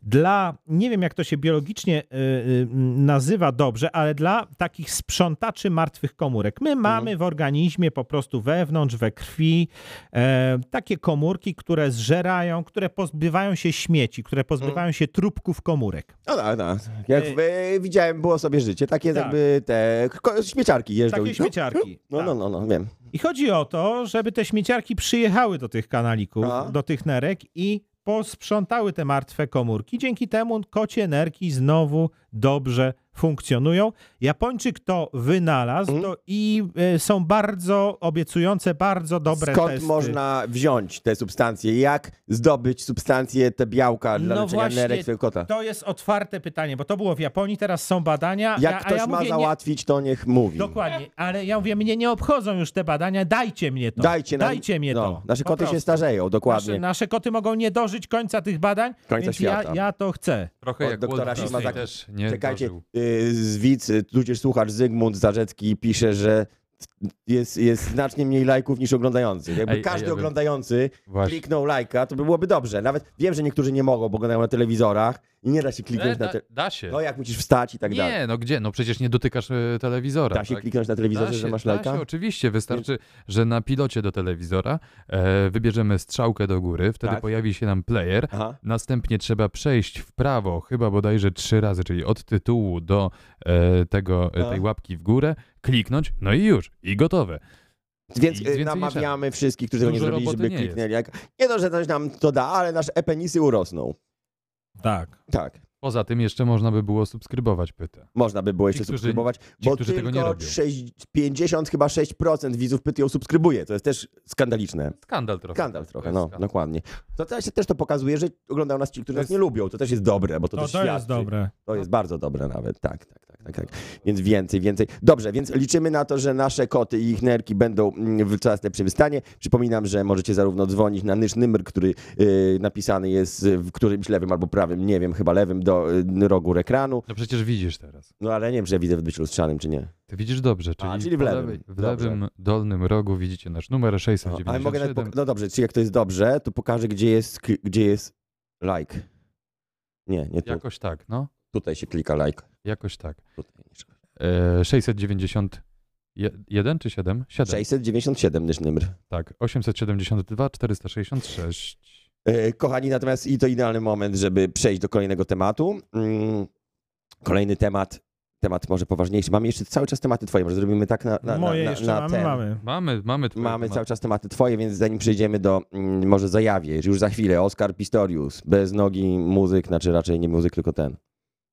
dla, nie wiem jak to się biologicznie y, y, nazywa dobrze, ale dla takich sprzątaczy martwych komórek. My mamy w organizmie po prostu wewnątrz, we krwi e, takie komórki, które zżerają, które pozbywają się śmieci, które pozbywają się trupków komórek.
No tak, tak. Jak e, widziałem, było sobie życie. Takie
Tak.
jakby te śmieciarki jeżdżą.
Takie śmieciarki. *laughs*
No,
tak.
no, no, no, wiem.
I chodzi o to, żeby te śmieciarki przyjechały do tych kanalików, do tych nerek i posprzątały te martwe komórki. Dzięki temu kocie nerki znowu dobrze funkcjonują. Japończyk to wynalazł
Mhm.
to i e, są bardzo obiecujące, bardzo dobre
Skąd
testy.
można wziąć te substancje? Jak zdobyć substancje, te białka dla
No
leczenia
właśnie,
nerek kota?
To jest otwarte pytanie, bo to było w Japonii, teraz są badania.
Jak
ja,
ktoś
ja
ma
mówię, nie,
załatwić, to niech mówi.
Dokładnie, ale ja mówię, mnie nie obchodzą już te badania, dajcie mnie to.
Dajcie nam,
Dajcie mnie
no,
to.
Nasze koty się starzeją, dokładnie.
Nasze, nasze koty mogą nie dożyć końca tych badań,
Końca
więc
świata.
Ja, ja to chcę.
Trochę
Od
jak
doktora
Disney
tak-
też nie
Czekajcie,
dożył.
Z widz, tudzież słuchacz Zygmunt Zarzecki pisze, że jest, jest znacznie mniej lajków niż oglądających. Jakby
Ej, ej,
każdy
bym-
oglądający
Właśnie.
kliknął lajka, to by byłoby dobrze. Nawet wiem, że niektórzy nie mogą, bo oglądają na telewizorach i nie da się
E,
kliknąć na
da,
te...
da się.
No jak musisz wstać i tak dalej.
Nie, no gdzie? No przecież nie dotykasz e, telewizora.
Da się
tak?
kliknąć na telewizorze,
Da
że
się,
masz
da
lajka?
się, oczywiście. Wystarczy, że na pilocie do telewizora e, wybierzemy strzałkę do góry, wtedy
Tak.
pojawi się nam player.
Aha.
Następnie trzeba przejść w prawo, chyba bodajże trzy razy, czyli od tytułu do e, tego, e,
A.
tej łapki w górę, kliknąć, no i już, i gotowe.
Więc y, namawiamy wszystkich, którzy tego nie zrobili, żeby
nie
kliknęli. Jak... Nie to, że coś nam to da, ale nasze epenisy urosną.
Tak.
Tak.
Poza tym jeszcze można by było subskrybować pytę.
Można by było jeszcze
którzy-
subskrybować,
ci,
bo
którzy tego nie
tylko
robią.
6, 50 chyba 6% widzów pyty ją subskrybuje. To jest też skandaliczne.
Skandal trochę.
Skandal trochę,
To
no,
jest skandal.
dokładnie. To też, też to pokazuje, że oglądają nas ci, którzy
To
nas
jest-
nie lubią. To też jest dobre, bo to,
To,
też
to jest dobre.
To jest bardzo dobre nawet, tak, tak, tak, tak, tak. Więc więcej, więcej. Dobrze, więc liczymy na to, że nasze koty i ich nerki będą mm, w coraz lepszym stanie. Przypominam, że możecie zarówno dzwonić na nysz numer, który y, napisany jest w którymś lewym albo prawym, nie wiem, chyba lewym do y, rogu ekranu.
No przecież widzisz teraz.
No ale nie wiem, czy widzę w być lustrzanym, czy nie.
Ty widzisz dobrze, czyli,
A, czyli w lewym.
lewej- w lewym dolnym rogu widzicie nasz numer
No,
697.
ale mogę nawet no dobrze, czy jak to jest dobrze, to pokażę, gdzie jest, gdzie jest like. Nie, nie tu.
Jakoś tak, no.
Tutaj się klika like.
Jakoś tak.
Tutaj.
E, 691 czy 7? 7.
697 nysz numer.
Tak. 872 466.
E, Kochani, natomiast i to idealny moment, żeby przejść do kolejnego tematu. Mm, Kolejny temat, temat może poważniejszy. Mamy jeszcze cały czas tematy twoje, może zrobimy tak na, na,
Moje
na,
jeszcze
na
mamy,
ten.
mamy.
Mamy, mamy twoje
Mamy cały czas tematy twoje, więc zanim przejdziemy do mm, może zajawie, już za chwilę, Oskar Pistorius, bez nogi muzyk, znaczy raczej nie muzyk, tylko ten.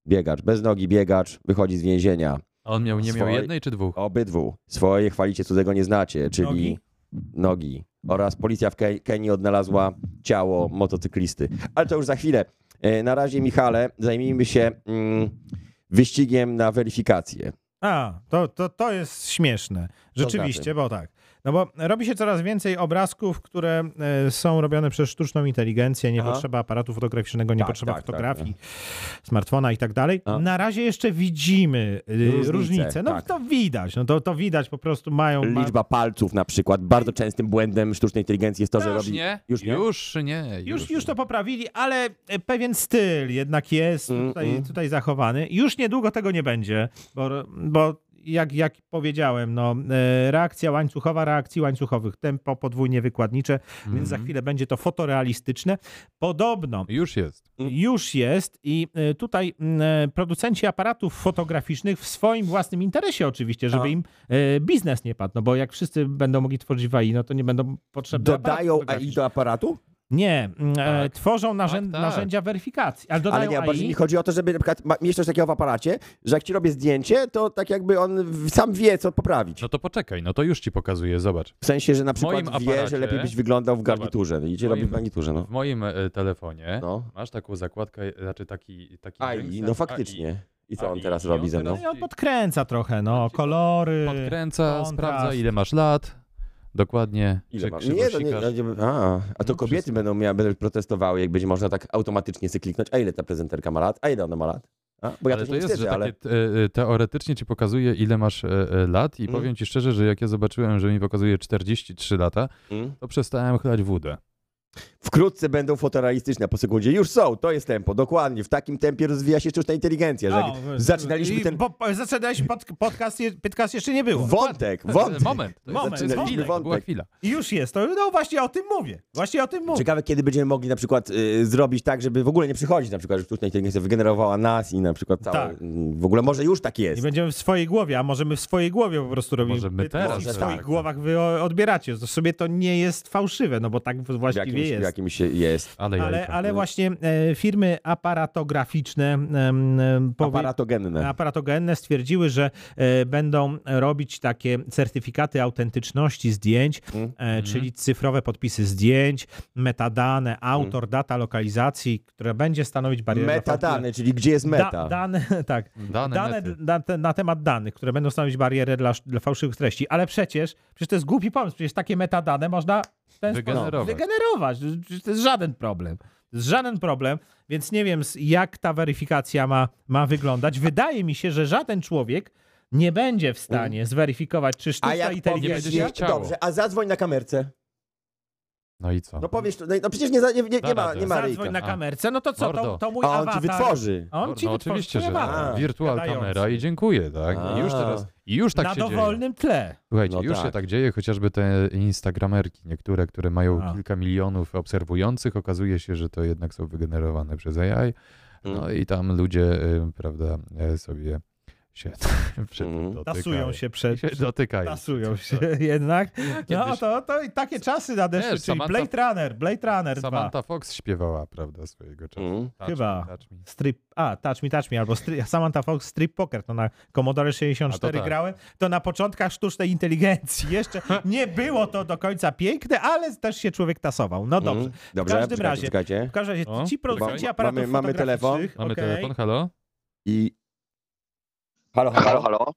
Biegacz, bez nogi biegacz, wychodzi z więzienia.
A on miał, nie miał jednej czy dwóch?
Obydwu. Swoje chwalicie, cudzego nie znacie, czyli
Nogi?
Nogi. Oraz policja w Ke- Kenii odnalazła ciało motocyklisty. Ale to już za chwilę. E, Na razie, Michale, zajmijmy się mm, wyścigiem na weryfikację.
A, to, to, to jest śmieszne. Rzeczywiście,
znaczy?
bo tak. No bo robi się coraz więcej obrazków, które e, są robione przez sztuczną inteligencję. Nie
Aha.
potrzeba aparatu fotograficznego, nie
Tak,
potrzeba
tak, tak,
fotografii, smartfona i tak dalej.
A.
Na razie jeszcze widzimy e,
Różnice,
różnice. No
tak.
to widać, no to, to widać, po prostu mają... ma-
Liczba palców na przykład. Bardzo częstym błędem sztucznej inteligencji jest to, że
już
robi...
nie,
Już nie?
Już nie.
Już, już to poprawili, ale e, pewien styl jednak jest
Mm,
tutaj,
mm.
tutaj zachowany. Już niedługo tego nie będzie, bo, bo jak, jak powiedziałem, no, e, reakcja łańcuchowa, reakcji łańcuchowych, tempo podwójnie wykładnicze, więc za
Mhm.
chwilę będzie to fotorealistyczne. Podobno
Już jest.
już jest i e, tutaj e, producenci aparatów fotograficznych w swoim własnym interesie oczywiście, żeby
A.
im e, biznes nie padł, no bo jak wszyscy będą mogli tworzyć w AI, no to nie będą potrzebne
Dodają AI do aparatu?
Nie, m, e,
Tak.
tworzą narzę-
Tak, tak.
narzędzia weryfikacji, ale
Ale nie, bardziej
AI.
mi chodzi o to, żeby na przykład mieć coś takiego w aparacie, że jak ci robię zdjęcie, to tak jakby on sam wie, co poprawić.
No to poczekaj, no to już ci pokazuję, zobacz.
W sensie, że na przykład
moim
wie, że
aparacie-
lepiej byś wyglądał w garniturze. I cię
w
robi w
moim-
garniturze, no.
W moim e, telefonie
no.
masz taką zakładkę, znaczy taki... taki
AI, no faktycznie. I co on
AI.
teraz
I
robi ze mną?
No i on podkręca trochę, no, kolory.
Podkręca,
kontrast.
sprawdza ile masz lat, dokładnie,
Ile
czy
ma?
krzywo
Nie, to nie,
sikasz.
no nie- a, a to
No,
kobiety
wszystko.
będą, miały, będą protestowały, jak będzie można tak automatycznie sobie kliknąć, a ile ta prezenterka ma lat, a ile ona ma lat? A? Bo ja
ale
to, nie
jest,
wstydzę,
że
ale...
takie e, e, teoretycznie ci pokazuje ile masz e, lat i
Mm.
powiem ci szczerze, że jak ja zobaczyłem, że mi pokazuje 43 lata,
Mm.
to przestałem chlać wódę.
Wkrótce będą fotorealistyczne po sekundzie. Już są, to jest tempo, dokładnie. W takim tempie rozwija się sztuczna inteligencja, że
O,
jak zaczynaliśmy
i
ten
po, zaczynaliśmy pod, podcast, je- podcast jeszcze nie było.
wątek, wątek.
Moment,
Moment,
zaczynaliśmy
to była
wątek.
chwila.
I już jest to. No właśnie o tym mówię. Właśnie o tym mówię.
Ciekawe, kiedy będziemy mogli na przykład y, zrobić tak, żeby w ogóle nie przychodzić, na przykład, że sztuczna inteligencja wygenerowała nas i na przykład całe,
Tak.
w ogóle może już tak
I
jest.
będziemy w swojej głowie, a może my w swojej głowie po prostu robimy.
Może my teraz
i w swoich
tak.
głowach wy odbieracie. To sobie to nie jest fałszywe, no bo tak właściwie jest.
Jakimś jest.
Ale,
Ale, ale właśnie e, firmy aparatograficzne em, powie-
Aparatogenne.
aparatogenne stwierdziły, że e, będą robić takie certyfikaty autentyczności zdjęć,
Mm.
e, czyli cyfrowe podpisy zdjęć, metadane, autor, data lokalizacji, które będzie stanowić barierę.
Metadane, czyli gdzie jest
Da,
meta.
dane, *laughs* tak.
Dane,
Dane na, na temat danych, które będą stanowić barierę dla, dla fałszywych treści. Ale przecież, przecież to jest głupi pomysł. Przecież takie metadane można
Wygenerować.
wygenerować. To jest żaden problem. To jest żaden problem, więc nie wiem, jak ta weryfikacja ma, ma wyglądać. Wydaje mi się, że żaden człowiek nie będzie w stanie zweryfikować, czy
A
sztuczna
jak
inteligencja...
będzie się chciało.
Dobrze, a zadzwoń na kamerce.
No i co?
No powiesz, no, no przecież nie, nie, nie, nie ma, nie ma
Zadzwoń
ryjka.
na kamerce, no to co, to,
Mordo.
to mój
A on
awatar...
ci wytworzy.
On ci
no
wytworzy
oczywiście, że
awatar.
tak. Wirtual
Gadający.
kamera i dziękuję, tak? I już teraz, i już tak
Na
się dzieje.
dowolnym tle.
Słuchajcie,
No
już
tak.
się tak dzieje, chociażby te instagramerki niektóre, które mają
A.
kilka milionów obserwujących, okazuje się, że to jednak są wygenerowane przez AI. No
Mm.
i tam ludzie, y, prawda, e, sobie się *laughs* tym
Mm.
dotykają.
Tasują się przed...
się dotykają.
Tasują się *laughs* jednak. No
Kiedyś-
to, to i takie czasy nadeszły,
Wiesz,
czyli
Samantha-
Blade Runner, Blade Runner 2.
Samantha Fox śpiewała, prawda, swojego czasu.
Mm.
Touch
Chyba.
Me, touch me.
Strip, a, Touch Me, Touch Me, albo stri, *laughs* Samantha Fox Strip Poker, to na Commodore 64
A to tak.
grałem, to na początkach sztucznej inteligencji. Jeszcze nie było to do końca piękne, ale też się człowiek tasował. No dobrze.
Mm. Dobrze,
każdym
czekajcie,
razie-
czekajcie.
W każdym razie
O,
ci producenci
mamy-
aparatów
mamy telefon.
fotograficznych,
Mamy
okej,
telefon, halo?
I... Halo, halo.
Halo, halo.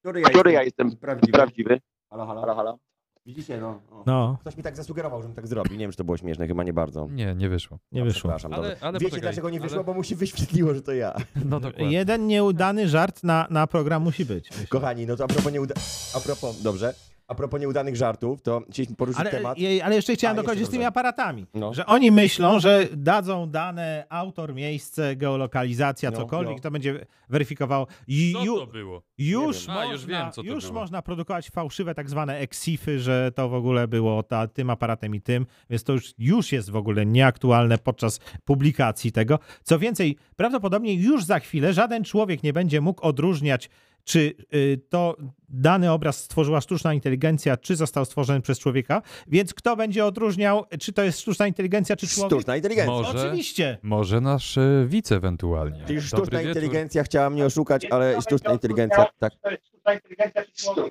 Który ja
Który ja
jestem?
jestem
Prawdziwy.
prawdziwy?
Halo, halo.
Halo, halo.
Widzicie, no. o.
No,
Ktoś mi tak zasugerował, żebym tak zrobił. Nie wiem, czy to było śmieszne, chyba nie bardzo.
Nie, nie wyszło.
nie
No,
wyszło.
Przepraszam,
Ale- ale
Wiecie,
poczekaj,
dlaczego nie wyszło?
ale-
Bo mu się wyświetliło, że to ja. *laughs*
No dokładnie.
Jeden nieudany żart na, na program musi być. myślę.
Kochani, no to a propos, nieuda... a propos, dobrze, a propos nieudanych żartów, to chcieliśmy poruszyć
Ale,
temat.
je- ale jeszcze chciałem
A,
dokończyć z tymi aparatami.
No.
Że oni myślą, że dadzą dane, autor, miejsce, geolokalizacja,
No,
cokolwiek,
no.
to będzie weryfikowało. I,
Co
ju,
to było?
już,
wiem. A,
można,
już wiem, co to
już
było.
można produkować fałszywe tak zwane exify, że to w ogóle było ta, tym aparatem i tym, więc to już, już jest w ogóle nieaktualne podczas publikacji tego. Co więcej, prawdopodobnie już za chwilę żaden człowiek nie będzie mógł odróżniać czy y, to dany obraz stworzyła sztuczna inteligencja, czy został stworzony przez człowieka, więc kto będzie odróżniał, czy to jest sztuczna inteligencja, czy człowiek?
Sztuczna inteligencja.
Może-
Oczywiście.
Może nasz e, wice ewentualnie.
Czyli
Dobry
sztuczna
wieczór.
inteligencja chciała mnie oszukać, ale sztuczna inteligencja, tak.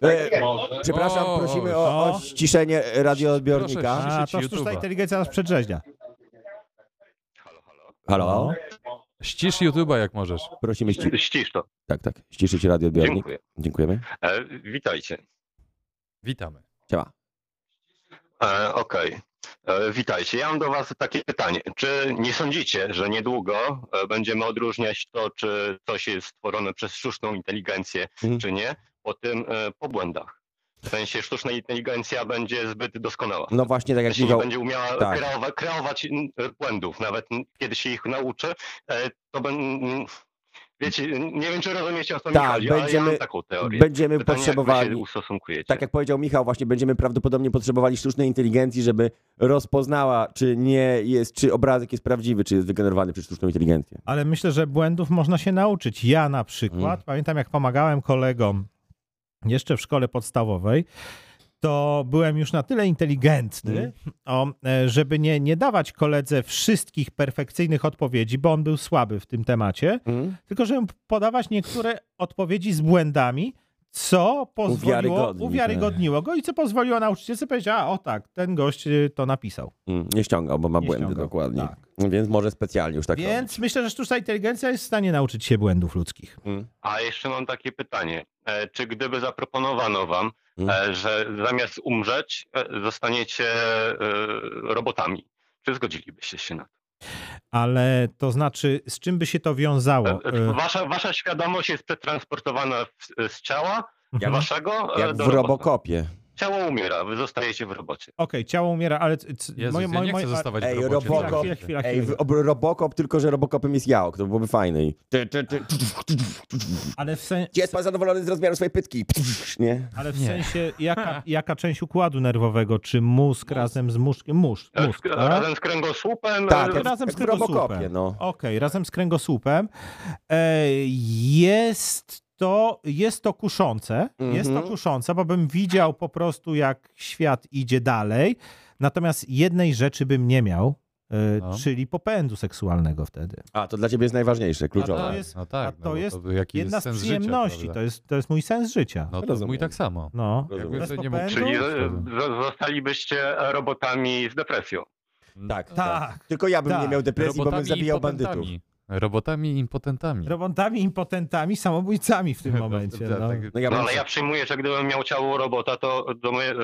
E, przepraszam,
O,
prosimy
o.
o, o ściszenie radioodbiornika.
Proszę,
A, to sztuczna inteligencja nas przedrzeźnia.
Halo?
Ścisz YouTube'a jak możesz.
Prosimy ści...
Ścisz to.
Tak, tak. Ściszyć radioodbiornik.
Dziękuję.
Dziękujemy.
E, witajcie.
Witamy.
Siema.
E, Okej. E, Witajcie. Ja mam do Was takie pytanie. Czy nie sądzicie, że niedługo e, będziemy odróżniać to, czy coś jest stworzone przez sztuczną inteligencję,
Mhm.
czy nie, po tym e, po błędach? W sensie sztuczna inteligencja będzie zbyt doskonała.
No właśnie, tak jak
Jeśli nie
Michał...
będzie umiała
tak.
kreować, kreować błędów, nawet kiedy się ich nauczy, e, to mm, Wiecie, nie wiem, czy rozumiecie, o co
Tak,
mi chodzi, ale ja
będziemy-
mam taką teorię.
Będziemy
Pytanie,
potrzebowali, tak jak powiedział Michał, właśnie będziemy prawdopodobnie potrzebowali sztucznej inteligencji, żeby rozpoznała, czy nie jest, czy obrazek jest prawdziwy, czy jest wygenerowany przez sztuczną inteligencję.
Ale myślę, że błędów można się nauczyć. Ja na przykład,
Mm.
pamiętam jak pomagałem kolegom jeszcze w szkole podstawowej, to byłem już na tyle inteligentny,
Mm.
o, e, żeby nie, nie dawać koledze wszystkich perfekcyjnych odpowiedzi, bo on był słaby w tym temacie,
Mhm.
tylko żeby podawać niektóre odpowiedzi z błędami, co pozwoliło,
Uwiarygodni,
uwiarygodniło go i co pozwoliło nauczycielce powiedzieć, a o tak, ten gość y, to napisał.
Mm, Nie ściągał, bo ma
Nie
błędy
ściągał,
dokładnie.
tak.
Więc może specjalnie już tak
Więc myślę, że sztuczna inteligencja jest w stanie nauczyć się błędów ludzkich.
robić. Mm.
A jeszcze mam takie pytanie. E, Czy gdyby zaproponowano wam,
Mm.
e, że zamiast umrzeć, e, zostaniecie robotami, czy zgodzilibyście się na to?
Ale to znaczy, z czym by się to wiązało?
E,
E,
Wasza, wasza świadomość jest przetransportowana z ciała
mhm.
waszego e,
Jak
do
w. Robokopie.
Ciało umiera, wy zostajecie w robocie.
Okej, ciało umiera, ale...
Jezus,
moje-
ja
moje-
nie chcę
moje-
zostawać
Ej,
w robocie.
Robocop-
Chwila, chwila,
Ej,
chwila.
w, ob- Robokop, tylko że Robokopem jest Jałk, to byłoby fajne. I- Ty, ty, ty.
Ale w, sen,
Jest pan zadowolony z rozmiaru swojej pytki? Nie?
ale w
Nie.
sensie, jaka, *laughs* jaka część układu nerwowego? Czy mózg razem z mózg? Mózg, mózg
z-
tak?
Razem z kręgosłupem.
Tak, jak-
razem z
w Robokopie,
kręgosłupem.
no.
Okej, razem z kręgosłupem. E, jest to, jest to kuszące. Jest to
Mhm.
kuszące, bo bym widział po prostu, jak świat idzie dalej. Natomiast jednej rzeczy bym nie miał, e,
No.
czyli popędu seksualnego wtedy.
A, to dla ciebie jest najważniejsze,
A
kluczowe.
to jest-
no tak,
a to
no bo
jest
jaki
Jedna
jest
z przyjemności.
Życia,
to, jest, to jest mój sens życia.
No to
Rozumiem.
mój tak samo.
No.
Jakby to nie mógł?
Czyli zostalibyście robotami z depresją.
Tak,
Tak.
Tylko ja bym
Tak.
nie miał depresji, bo bym
Robotami
zabijał bandytów.
Robotami impotentami.
Robotami, impotentami, samobójcami w tym *laughs* momencie.
Tak,
No.
tak.
No ja
No ale ja przyjmuję, że gdybym miał ciało robota, to do moje, e,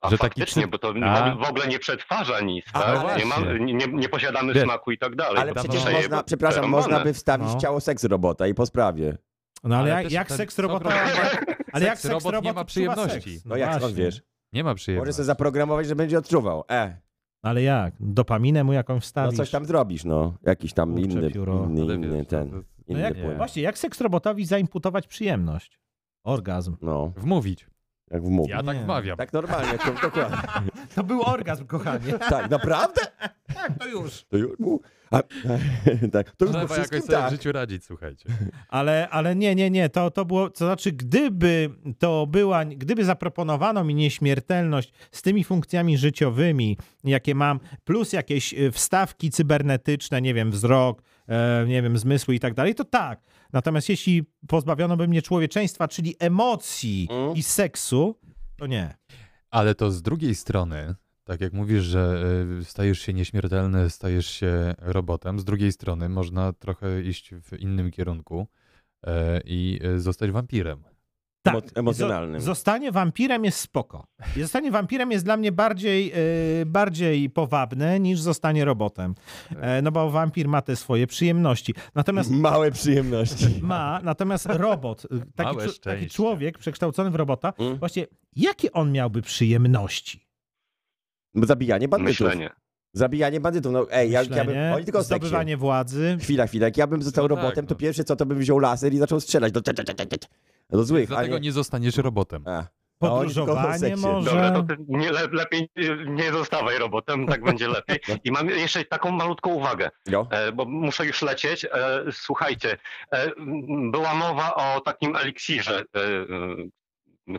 a
Że taki
faktycznie,
przy-
bo to
A.
w ogóle nie przetwarza nic,
A,
tak?
ale-
nie, mam, nie, nie posiadamy
Wiesz,
smaku i tak dalej.
Ale przecież można, przepraszam, można by wstawić
No.
ciało seks robota i po sprawie.
No ale,
Ale
jak,
też
jak
ten-
seks robota... *laughs* ale jak
seks robot
robot
nie ma przyjemności.
No jak skąd
właśnie.
wiesz?
Nie ma
Może
przyjemności.
sobie zaprogramować, że będzie odczuwał. E,
Ale jak? Dopaminę mu jakąś
no
wstawisz?
coś tam zrobisz, no. Jakiś tam
Kurczę,
inny,
pióro.
inny, inny
wiesz,
ten.
No
Inny
jak,
płyn.
właśnie, jak seks robotowi zaimputować przyjemność? Orgazm.
No,
Wmówić.
jak wmów.
Ja tak
Nie.
wmawiam.
Tak normalnie, to, dokładnie. *laughs*
To był orgazm, kochanie.
Tak, naprawdę? *laughs*
tak, to już.
To już, mu- a, *laughs* tak, to już po
Trzeba jakoś sobie w
tak.
życiu radzić, słuchajcie. *laughs*
Ale, ale nie, nie, nie, to, to było, to znaczy gdyby to była, gdyby zaproponowano mi nieśmiertelność z tymi funkcjami życiowymi, jakie mam, plus jakieś y, wstawki cybernetyczne, nie wiem, wzrok, e, nie wiem, zmysły i tak dalej, to tak. Natomiast jeśli pozbawiono by mnie człowieczeństwa, czyli emocji
Mm.
i seksu, to nie.
Ale to z drugiej strony, tak jak mówisz, że y, stajesz się nieśmiertelny, stajesz się robotem, z drugiej strony można trochę iść w innym kierunku e, i y, zostać wampirem.
Tak,
Emo- emocjonalnym.
Zo- zostanie wampirem jest spoko. I Zostanie wampirem jest dla mnie bardziej, e, bardziej powabne niż zostanie robotem. E, no bo wampir ma te swoje przyjemności. Natomiast
Małe przyjemności. *laughs*
ma, natomiast robot, taki, taki człowiek przekształcony w robota,
Mm.
właśnie jakie on miałby przyjemności?
Zabijanie bandytów.
Myślenie.
Zabijanie bandytów. No ej, jak ja bym... Oni tylko
zdobywanie władzy.
Chwila, chwila. Jak ja bym został
No tak,
robotem, to
no.
pierwsze co, to bym wziął laser i zaczął strzelać do, do złych, a
Dlatego
nie...
nie zostaniesz robotem.
A.
Podróżowanie może.
Dobra, to nie, le, lepiej nie- zostawaj robotem, tak będzie lepiej. *laughs* I mam jeszcze taką malutką uwagę,
No.
e, bo muszę już lecieć. E, Słuchajcie, e, była mowa o takim eliksirze,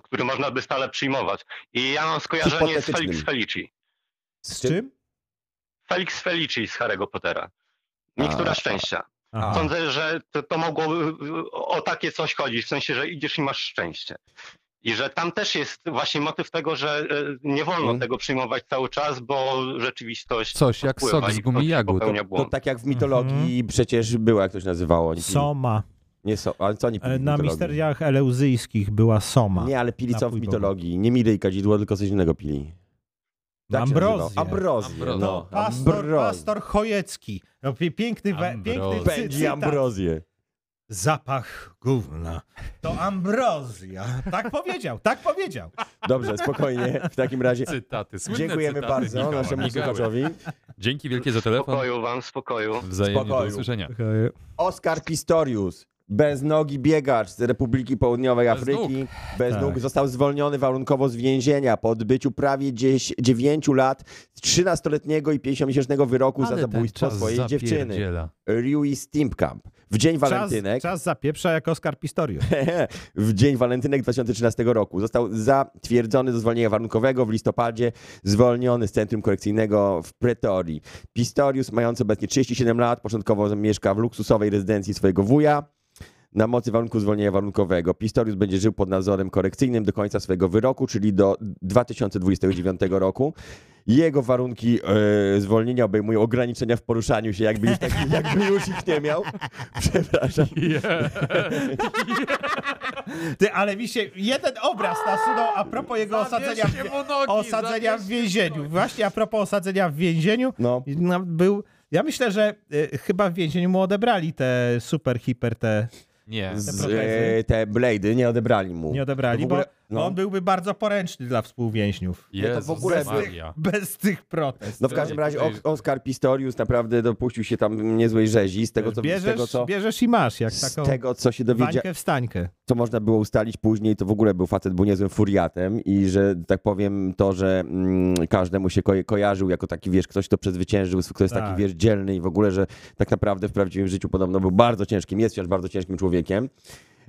który można by stale przyjmować. I ja mam skojarzenie z. Felix Felici.
Z czym?
Felix Felici z Harry'ego Pottera. Mikstura
A.
szczęścia.
Aha.
Sądzę, że to, to mogło o takie coś chodzić, w sensie, że idziesz i masz szczęście. I że tam też jest właśnie motyw tego, że y, nie wolno
Mm.
tego przyjmować cały czas, bo rzeczywistość
Coś jak sok z gumi jagód.
To
błąd.
tak jak w mitologii przecież było, jak to się nazywało. Pili-
Soma.
Nie so, ale co oni pili
E,
w
Na misteriach eleuzyjskich była Soma.
Nie, ale pili co w mitologii. Nie miry i kadzidło, tylko coś innego pili. Tak
Ambrozję.
Ambrozję.
Ambrozję.
No.
Pastor,
Ambrozję.
pastor Chojecki. No, piękny, we, piękny cy- cytat.
ambrozję.
Zapach gówna. To ambrozja. Tak powiedział, tak powiedział.
Dobrze, spokojnie. W takim razie
Cytaty,
dziękujemy
cytaty
bardzo
Michała
naszemu
Migały.
słuchaczowi.
Dzięki wielkie za telefon.
Spokoju wam, spokoju.
Wzajemnie do
Spokoju.
usłyszenia.
Oskar Pistorius, bez nogi biegacz z Republiki Południowej
Bez
Afryki, bez
Tak.
nóg, został zwolniony warunkowo z więzienia po odbyciu prawie 10, 9 lat, 13-letniego i 50-miesięcznego wyroku za
Ale ten
zabójstwo swojej dziewczyny. Rui Stimpkamp. W dzień
Czas,
walentynek,
czas zapieprza jak Oskar Pistorius. *laughs*
w dzień walentynek 2013 roku został zatwierdzony do zwolnienia warunkowego w listopadzie, zwolniony z Centrum Korekcyjnego w Pretorii. Pistorius, mający obecnie 37 lat, początkowo mieszka w luksusowej rezydencji swojego wuja. Na mocy warunku zwolnienia warunkowego Pistorius będzie żył pod nadzorem korekcyjnym do końca swojego wyroku, czyli do 2029 roku. Jego warunki e, zwolnienia obejmują ograniczenia w poruszaniu się, jakby już, tak, *laughs* jakby już ich nie miał. Przepraszam. *laughs*
Ty, ale mi się jeden obraz nasunął a propos jego osadzenia w, osadzenia w więzieniu. Właśnie a propos osadzenia w więzieniu.
No.
No, był, ja myślę, że y, chyba w więzieniu mu odebrali te super, hiper, te
Nie.
z,
protezy.
e, te blady nie odebrali mu.
nie odebrali,
ogóle-
bo
no.
on byłby bardzo poręczny dla współwięźniów.
Jezus
w ogóle-
Maria.
Bez tych protest.
No w każdym razie Oskar Pistorius naprawdę dopuścił się tam niezłej rzezi z tego, co, z
bierzesz,
tego, co,
bierzesz i masz, jak
z
taką
tego, co się dowiedział,
wańkę wstańkę.
co można było ustalić później, to w ogóle był facet, był niezłym furiatem i że tak powiem to, że mm, każdemu się ko- kojarzył jako taki, wiesz, ktoś, kto przezwyciężył, kto jest taki,
Tak.
wiesz, dzielny i w ogóle, że tak naprawdę w prawdziwym życiu podobno był bardzo ciężkim, jest wciąż bardzo ciężkim człowiekiem.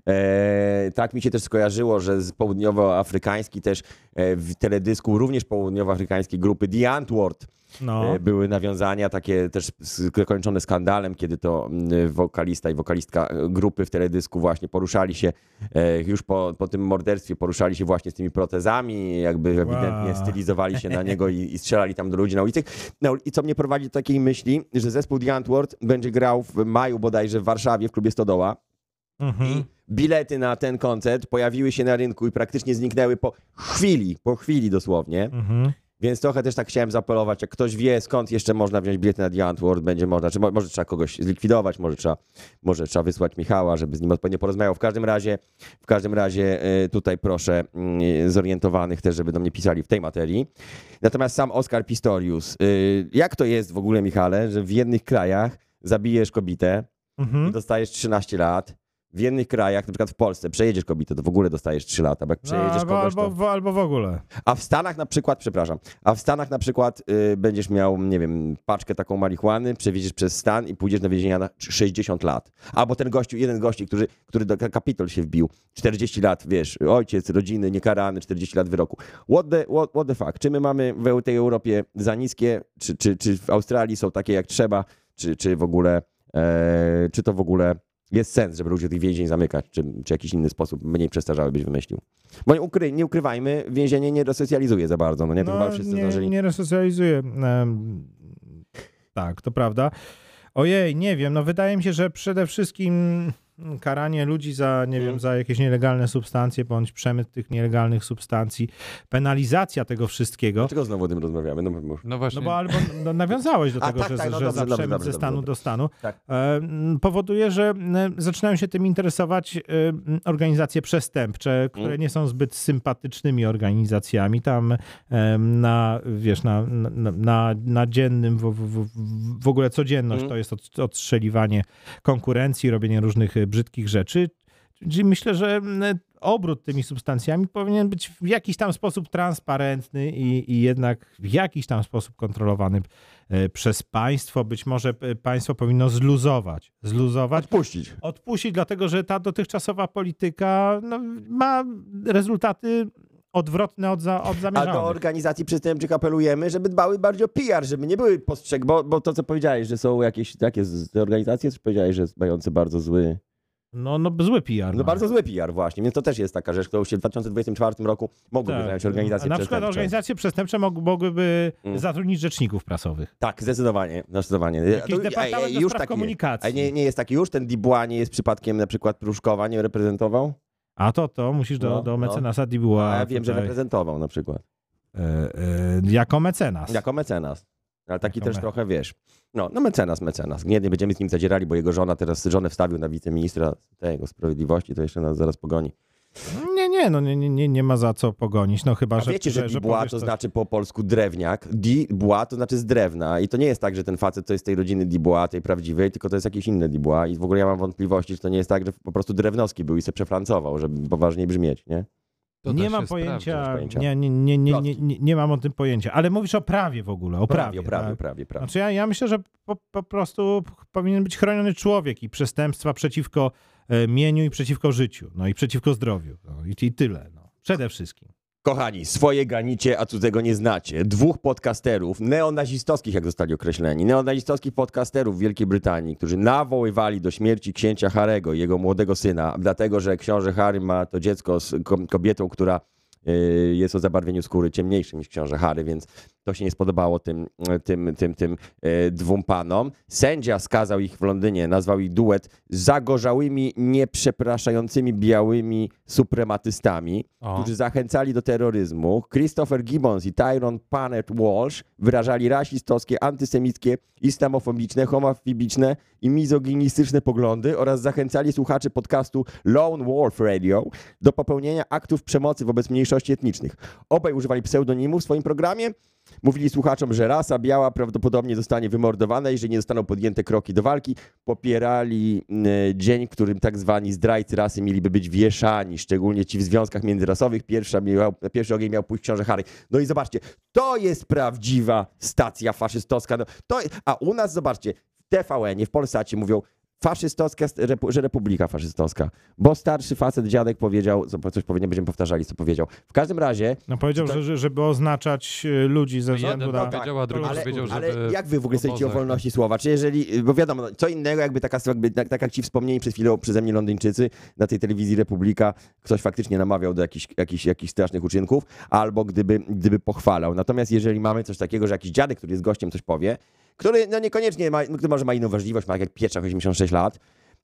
E, tak mi się też skojarzyło, że z południowoafrykański też e, w teledysku również południowoafrykańskiej grupy The Antwoord
No.
E, Były nawiązania takie też zakończone skandalem, kiedy to mm, wokalista i wokalistka e, grupy w teledysku właśnie poruszali się e, już po, po tym morderstwie, poruszali się właśnie z tymi protezami, jakby ewidentnie
Wow.
stylizowali się na niego i, i strzelali tam do ludzi na ulicy. No, I co mnie prowadzi do takiej myśli, że zespół The Antwoord będzie grał w maju bodajże w Warszawie w klubie Stodoła.
Mhm.
Bilety na ten koncert pojawiły się na rynku i praktycznie zniknęły po chwili, po chwili dosłownie.
Mhm.
Więc trochę też tak chciałem zaapelować, jak ktoś wie, skąd jeszcze można wziąć bilety na The Antwoord, będzie można, czy mo- może trzeba kogoś zlikwidować, może trzeba, może trzeba wysłać Michała, żeby z nim odpowiednio porozmawiał. W każdym razie, w każdym razie y, tutaj proszę y, zorientowanych też, żeby do mnie pisali w tej materii. Natomiast sam Oskar Pistorius, y, jak to jest w ogóle, Michale, że w jednych krajach zabijesz kobietę i
Mhm.
dostajesz 13 lat, w jednych krajach, na przykład w Polsce, przejedziesz kobietę, to w ogóle dostajesz 3 lata, bo jak
No,
przejedziesz
albo,
kogoś, to...
albo, albo w ogóle.
A w Stanach na przykład, przepraszam, a w Stanach na przykład y, będziesz miał, nie wiem, paczkę taką marihuany, przewieziesz przez stan i pójdziesz na więzienia na 60 lat. Albo ten gościu, jeden gości, który, który do Kapitol się wbił, 40 lat, wiesz, ojciec, rodziny, niekarany, 40 lat wyroku. What the, what, what the fuck? Czy my mamy w tej Europie za niskie, czy, czy, czy w Australii są takie jak trzeba, czy, czy w ogóle, e, czy to w ogóle jest sens, żeby ludzi tych więzień zamykać, czy, czy jakiś inny sposób mniej przestarzały byś wymyślił? Bo nie, ukry, nie ukrywajmy, więzienie nie resocjalizuje za bardzo, no nie? To chyba wszyscy
nie,
zdążyli.
nie resocjalizuje. Tak, to prawda. Ojej, nie wiem, no wydaje mi się, że przede wszystkim karanie ludzi za, nie wiem, za jakieś nielegalne substancje, bądź przemyt tych nielegalnych substancji, penalizacja tego wszystkiego,
Dlaczego znowu o tym rozmawiamy? No, bo-
No właśnie.
no bo albo no, nawiązałeś do
A,
tego,
tak,
że,
tak, no
że
dobrze,
za
dobrze,
przemyt
dobrze,
ze stanu
dobrze.
do stanu,
Tak.
e, powoduje, że zaczynają się tym interesować e, organizacje przestępcze, które
Mm.
nie są zbyt sympatycznymi organizacjami. Tam em, na, wiesz, na, na, na, na dziennym, w, w, w- w ogóle codzienność
Mm.
to jest od, odstrzeliwanie konkurencji, robienie różnych e, brzydkich rzeczy. Czyli myślę, że obrót tymi substancjami powinien być w jakiś tam sposób transparentny i, i jednak w jakiś tam sposób kontrolowany e, przez państwo. Być może e, państwo powinno zluzować. Zluzować,
Odpuścić.
odpuścić, dlatego że ta dotychczasowa polityka no, ma rezultaty odwrotne od, za, od
A do
zamierzonych.
organizacji przestępczych apelujemy, żeby dbały bardziej o PR, żeby nie były postrzeg, bo, bo to co powiedziałeś, że są jakieś takie organizacje, powiedziałeś, że mające bardzo zły,
No, no zły PR.
no bardzo zły PR właśnie, więc to też jest taka rzecz, którą się w 2024 roku mogłyby
Tak.
zająć organizacje
A na przykład
przestępcze.
organizacje przestępcze mog, mogłyby
Mm.
zatrudnić rzeczników prasowych.
Tak, zdecydowanie, zdecydowanie.
Jakiś
A to-
departament
a-
do
już taki-
komunikacji.
A nie, nie jest taki już, ten Dubois nie jest przypadkiem na przykład Pruszkowa, nie reprezentował?
A to, to musisz do,
No,
do
no.
mecenasa Dibuła.
A ja wiem, że
tutaj,
reprezentował na przykład.
e, e, jako mecenas.
Jako mecenas. Ale taki też trochę, wiesz, no, no mecenas, mecenas. Nie, nie będziemy z nim zadzierali, bo jego żona teraz, żonę wstawił na wiceministra tego sprawiedliwości, to jeszcze nas zaraz pogoni.
Nie, nie, no nie, nie, nie ma za co pogonić, no chyba,
A
że...
wiecie, że,
że powiesz
to
coś.
znaczy po polsku drewniak. Dubois to znaczy z drewna. I to nie jest tak, że ten facet to jest tej rodziny Dubois, tej prawdziwej, tylko to jest jakieś inne Dubois. I w ogóle ja mam wątpliwości, czy to nie jest tak, że po prostu Drewnowski był i se przefrancował, żeby poważniej brzmieć, nie?
Nie mam pojęcia. Nie, nie, nie, nie, nie, nie mam o tym pojęcia, ale mówisz o prawie w ogóle, o prawie.
Prawie, prawie,
tak?
prawie, prawie.
Znaczy ja, ja myślę, że po, po prostu powinien być chroniony człowiek i przestępstwa przeciwko e, mieniu i przeciwko życiu, no i przeciwko zdrowiu. No, i, I tyle, no. Przede wszystkim.
Kochani, swoje ganicie, a cudzego nie znacie. Dwóch podcasterów, neonazistowskich, jak zostali określeni, neonazistowskich podcasterów w Wielkiej Brytanii, którzy nawoływali do śmierci księcia Harego i jego młodego syna, dlatego że książę Harry ma to dziecko z ko- kobietą, która jest o zabarwieniu skóry ciemniejszym niż książę Harry, więc to się nie spodobało tym, tym, tym, tym y, dwóm panom. Sędzia skazał ich w Londynie, nazwał ich duet zagorzałymi, nieprzepraszającymi białymi suprematystami
O.
którzy zachęcali do terroryzmu. Christopher Gibbons i Tyrone Panet Walsh wyrażali rasistowskie, antysemickie, islamofobiczne, homofobiczne i mizoginistyczne poglądy oraz zachęcali słuchaczy podcastu Lone Wolf Radio do popełnienia aktów przemocy wobec mniejszości etnicznych. Obaj używali pseudonimów w swoim programie. Mówili słuchaczom, że rasa biała prawdopodobnie zostanie wymordowana, jeżeli nie zostaną podjęte kroki do walki. Popierali mm, dzień, w którym tak zwani zdrajcy rasy mieliby być wieszani, szczególnie ci w związkach międzyrasowych. Pierwsza miał, pierwszy ogień miał pójść książę Harry. No i zobaczcie, to jest prawdziwa stacja faszystowska. No, to, a u nas, zobaczcie, w TVN-ie, w Polsacie mówią faszystowska, że republika faszystowska. Bo starszy facet, dziadek powiedział, co- coś powiedział, będziemy powtarzali, co powiedział. W każdym razie,
No powiedział,
to-
że, że, żeby oznaczać e, ludzi ze względu
Jeden
na...
powiedział, a drugi
ale,
powiedział, żeby...
ale jak wy w ogóle sądzicie o wolności słowa? Czy jeżeli, bo wiadomo, no, co innego jakby taka, jakby, tak, tak jak ci wspomnieni przed chwilą przeze mnie Londyńczycy na tej telewizji Republika, ktoś faktycznie namawiał do jakichś, jakichś, jakichś strasznych uczynków, albo gdyby, gdyby pochwalał. Natomiast jeżeli mamy coś takiego, że jakiś dziadek, który jest gościem, coś powie, który no niekoniecznie ma, no, może ma inną wrażliwość, ma jak pieczach 86 lat,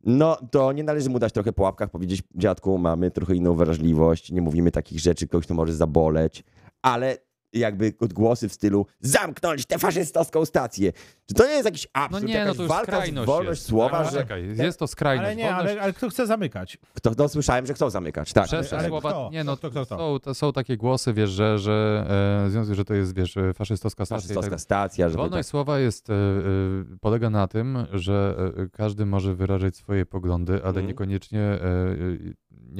no to nie należy mu dać trochę po łapkach, powiedzieć, dziadku, mamy trochę inną wrażliwość, nie mówimy takich rzeczy, kogoś to może zaboleć, ale jakby odgłosy w stylu zamknąć tę faszystowską stację. Czy to nie jest jakiś
No
absurd,
nie, no to już
walka z
skrajność
wolność
jest.
słowa,
Ale
że
Czekaj, jest to skrajność.
Ale nie,
Wolność-
ale, ale kto chce zamykać?
kto, no, słyszałem, że chcą zamykać, tak.
Przez
ale
słowa,
kto?
nie no,
Kto, kto, kto?
Są, to są takie głosy, wiesz, że, że e, w związku, że to jest, wiesz, faszystowska stacja i
Faszystowska
tak
stacja, żeby
Wolność
tak.
słowa jest, e, e, polega na tym, że e, każdy może wyrażać swoje poglądy, ale
Mhm.
niekoniecznie, e, e,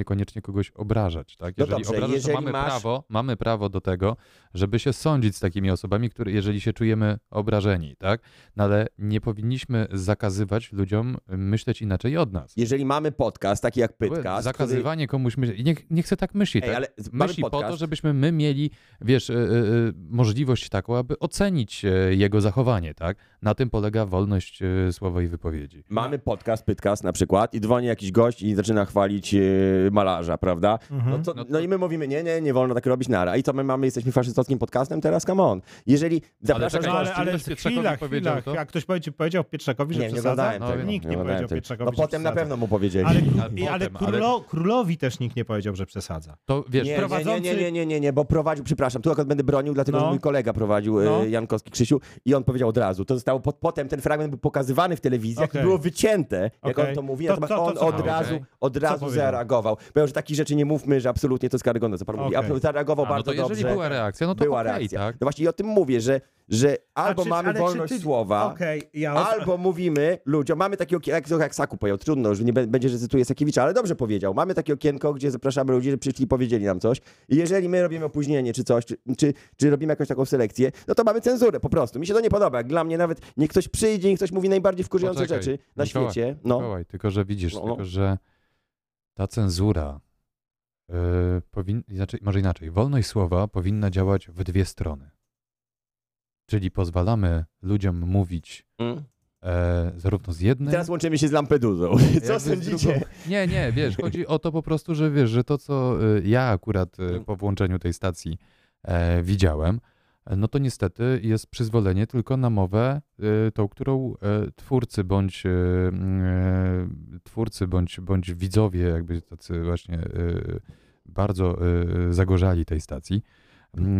niekoniecznie kogoś obrażać. Tak?
No
Jeżeli
dobrze,
obrażasz,
jeżeli
mamy,
masz-
prawo, mamy prawo do tego, żeby się sądzić z takimi osobami, które, jeżeli się czujemy obrażeni. Tak? No ale nie powinniśmy zakazywać ludziom myśleć inaczej od nas.
Jeżeli mamy podcast, taki jak który...
Zakazywanie komuś myśleć. Nie, nie chcę tak myśleć.
Ej,
tak? Myśli po to,
podcast,
żebyśmy my mieli, wiesz, y, y, y, możliwość taką, aby ocenić y, jego zachowanie, tak? Na tym polega wolność słowa i wypowiedzi.
Mamy podcast, Pytcast na przykład i dzwoni jakiś gość i zaczyna chwalić malarza, prawda?
Mhm.
No, to,
No
no,
to-
i my mówimy, nie, nie, nie wolno tak robić, nara. I co my mamy, jesteśmy faszystowskim podcastem? Teraz come on. Jeżeli zapraszasz
No, ale,
gości...
ale
Pietrzakowi
chwila,
powiedział
chwila.
to?
Jak ktoś powie- powiedział Pietrzakowi, że
Nie, nie
przesadza,
oglądałem
No,
tego.
nikt nie
oglądałem
powiedział
tego.
Pietrzakowi,
No potem na pewno mu powiedzieli.
Ale, i- ale,
ale-
królo, królowi też nikt nie powiedział, że przesadza.
To wiesz,
Nie,
prowadzący-
nie, nie, nie, nie, nie, nie, bo prowadził, przepraszam, tu akurat będę bronił, dlatego
No.
że mój kolega prowadził,
No.
e, Jankowski Krzysiu, i on powiedział od razu. To zostało, potem ten fragment był pokazywany w telewizji, było wycięte, jak on to mówi,
To-
natomiast
to- to
on od
powiedział?
razu, od razu
powiedział?
zareagował. Powiedział, że takich rzeczy nie mówmy, że absolutnie to jest karygodne, co pan mówi. Zareagował
A, no
bardzo
to jeżeli
dobrze.
była reakcja, no to
była
okej,
reakcja.
tak?
No właśnie i o tym mówię, że, że albo
A czy-
mamy wolność
ty-
słowa,
Okej, ja...
Albo mówimy ludziom, mamy takie okienko, jak, jak Saku powiedział, trudno, już nie bę- będzie, że cytuję Sakiewicza, ale dobrze powiedział. Mamy takie okienko, gdzie zapraszamy ludzi, że przyszli i powiedzieli nam coś. I jeżeli my robimy opóźnienie czy coś, czy, czy, czy robimy jakąś taką selekcję, no to mamy cenzurę po prostu. Mi się to nie podoba. Jak dla mnie nawet niech ktoś przyjdzie i ktoś mówi najbardziej wkurzające
Poczekaj,
rzeczy na
Mikołaj,
świecie. No.
Mikołaj, tylko że widzisz,
No, no.
tylko że ta cenzura yy, powin... znaczy, może inaczej, wolność słowa powinna działać w dwie strony. Czyli pozwalamy ludziom mówić
Mm.
e, zarówno z jednej,
Teraz łączymy się z Lampedusą.
jakby
Co sądzicie?
Nie, nie, wiesz, chodzi o to po prostu, że wiesz, że to, co y, ja akurat
Mm.
po włączeniu tej stacji e, widziałem, e, no to niestety jest przyzwolenie tylko na mowę y, tą, którą e, twórcy bądź e, twórcy bądź, bądź widzowie jakby tacy właśnie bardzo zagorzali tej stacji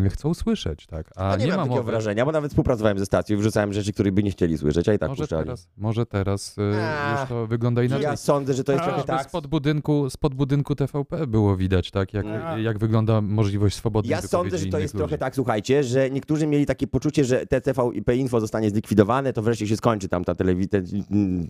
chcą słyszeć, tak? A
No nie,
nie,
mam
ma
takiego
mowy.
wrażenia, bo nawet współpracowałem ze stacją i wrzucałem rzeczy, które by nie chcieli słyszeć, a i tak
Może
puszczali.
teraz, może teraz y,
A,
już to wygląda inaczej.
Ja sądzę, że to jest
A,
trochę
Chociażby
tak.
spod budynku, spod budynku TVP było widać, tak, jak,
A.
jak wygląda możliwość swobodnej
Ja sądzę, że to jest
ludzi.
trochę tak, słuchajcie, że niektórzy mieli takie poczucie, że TTVP Info zostanie zlikwidowane, to wreszcie się skończy tam ta telewizja,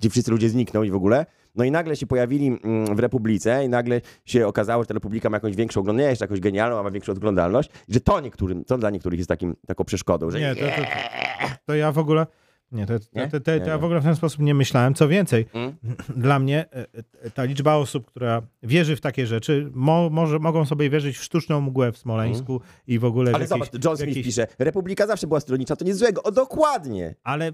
ci wszyscy ludzie znikną i w ogóle. No i nagle się pojawili mm, w Republice i nagle się okazało, że ta Republika ma jakąś większą oglądalność, jakąś genialną, a ma większą oglądalność, że to niektórym, to dla niektórych jest takim, taką przeszkodą, że
Nie, to, to, to ja w ogóle. Nie, to,
Nie?
to, to,
Nie,
to ja w ogóle w ten sposób nie myślałem. Co więcej,
Mm? *clears throat*
dla mnie e, e, ta liczba osób, która wierzy w takie rzeczy, mo, może, mogą sobie wierzyć w sztuczną mgłę w Smoleńsku i w ogóle w
Ale
jakieś,
zobacz, John
w
Smith
jakieś-
pisze, Republika zawsze była stronnicza, to nic złego. O, dokładnie.
Ale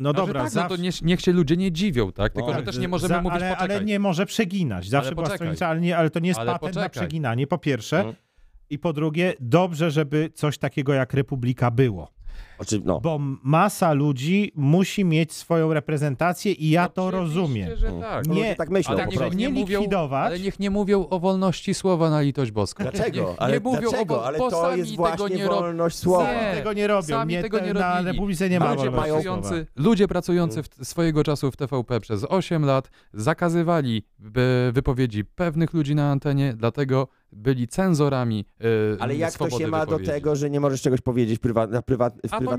no
że
dobra,
tak,
zawsze,
no to nie, niech się ludzie nie dziwią, tak? Tylko,
No.
że też nie możemy
za-
mówić
ale,
poczekaj.
ale nie może przeginać. Zawsze
Ale
była
poczekaj.
ale, nie, ale to nie jest
Ale
patent na
poczekaj.
przeginanie, po pierwsze.
Mm.
I po drugie, dobrze, żeby coś takiego jak Republika było.
Oczy, no.
Bo masa ludzi musi mieć swoją reprezentację i ja to
Oczywiście,
rozumiem.
że
Mm.
tak.
No,
Nie,
ludzie tak myślą
ale niech
nie
nie mówią,
likwidować.
ale niech nie mówią o wolności słowa na litość boską.
Dlaczego?
Niech
Ale
nie mówią
dlaczego?
o
Ale
bo
to
sami
jest
tego
właśnie
nie robią.
wolność słowa.
Nie.
tego nie robią.
Sami
nie,
tego nie
na
robili.
Republice nie ma
ludzie pracujący,
słowa.
ludzie pracujący w, swojego czasu w TVP przez 8 lat zakazywali by, wypowiedzi pewnych ludzi na antenie, dlatego byli cenzorami e,
Ale jak to się ma do tego, że nie możesz czegoś powiedzieć prywat, na prywat, w
to
prywatnej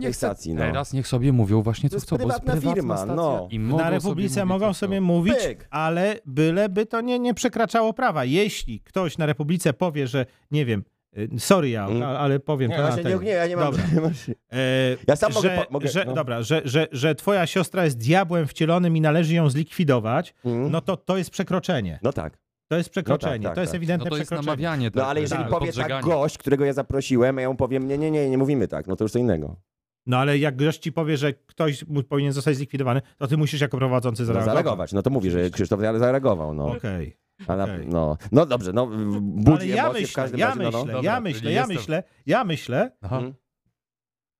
No.
Teraz niech sobie mówią właśnie
To
co
jest
chcą, bo jest
prywatna
prywatna
firma,
stacja
no.
i mogą
Na
sobie
Republice
mówić,
mogą sobie mówić,
Pyk.
ale byleby to nie, nie przekraczało prawa. Jeśli ktoś na Republice powie, że nie wiem, y, sorry ja,
Mm.
ale powiem
Nie,
to na
właśnie nie, nie, ja nie mam...
Dobra. *laughs* E,
Ja sam
że,
mogę po- mogę-
że,
no.
Dobra, że, że, że twoja siostra jest diabłem wcielonym i należy ją zlikwidować,
Mm.
no to to jest przekroczenie.
No tak.
To jest przekroczenie.
tak,
to jest
tak.
ewidentne
No to jest
przekroczenie.
namawianie.
No
tak,
ale
to jest
jeżeli
tak,
powie tak gość, którego ja zaprosiłem, a ja mu powiem, nie, nie, nie, nie mówimy tak, no to już co innego.
No ale jak gość ci powie, że ktoś powinien zostać zlikwidowany, to ty musisz jako prowadzący
No,
zareagować.
zareagować. No to mówi, że Krzysztof zareagował, no.
Okej.
Na,
okej.
no. no dobrze, no budzi
Ale ja
emocje w
myślę,
każdym
ja
razie, no, no.
myślę,
Dobra,
ja myślę, ja
jestem-
myślę, ja myślę,
Aha.
Mm.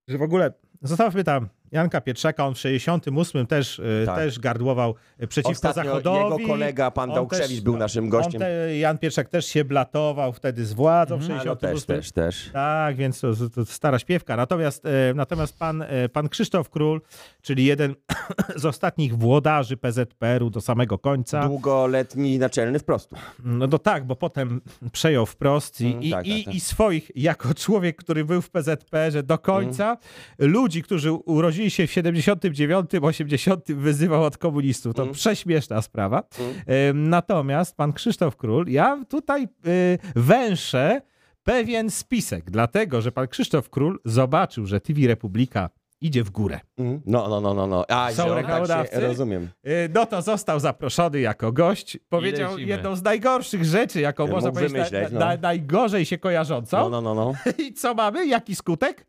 że w ogóle zostawmy tam Janka Pietrzaka, on w 68 też, y,
Tak.
też gardłował y, przeciwko
Ostatnio
Zachodowi.
jego kolega, pan Dałkrzewicz, był naszym gościem.
te, Jan Pietrzak też się blatował wtedy z władzą w
Mhm.
No
68.
też, też, też.
Tak, więc to, to stara śpiewka. Natomiast, e, natomiast pan, e, pan Krzysztof Król, czyli jeden *coughs* z ostatnich włodarzy PZPR-u do samego końca.
Długoletni naczelny wprost.
No to tak, bo potem przejął wprost i,
Mm,
i,
tak,
i,
tak, tak.
i swoich, jako człowiek, który był w PZPR-ze do końca, ludzi, którzy urodzili się w 79, 80, wyzywał od komunistów. To
Mm.
prześmieszna sprawa.
Mm.
Natomiast pan Krzysztof Król, ja tutaj y, węszę pewien spisek, dlatego że pan Krzysztof Król zobaczył, że TV Republika idzie w górę.
Mm. No, no, no, no, no. A,
Są reklamodawcy?
Tak rozumiem.
Y, No to został zaproszony jako gość. Powiedział
lecimy.
jedną z najgorszych rzeczy, jaką
Mógł
można powiedzieć, na, na,
no.
na, najgorzej się kojarzącą.
No, no, no, no. *laughs*
I co mamy? Jaki skutek?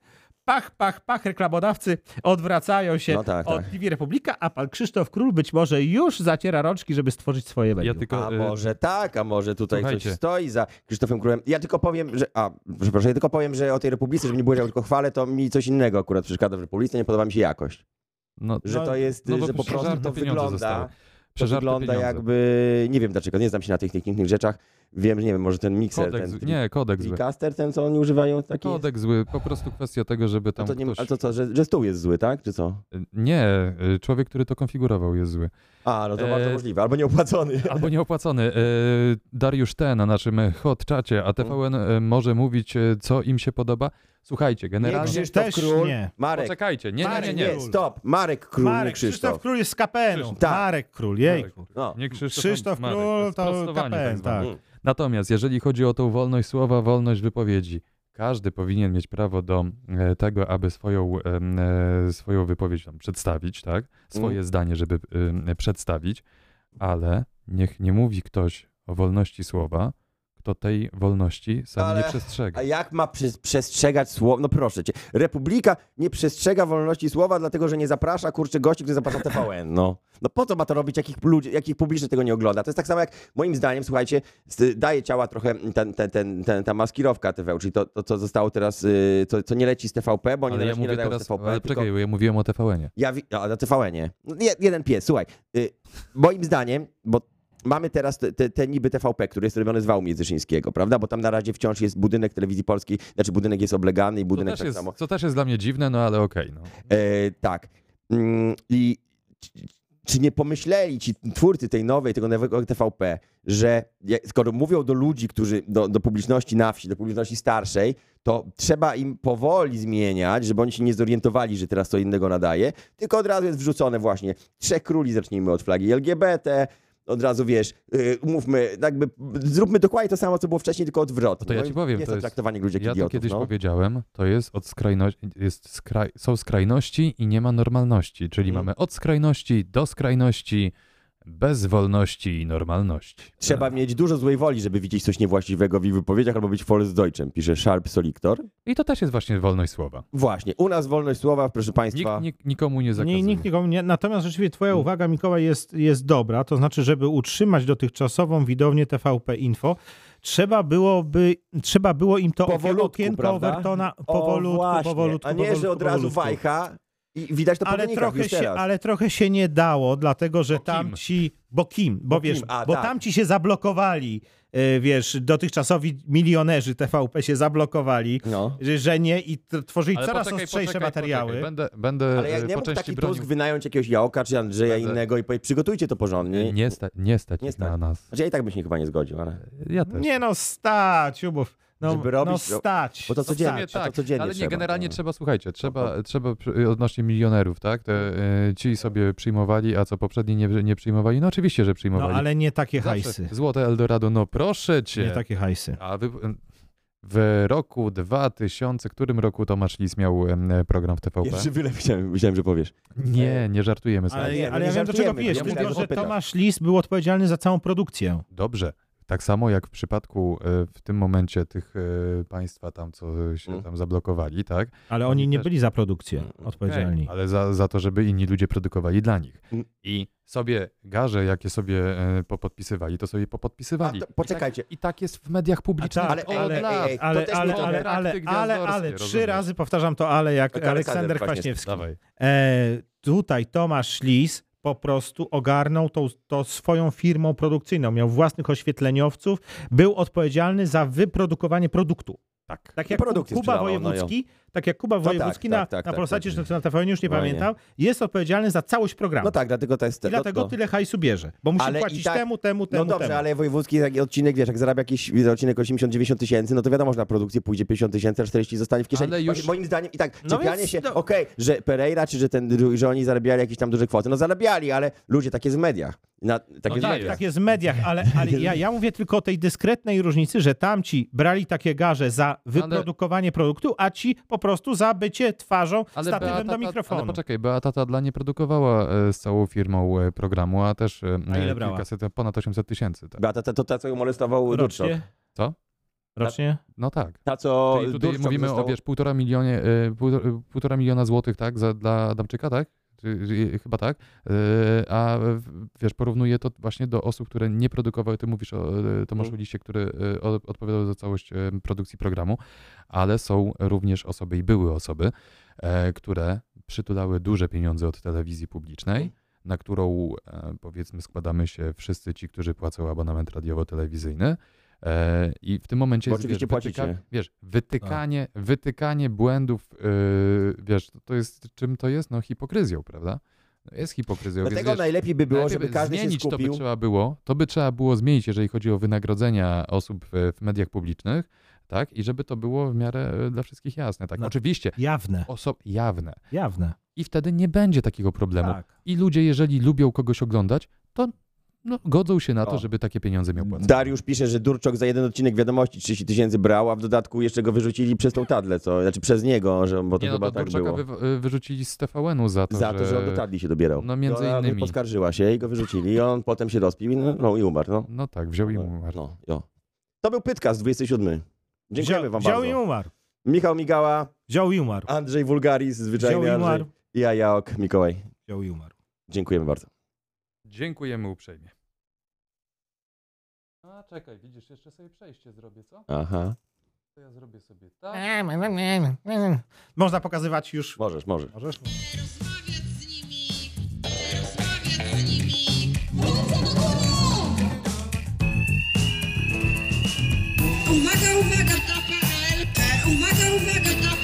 Pach, pach, pach, reklamodawcy odwracają się
No tak,
od
tak.
TV Republika, a pan Krzysztof Król być może już zaciera rączki, żeby stworzyć swoje medium.
Ja tylko,
A
e,
może tak, a może tutaj
Słuchajcie.
coś stoi za Krzysztofem Królem. Ja tylko powiem, że. A, przepraszam, ja tylko powiem, że o tej Republice, żeby nie było, że ja tylko chwalę, to mi coś innego akurat przeszkadza w Republice, nie podoba mi się jakość.
no,
Że
No,
to jest,
no
że po prostu to wygląda.
zostały.
To
Przeżarte
wygląda
pieniądze.
jakby. Nie wiem dlaczego, nie znam się na tych technicznych rzeczach. Wiem, że nie wiem, może ten mikser,
Kodeks,
ten
nie, kodeks zły.
Tricaster, ten co oni używają, taki. jest?
Kodeks zły, po prostu kwestia tego, żeby
A
tam
to, nie,
ktoś...
a to co, że, że stół jest zły, tak? Czy co?
Nie, y, człowiek, który to konfigurował jest zły.
A, no to
E,
bardzo możliwe, albo nieopłacony. *laughs*
Albo nieopłacony. Y, Dariusz T. na naszym e, hot czacie, a TVN y, może mówić, y, co im się podoba. Słuchajcie,
Nie
generalnie...
Krzysztof
też
Król,
nie.
Marek.
Poczekajcie, nie, nie, nie,
Marek,
nie.
nie, stop. Marek Król, nie
Marek,
Krzysztof.
Krzysztof Król jest z KPN-u.
Tak.
Marek Król, jejku.
No.
Nie Krzysztof,
Krzysztof
Marek,
Król to KPN,
zwane.
tak.
Natomiast jeżeli chodzi o tą wolność słowa, wolność wypowiedzi, każdy powinien mieć prawo do e, tego, aby swoją, e, swoją wypowiedź tam przedstawić, tak? Swoje
Mm.
zdanie, żeby przedstawić, ale niech nie mówi ktoś o wolności słowa, kto tej wolności sam
Ale-
nie przestrzega.
A jak ma przestrzegać słowa? No proszę cię. Republika nie przestrzega wolności słowa, dlatego że nie zaprasza kurczę gości, którzy zaprasza TVN. No. no po co ma to robić, jakich ludzi, jakich publicznie tego nie ogląda? To jest tak samo jak moim zdaniem, słuchajcie, daje ciała trochę ten, ten, ten, ten, ta maskirowka TV, czyli to, to co zostało teraz, y, to, co nie leci z TVP, bo oni
Ale ja
nie
teraz,
z TVP.
ale
tylko...
czekaj, ja mówiłem o TVN-ie.
Ja wi- a, na TVN-ie. No, je- jeden pies, słuchaj. Y, moim zdaniem, bo mamy teraz te, te, te niby TVP, który jest robiony z wału międzyszyńskiego, prawda? Bo tam na razie wciąż jest budynek telewizji polskiej, znaczy budynek jest oblegany i budynek tak
jest,
samo.
co też jest dla mnie dziwne, no ale okej. no.
E, tak. Mm, I czy- nie pomyśleli ci twórcy tej nowej, tego nowego TVP, że skoro mówią do ludzi, którzy, do, do publiczności na wsi, do publiczności starszej, to trzeba im powoli zmieniać, żeby oni się nie zorientowali, że teraz co innego nadaje, tylko od razu jest wrzucone właśnie Trzech Króli, zacznijmy od flagi LGBT, od razu wiesz, yy, mówmy, jakby zróbmy dokładnie to samo, co było wcześniej, tylko odwrotnie.
No to ja
i
ci powiem,
Jest
to
to
jest-
traktowanie ludzi jak
Ja to
idiotów,
kiedyś
no.
powiedziałem, to jest od skrajności, jest skraj, są skrajności i nie ma normalności, czyli
Mhm.
mamy od skrajności do skrajności, bez wolności i normalności.
Trzeba mieć dużo złej woli, żeby widzieć coś niewłaściwego w ich wypowiedziach albo być Volksdeutschem, pisze Sharp Soliktor.
I to też jest właśnie wolność słowa.
Właśnie, u nas wolność słowa, proszę
Nikt,
Państwa.
nikt nikomu nie zakazuje.
Nie, nikt nikomu nie. Natomiast rzeczywiście twoja uwaga, Mikołaj, jest, jest dobra. To znaczy, żeby utrzymać dotychczasową widownię TVP Info, trzeba byłoby, trzeba było im to
Powolutku,
okienko
prawda?
Overtona
O,
powolutku, powolutku,
A nie,
powolutku,
że od razu
powolutku.
wajcha i widać to po
ale trochę, się, ale trochę się nie dało, dlatego że
Bo kim?
tamci, bo kim? Bo,
Bo
wiesz,
kim? A,
bo
tak.
tamci się zablokowali, e, wiesz, dotychczasowi milionerzy TVP się zablokowali,
No.
że, nie i tworzyli
Ale
coraz
poczekaj,
ostrzejsze
poczekaj,
materiały.
Poczekaj. Będę, będę
Ale jak
e,
nie
po
mógł
części
taki
bronił.
Tusk wynająć jakiegoś Jaoka czy Andrzeja
Będę-
innego i powiedzieć, przygotujcie to porządnie.
Nie, sta, nie stać
Nie stać.
na nas.
Znaczy ja i tak bym się chyba nie zgodził, ale...
Ja też.
Nie no, stać, umów. No,
Żeby robić-
no stać.
Bo to
No
codziennie, a to
tak,
codziennie
ale nie,
trzeba,
generalnie
no.
trzeba, słuchajcie, trzeba, trzeba odnośnie milionerów, tak? Te, e, ci sobie przyjmowali, a co poprzedni nie, nie przyjmowali? No oczywiście, że
No
przyjmowali.
ale nie takie
Zawsze
hajsy.
Złote Eldorado, no proszę cię.
Nie takie hajsy.
A wy, w roku 2000, którym roku Tomasz Lis miał program w TVP?
Pierwszy wylew myślałem, myślałem, że powiesz.
Nie, nie żartujemy sobie.
Ale,
no
ale ja wiem, do czego pijesz.
ja
Mówię,
myślałem, że.
Tomasz Lis był odpowiedzialny za całą produkcję.
Dobrze. Tak samo jak w przypadku e, w tym momencie tych e, państwa tam, co się
Mm.
tam zablokowali, tak?
Ale oni nie byli za produkcję
Mm,
odpowiedzialni.
Ale za, za to, żeby inni ludzie produkowali dla nich.
Mm.
I sobie garze, jakie sobie e, popodpisywali, to sobie popodpisywali.
A to- poczekajcie.
I tak, I tak jest w mediach publicznych
tak,
od
ale-
lat.
ej, ej,
Ale, ale, ale, ale, ale, ale, trzy razy powtarzam to ale jak
Aleksander Kwaśniewski.
Kwaśniewski.
Dawaj.
E, tutaj Tomasz Lis po prostu ogarnął to swoją firmą produkcyjną. Miał własnych oświetleniowców, był odpowiedzialny za wyprodukowanie produktu.
Tak.
Tak jak
Produkcję
Kuba
no
Wojewódzki, tak jak Kuba
tak,
Wojewódzki
tak,
na,
tak,
na
tak,
Polsacie
tak.
czy na TVN, już nie
No nie.
pamiętam, jest odpowiedzialny za całość programu.
No tak, dlatego to jest...
I dlatego
no, no.
tyle hajsu bierze, bo musi
Ale
płacić
tak-
temu, temu, temu,
No dobrze,
temu.
ale wojewódzki taki odcinek, wiesz, jak zarabia jakiś odcinek 80-90 tysięcy, no to wiadomo, że na produkcję pójdzie 50 tysięcy, a 40 zostanie w kieszeni.
Ale już-
Moim zdaniem i tak,
No
czepianie
więc-
się,
no-
okej, że Pereira, czy że, ten, że oni zarabiali jakieś tam duże kwoty, no zarabiali, ale ludzie, tak jest w mediach. Na, tak
No
jest
tak.
Tak jest w mediach, ale, ale *laughs* ja, ja mówię tylko o tej dyskretnej różnicy, że tamci brali takie garze za wyprodukowanie produktu, a ci po prostu za bycie twarzą statywem do mikrofonu.
ale poczekaj, Beata Tadla nie produkowała e, z całą firmą e, programu, a też e,
A ile brała?
kilkaset, ponad 800 tysięcy. Tak.
Beata, to, to ta, co ją molestował.
Rocznie?
Co?
Rocznie?
No tak.
Ta, co
Czyli tutaj mówimy
został...
o, wiesz, półtora, milionie, e, półtora, półtora miliona złotych, tak, za, dla Adamczyka, tak? Czy- czy- Chyba tak. A wiesz, porównuję to właśnie do osób, które nie produkowały, ty mówisz o Tomaszu
Mhm.
Liście, który odpowiadał za całość produkcji programu, ale są również osoby i były osoby, e, które przytulały duże pieniądze od telewizji publicznej,
Mhm.
na którą e, powiedzmy składamy się wszyscy ci, którzy płacą abonament radiowo-telewizyjny. E, I w tym momencie
Bo
jest,
oczywiście
wiesz, wytyka,
płacicie.
wiesz, wytykanie, wytykanie błędów, yy, wiesz, to jest, czym to jest? No hipokryzją, prawda? No, Jest hipokryzją. więc
Dlatego
wiesz,
najlepiej by było,
najpierw
żeby każdy się
zmienić to by
skupił.
trzeba było, to by trzeba było zmienić, jeżeli chodzi o wynagrodzenia osób w, w mediach publicznych, tak? I żeby to było w miarę e, dla wszystkich jasne, tak?
No.
Oczywiście,
Jawne,
osob jawne.
jawne.
I wtedy nie będzie takiego problemu.
Tak.
I ludzie, jeżeli lubią kogoś oglądać, to no, godzą się na to,
O.
żeby takie pieniądze miał płacone.
Dariusz pisze, że Durczok za jeden odcinek wiadomości 30 tysięcy brał, a w dodatku jeszcze go wyrzucili przez tą tadlę, co, znaczy przez niego, że, bo to
Nie, no,
chyba
to
tak
Durczaka
było.
wy, wyrzucili z TVN-u za to,
Za to, że on do tadli się dobierał.
No, między
I ona
innymi.
poskarżyła się i go wyrzucili i on potem się rozpił i, no, no, i umarł. No.
No tak, wziął i
No,
umarł.
no, jo. To był Pytkast 27. Dziękujemy
Wziął,
wam
wziął i
bardzo.
umarł.
Michał Migała,
Wziął i umarł.
Andrzej Wulgaris,
Wziął
zwyczajny
i
Andrzej
umarł.
i ja, Jaok, Mikołaj.
Wziął i umarł.
Dziękujemy bardzo.
Dziękujemy uprzejmie. A czekaj, widzisz, jeszcze sobie przejście zrobię, co?
Aha.
To ja zrobię sobie tak.
Można pokazywać już.
Możesz, możesz.
Możesz?
Rozmawiać z nimi! Rozmawiać z nimi! Uwaga, uwaga! Uwaga, uwaga,